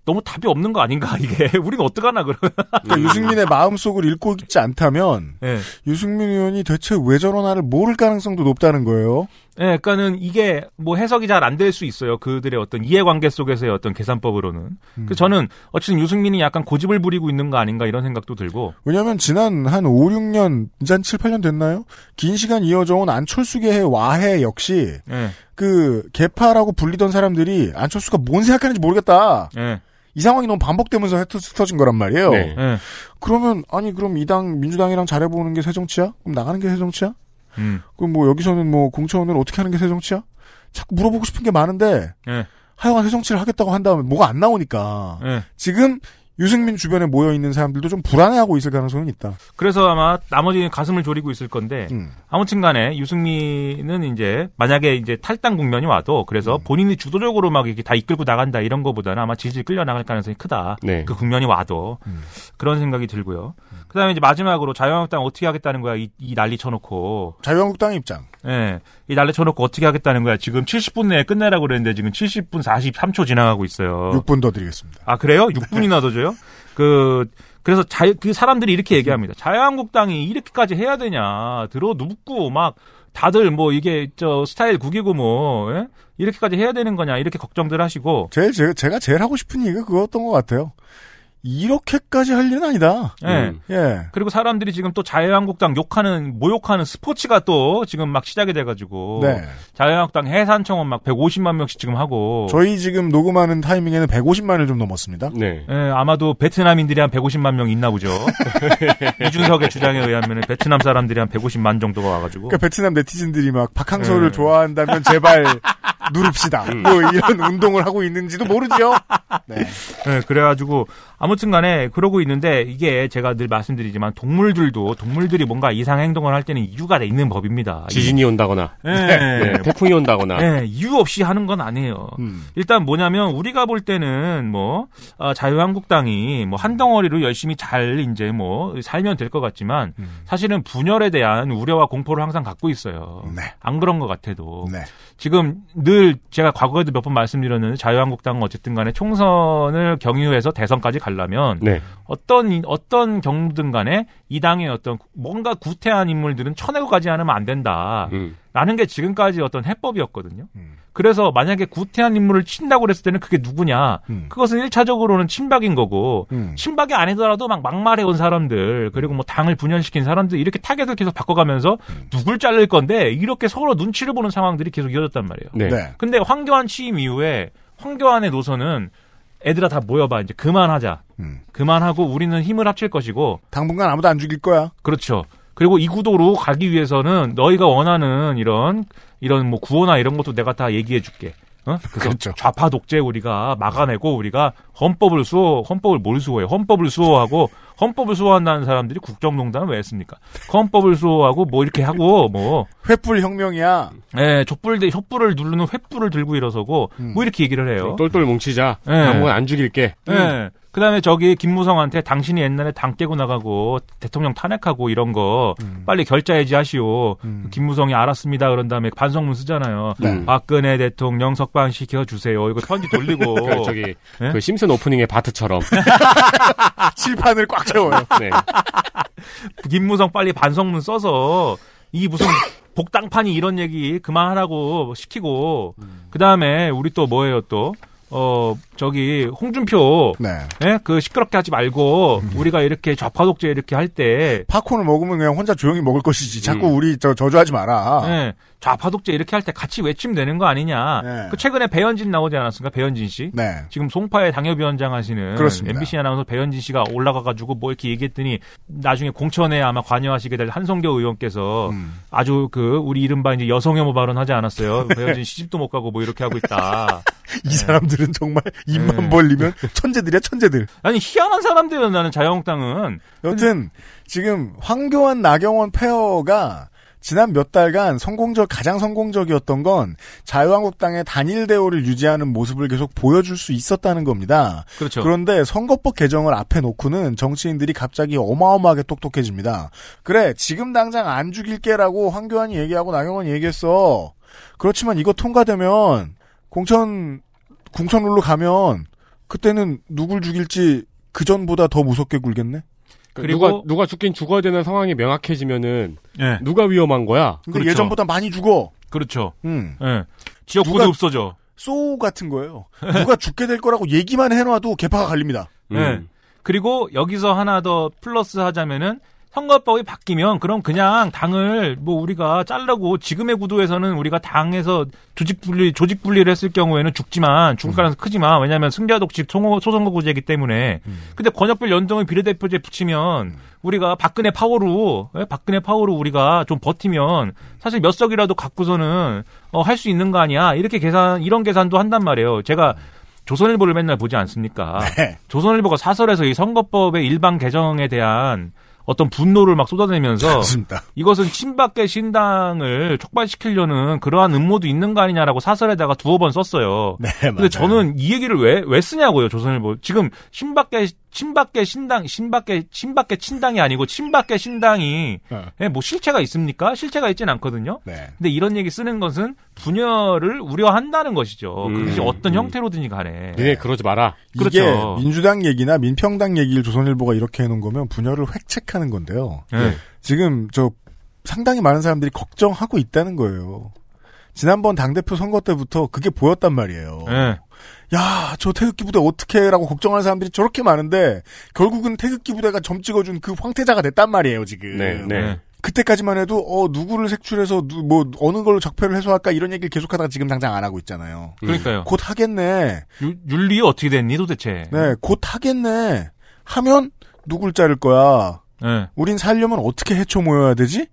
너무 답이 없는 거 아닌가 [laughs] 이게 우리가 어떡하나 그러면 [laughs] 그러니까 유승민의 마음속을 읽고 있지 않다면 예. 유승민 의원이 대체 왜 저러나를 모를 가능성도 높다는 거예요. 예, 그러니까는 이게 뭐 해석이 잘 안 될 수 있어요. 그들의 어떤 이해관계 속에서의 어떤 계산법으로는. 그래서 저는 어쨌든 유승민이 약간 고집을 부리고 있는 거 아닌가 이런 생각도 들고. 왜냐하면 지난 한 5, 6년, 이제 한 7, 8년 됐나요? 긴 시간 이어져온 안철수계의 와해 역시 예, 그 개파라고 불리던 사람들이 안철수가 뭔 생각하는지 모르겠다. 예, 이 상황이 너무 반복되면서 흩어진 거란 말이에요. 네. 예. 그러면 아니 그럼 이 당 민주당이랑 잘해보는 게 새정치야? 그럼 나가는 게 새정치야? 음, 그럼 뭐 여기서는 뭐 공천을 어떻게 하는 게 새정치야? 자꾸 물어보고 싶은 게 많은데 예, 하여간 새정치를 하겠다고 한 다음에 뭐가 안 나오니까 예. 지금 유승민 주변에 모여 있는 사람들도 좀 불안해하고 있을 가능성은 있다. 그래서 아마 나머지는 가슴을 졸이고 있을 건데 음. 아무튼 간에 유승민은 이제 만약에 이제 탈당 국면이 와도 그래서 본인이 주도적으로 막 이렇게 다 이끌고 나간다 이런 거보다는 아마 질질 끌려 나갈 가능성이 크다. 네. 그 국면이 와도 그런 생각이 들고요. 그다음에 이제 마지막으로 자유한국당 어떻게 하겠다는 거야 이, 이 난리 쳐놓고 자유한국당 입장. 예, 이 난리 쳐놓고 어떻게 하겠다는 거야 지금 70분 내에 끝내라고 그랬는데 지금 70분 43초 지나가고 있어요. 6분 더 드리겠습니다. 아 그래요? 6분이나 더 줘요? 그 그래서 자, 그 사람들이 이렇게 얘기합니다. 자유한국당이 이렇게까지 해야 되냐. 들어 눕고 막 다들 뭐 이게 저 스타일 구기고 뭐 예? 이렇게까지 해야 되는 거냐 이렇게 걱정들 하시고 제일 제, 제가 제일 하고 싶은 얘기가 그거였던 것 같아요. 이렇게까지 할 일은 아니다. 예. 예. 그리고 사람들이 지금 또 자유한국당 욕하는 모욕하는 스포츠가 또 지금 막 시작이 돼가지고 네. 자유한국당 해산청원 막 150만 명씩 지금 하고 저희 지금 녹음하는 타이밍에는 150만을 좀 넘었습니다. 네. 예, 아마도 베트남인들이 한 150만 명 있나 보죠. [laughs] 이준석의 주장에 의하면 베트남 사람들이 한 150만 정도가 와가지고. 그러니까 베트남 네티즌들이 막 박항서를 네. 좋아한다면 제발 [laughs] 누릅시다. 뭐 이런 운동을 하고 있는지도 모르죠. 네. 예, 그래가지고 아무튼 간에 그러고 있는데 이게 제가 늘 말씀드리지만 동물들도 동물들이 뭔가 이상 행동을 할 때는 이유가 있는 법입니다. 지진이 온다거나, 예. [laughs] 네, 태풍이 온다거나. 예, 이유 없이 하는 건 아니에요. 음. 일단 뭐냐면 우리가 볼 때는 뭐 어, 자유한국당이 뭐 한 덩어리로 열심히 잘 이제 뭐 살면 될 것 같지만 음. 사실은 분열에 대한 우려와 공포를 항상 갖고 있어요. 네. 안 그런 것 같아도 네. 지금 늘 제가 과거에도 몇 번 말씀드렸는데 자유한국당은 어쨌든 간에 총선을 경유해서 대선까지 가려면 네. 어떤 이- 어떤 경우든 간에 이 당의 어떤 뭔가 구태한 인물들은 쳐내고 가지 않으면 안 된다. 음. 라는 게 지금까지 어떤 해법이었거든요. 음. 그래서 만약에 구태한 인물을 친다고 그랬을 때는 그게 누구냐? 음. 그것은 일차적으로는 친박인 거고 음. 친박이 아니더라도 막 막말해 온 사람들 그리고 뭐 당을 분열시킨 사람들 이렇게 타겟을 계속 바꿔가면서 음. 누굴 자를 건데 이렇게 서로 눈치를 보는 상황들이 계속 이어졌단 말이에요. 네. 네. 근데 황교안 취임 이후에 황교안의 노선은 애들아 다 모여봐 이제 그만하자. 음. 그만하고 우리는 힘을 합칠 것이고 당분간 아무도 안 죽일 거야. 그렇죠. 그리고 이 구도로 가기 위해서는 너희가 원하는 이런 이런 뭐 구호나 이런 것도 내가 다 얘기해 줄게. 어? 그렇죠. 좌파 독재 우리가 막아내고 우리가 헌법을 수호 헌법을 뭘 수호해? 헌법을 수호하고 헌법을 수호한다는 사람들이 국정농단을 왜 했습니까? 헌법을 수호하고 뭐 이렇게 하고 뭐 횃불 혁명이야. 예, 촛불 대 촛불을 누르는 횃불을 들고 일어서고 음. 뭐 이렇게 얘기를 해요. 똘똘 뭉치자. 네. 당분간 안 죽일게. 예. 그다음에 저기 김무성한테 당신이 옛날에 당 깨고 나가고 대통령 탄핵하고 이런 거 음. 빨리 결자해지 하시오. 음. 김무성이 알았습니다. 그런 다음에 반성문 쓰잖아요. 네. 박근혜 대통령 석방 시켜 주세요. 이거 편지 돌리고 [laughs] 그 저기 예? 그 심슨 오프닝의 바트처럼. [laughs] 칠판을 꽉 채워요. 네. [laughs] 김무성 빨리 반성문 써서 이 무슨 복당판이 이런 얘기 그만하라고 시키고 그다음에 우리 또 뭐예요 또 어, 저기, 홍준표. 네. 예? 그 시끄럽게 하지 말고, 우리가 이렇게 좌파 독재 이렇게 할 때. 팝콘을 먹으면 그냥 혼자 조용히 먹을 것이지. 자꾸 음. 우리 저 저주하지 마라. 예. 좌파 독재 이렇게 할 때 같이 외치면 되는 거 아니냐. 네. 그 최근에 배현진 나오지 않았습니까? 배현진 씨. 네. 지금 송파의 당협위원장 하시는 그렇습니다. MBC 아나운서 배현진 씨가 올라가가지고 뭐 이렇게 얘기했더니 나중에 공천에 아마 관여하시게 될 한성교 의원께서 음. 아주 그 우리 이른바 이제 여성 혐오 발언 하지 않았어요. [laughs] 배현진 시집도 못 가고 뭐 이렇게 하고 있다. [laughs] 이 사람들은 정말 입만 네. 벌리면 천재들이야 천재들. 아니 희한한 사람들이야 나는 자유한국당은. 여튼 지금 황교안 나경원 페어가 지난 몇 달간 성공적 가장 성공적이었던 건 자유한국당의 단일 대우를 유지하는 모습을 계속 보여줄 수 있었다는 겁니다. 그렇죠. 그런데 선거법 개정을 앞에 놓고는 정치인들이 갑자기 어마어마하게 똑똑해집니다. 그래 지금 당장 안 죽일게라고 황교안이 얘기하고 나경원이 얘기했어. 그렇지만 이거 통과되면 공천 공천룰로 가면 그때는 누굴 죽일지 그 전보다 더 무섭게 굴겠네. 그리고- 누가 누가 죽긴 죽어야 되는 상황이 명확해지면은 예. 누가 위험한 거야? 근데 그렇죠. 예전보다 많이 죽어. 그렇죠. 음. 예. 지역구도 없어져. 소우 같은 거예요. 누가 죽게 될 거라고 얘기만 해놔도 개파가 갈립니다. 음. 예. 그리고 여기서 하나 더 플러스 하자면은 선거법이 바뀌면 그럼 그냥 당을 뭐 우리가 자르고 지금의 구도에서는 우리가 당에서 조직 분리 조직 분리를 했을 경우에는 죽지만 죽을 가능성 크지만 왜냐하면 승자 독식 소선거 소선거구제이기 때문에 근데 권역별 연동의 비례대표제 붙이면 우리가 박근혜 파워로 예? 박근혜 파워로 우리가 좀 버티면 사실 몇 석이라도 갖고서는 어, 할 수 있는 거 아니야 이렇게 계산 이런 계산도 한단 말이에요 제가 조선일보를 맨날 보지 않습니까? 네. 조선일보가 사설에서 이 선거법의 일반 개정에 대한 어떤 분노를 막 쏟아내면서 그렇습니다. 이것은 친박계 신당을 촉발시키려는 그러한 음모도 있는 거 아니냐라고 사설에다가 두어 번 썼어요. 네, 근데 저는 이 얘기를 왜, 왜 쓰냐고요, 조선일보. 지금 신박계 친박계 신당, 신박계, 친박계 친당이 아니고 친박계 신당이 네. 예, 뭐 실체가 있습니까? 실체가 있진 않거든요. 네. 근데 이런 얘기 쓰는 것은 분열을 우려한다는 것이죠. 음. 그것이 어떤 음. 형태로든지 간에. 니네 그러지 마라. 이게 그렇죠. 민주당 얘기나 민평당 얘기를 조선일보가 이렇게 해놓은 거면 분열을 획책하는 건데요. 네. 지금 저 상당히 많은 사람들이 걱정하고 있다는 거예요. 지난번 당대표 선거 때부터 그게 보였단 말이에요. 예. 야, 저 태극기 부대 어떻게 라고 걱정하는 사람들이 저렇게 많은데 결국은 태극기 부대가 점 찍어준 그 황태자가 됐단 말이에요, 지금. 네, 네. 그때까지만 해도 어 누구를 색출해서 누, 뭐 어느 걸로 적폐를 해소할까 이런 얘기를 계속하다가 지금 당장 안 하고 있잖아요. 그러니까요. 곧 하겠네. 유- 윤리 어떻게 됐니 도대체? 네, 곧 하겠네. 하면 누굴 자를 거야. 예. 우린 살려면 어떻게 해쳐 모여야 되지?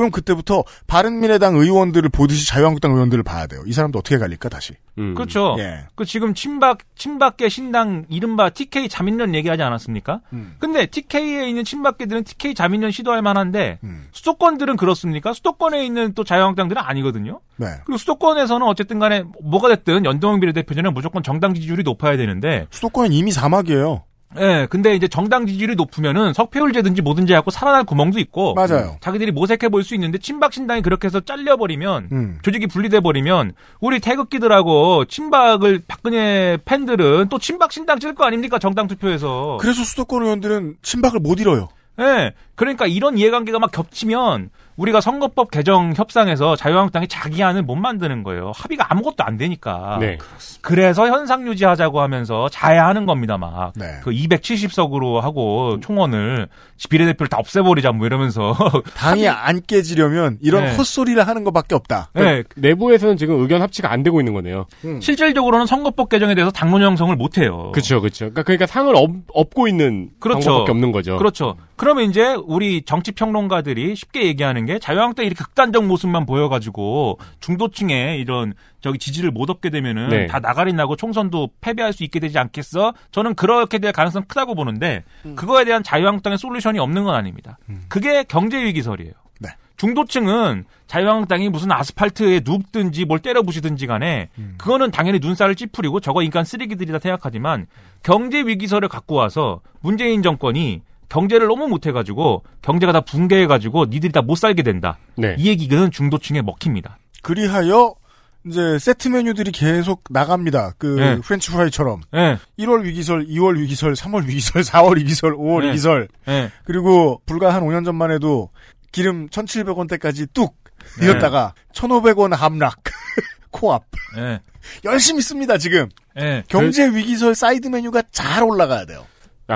그럼 그때부터 바른미래당 의원들을 보듯이 자유한국당 의원들을 봐야 돼요. 이 사람도 어떻게 갈릴까 다시. 음. 그렇죠. 예. 그 지금 친박 친박계 신당 이른바 TK 자민련 얘기하지 않았습니까? 음. 근데 TK에 있는 친박계들은 TK 자민련 시도할 만한데 음. 수도권들은 그렇습니까? 수도권에 있는 또 자유한국당들은 아니거든요. 네. 그리고 수도권에서는 어쨌든 간에 뭐가 됐든 연동형 비례대표제는 무조건 정당 지지율이 높아야 되는데 수도권은 이미 사막이에요. 예, 근데 이제 정당 지지율이 높으면은 석패율제든지 뭐든지 해갖고 살아날 구멍도 있고. 맞아요. 자기들이 모색해 볼 수 있는데 친박 신당이 그렇게 해서 잘려버리면 음. 조직이 분리돼 버리면 우리 태극기들하고 친박을 박근혜 팬들은 또 친박 신당 찔 거 아닙니까 정당 투표에서. 그래서 수도권 의원들은 친박을 못 잃어요. 예. 그러니까 이런 이해관계가 막 겹치면 우리가 선거법 개정 협상에서 자유한국당이 자기 안을 못 만드는 거예요. 합의가 아무것도 안 되니까. 네. 그래서 현상 유지하자고 하면서 자해하는 겁니다, 막. 네. 그 270석으로 하고 총원을 비례대표를 다 없애버리자 뭐 이러면서. [laughs] 당이 안 깨지려면 이런 네. 헛소리를 하는 것밖에 없다. 네. 내부에서는 지금 의견 합치가 안 되고 있는 거네요. 실질적으로는 선거법 개정에 대해서 당론 형성을 못 해요. 그렇죠, 그렇죠. 그러니까, 그러니까 상을 엎, 엎고 있는 그렇죠. 방법밖에 없는 거죠. 그렇죠. 그러면 이제 우리 정치 평론가들이 쉽게 얘기하는 게 자유한국당 이렇게 극단적 모습만 보여가지고 중도층에 이런 저기 지지를 못 얻게 되면은 네. 다 나가리 나고 총선도 패배할 수 있게 되지 않겠어? 저는 그렇게 될 가능성 크다고 보는데 그거에 대한 자유한국당의 솔루션이 없는 건 아닙니다. 그게 경제 위기설이에요. 네. 중도층은 자유한국당이 무슨 아스팔트에 눕든지 뭘 때려 부시든지 간에 그거는 당연히 눈살을 찌푸리고 저거 인간 쓰레기들이다 생각하지만 경제 위기설을 갖고 와서 문재인 정권이 경제를 너무 못해가지고 경제가 다 붕괴해가지고 니들이 다 못 살게 된다. 네. 이 얘기는 중도층에 먹힙니다. 그리하여 이제 set menu들이 계속 나갑니다. 그 네. French fry처럼 예, 1월 위기설, 2월 위기설, 3월 위기설, [laughs] 4월 위기설, 5월 네. 위기설. 예. 그리고 불과 한 5년 전만 해도 기름 1,700원대까지 뚝 네. 이었다가 1,500원 함락 [laughs] 코앞 예, [laughs] 열심히 씁니다 지금. 예. 경제 위기설 side menu가 잘 올라가야 돼요.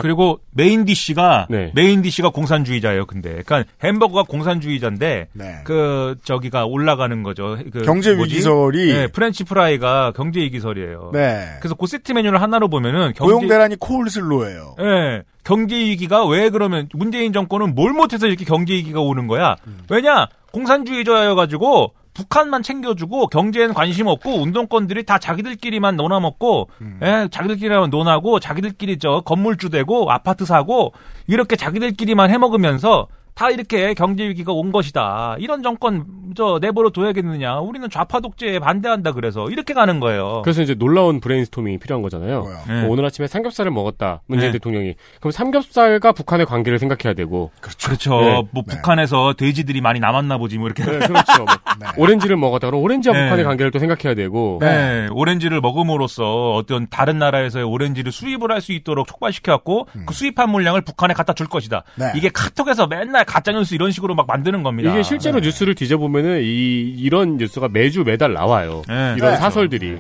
그리고 main dish가 네. main dish가 공산주의자예요. 근데 그러니까 햄버거가 공산주의자인데 네. 그 저기가 올라가는 거죠. 그 경제? 위기설이 네, French fry가 경제 위기설이에요. 네. 그래서 그 set menu를 하나로 보면은 경제 고용 대란이 coleslaw예요. 예. 경제 위기가 왜 그러면 문재인 정권은 뭘 못해서 이렇게 경제 위기가 오는 거야? 음. 왜냐 공산주의자여 가지고 북한만 챙겨주고 경제에는 관심 없고 운동권들이 다 자기들끼리만 노나먹고 음. 예, 자기들끼리만 노나 갖고 자기들끼리 저 건물주 되고 아파트 사고 이렇게 자기들끼리만 해먹으면서 다 이렇게 경제 위기가 온 것이다. 이런 정권 저 내버려 둬야겠느냐? 우리는 좌파 독재에 반대한다 그래서 이렇게 가는 거예요. 그래서 이제 놀라운 브레인스토밍이 필요한 거잖아요. 네. 뭐 오늘 아침에 삼겹살을 먹었다. 문재인 네. 대통령이. 그럼 삼겹살과 북한의 관계를 생각해야 되고. 그렇죠. 네. 뭐 북한에서 돼지들이 많이 남았나 보지 뭐 이렇게. 네, 그렇죠. 뭐 [laughs] 네. 오렌지를 먹었다. 그럼 오렌지와 네. 북한의 관계를 또 생각해야 되고. 네, 오렌지를 먹음으로써 어떤 다른 나라에서의 오렌지를 수입을 할 수 있도록 촉발시켜갖고 그 수입한 물량을 북한에 갖다 줄 것이다. 네. 이게 카톡에서 맨날 가짜 뉴스 이런 식으로 막 만드는 겁니다. 이게 실제로 뉴스를 뒤져보면은 이, 이런 뉴스가 매주 매달 나와요. 네. 이런 네. 사설들이.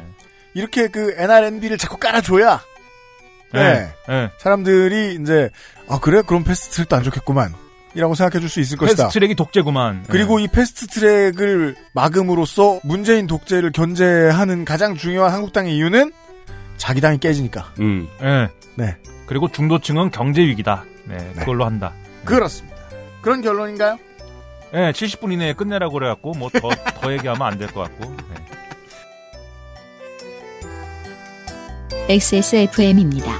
이렇게 그 NRNB를 자꾸 깔아줘야 네. 네. 네. 사람들이 이제 아 그래 그럼 패스트트랙도 안 좋겠구만 이라고 생각해 줄 수 있을 것이다. 패스트트랙이 독재구만. 그리고 이 패스트트랙을 막음으로써 문재인 독재를 견제하는 가장 중요한 한국당의 이유는 자기 당이 깨지니까. 음. 네. 네. 그리고 중도층은 경제 위기다. 네, 그걸로 한다. 그렇습니다. 그런 결론인가요? 네, 70분 이내에 끝내라고 그래갖고 뭐 더 [laughs] 더 얘기하면 안 될 것 같고. 네. XSFM입니다.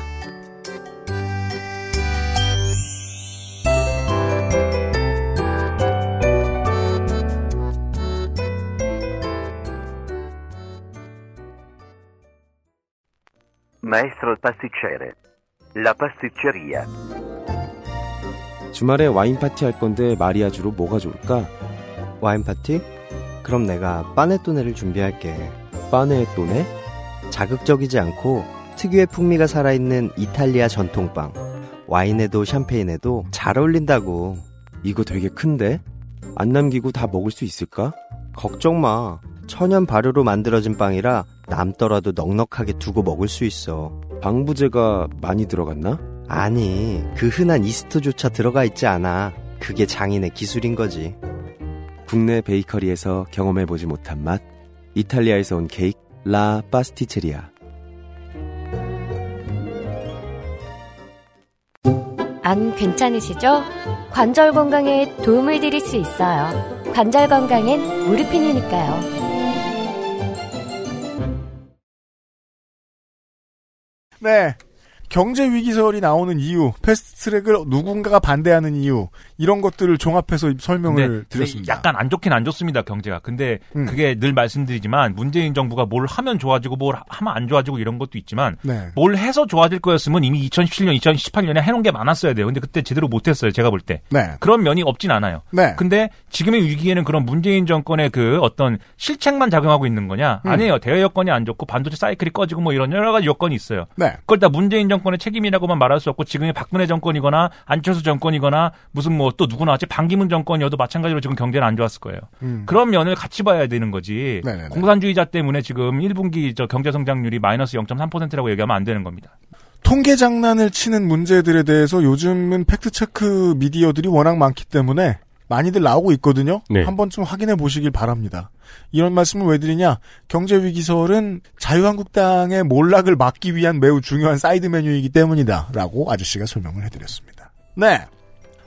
Maestro il pasticcere. La pasticceria. 주말에 와인 파티 할 건데 마리아주로 뭐가 좋을까? 와인 파티? 그럼 내가 빠네토네를 준비할게. 빠네토네? 자극적이지 않고 특유의 풍미가 살아있는 이탈리아 전통빵. 와인에도 샴페인에도 잘 어울린다고. 이거 되게 큰데? 안 남기고 다 먹을 수 있을까? 걱정 마. 천연 발효로 만들어진 빵이라 남더라도 넉넉하게 두고 먹을 수 있어. 방부제가 많이 들어갔나? 아니, 그 흔한 이스트조차 들어가 있지 않아. 그게 장인의 기술인 거지. 국내 베이커리에서 경험해보지 못한 맛. 이탈리아에서 온 케이크 라 파스티체리아. 안 괜찮으시죠? 관절 건강에 도움을 드릴 수 있어요. 관절 건강엔 무르핀이니까요. 네. 경제 위기설이 나오는 이유, 패스트트랙을 누군가가 반대하는 이유, 이런 것들을 종합해서 설명을 드렸습니다. 약간 안 좋긴 안 좋습니다 경제가. 근데 음. 그게 늘 말씀드리지만 문재인 정부가 뭘 하면 좋아지고 뭘 하면 안 좋아지고 이런 것도 있지만 네. 뭘 해서 좋아질 거였으면 이미 2017년, 2018년에 해놓은 게 많았어야 돼요. 근데 그때 제대로 못했어요. 제가 볼 때. 네. 그런 면이 없진 않아요. 네. 근데 지금의 위기에는 그런 문재인 정권의 그 어떤 실책만 작용하고 있는 거냐? 음. 아니에요. 대외 여건이 안 좋고 반도체 사이클이 꺼지고 뭐 이런 여러 가지 여건이 있어요. 네. 그걸 다 문재인 정권 의 책임이라고만 말할 수 없고 지금의 박근혜 정권이거나 안철수 정권이거나 무슨 뭐 또 누구 나왔지 반기문 정권이어도 마찬가지로 지금 경제는 안 좋았을 거예요. 음. 그런 면을 같이 봐야 되는 거지. 네네네. 공산주의자 때문에 지금 1분기 저 경제 성장률이 마이너스 0.3%라고 얘기하면 안 되는 겁니다. 통계 장난을 치는 문제들에 대해서 요즘은 fact check 미디어들이 워낙 많기 때문에 많이들 나오고 있거든요. 네. 한 번쯤 확인해 보시길 바랍니다. 이런 말씀을 왜 드리냐? 경제 위기설은 자유한국당의 몰락을 막기 위한 매우 중요한 side menu이기 때문이다 라고 아저씨가 설명을 해드렸습니다. 네,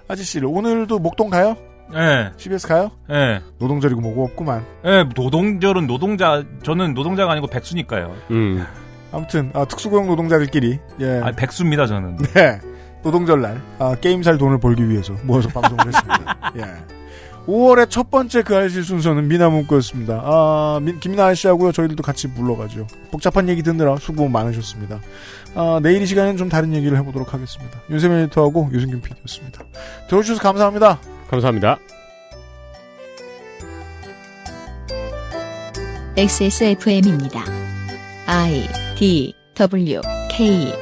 아저씨를 오늘도 목동 가요? 예. CBS 가요? 예. 노동절이고 뭐고 없구만. 예, 노동절은 노동자, 저는 노동자가 아니고 백수니까요. 음. 아무튼 아, 특수고용 노동자들끼리 예. 아, 백수입니다, 저는. 네. 노동절 날 아, 게임 살 돈을 벌기 위해서 모여서 방송을 했습니다. [laughs] 예. 5월의 첫 번째 그 알실 순서는 미나 문구였습니다. 아, 민- 김이나 아저씨하고요. 저희들도 같이 불러가죠. 복잡한 얘기 듣느라 수고 많으셨습니다. 아, 내일 이 시간에는 좀 다른 얘기를 해보도록 하겠습니다. 윤세민 에디터하고 유승균 PD였습니다. 들어주셔서 감사합니다. 감사합니다. XSFM입니다. I D W K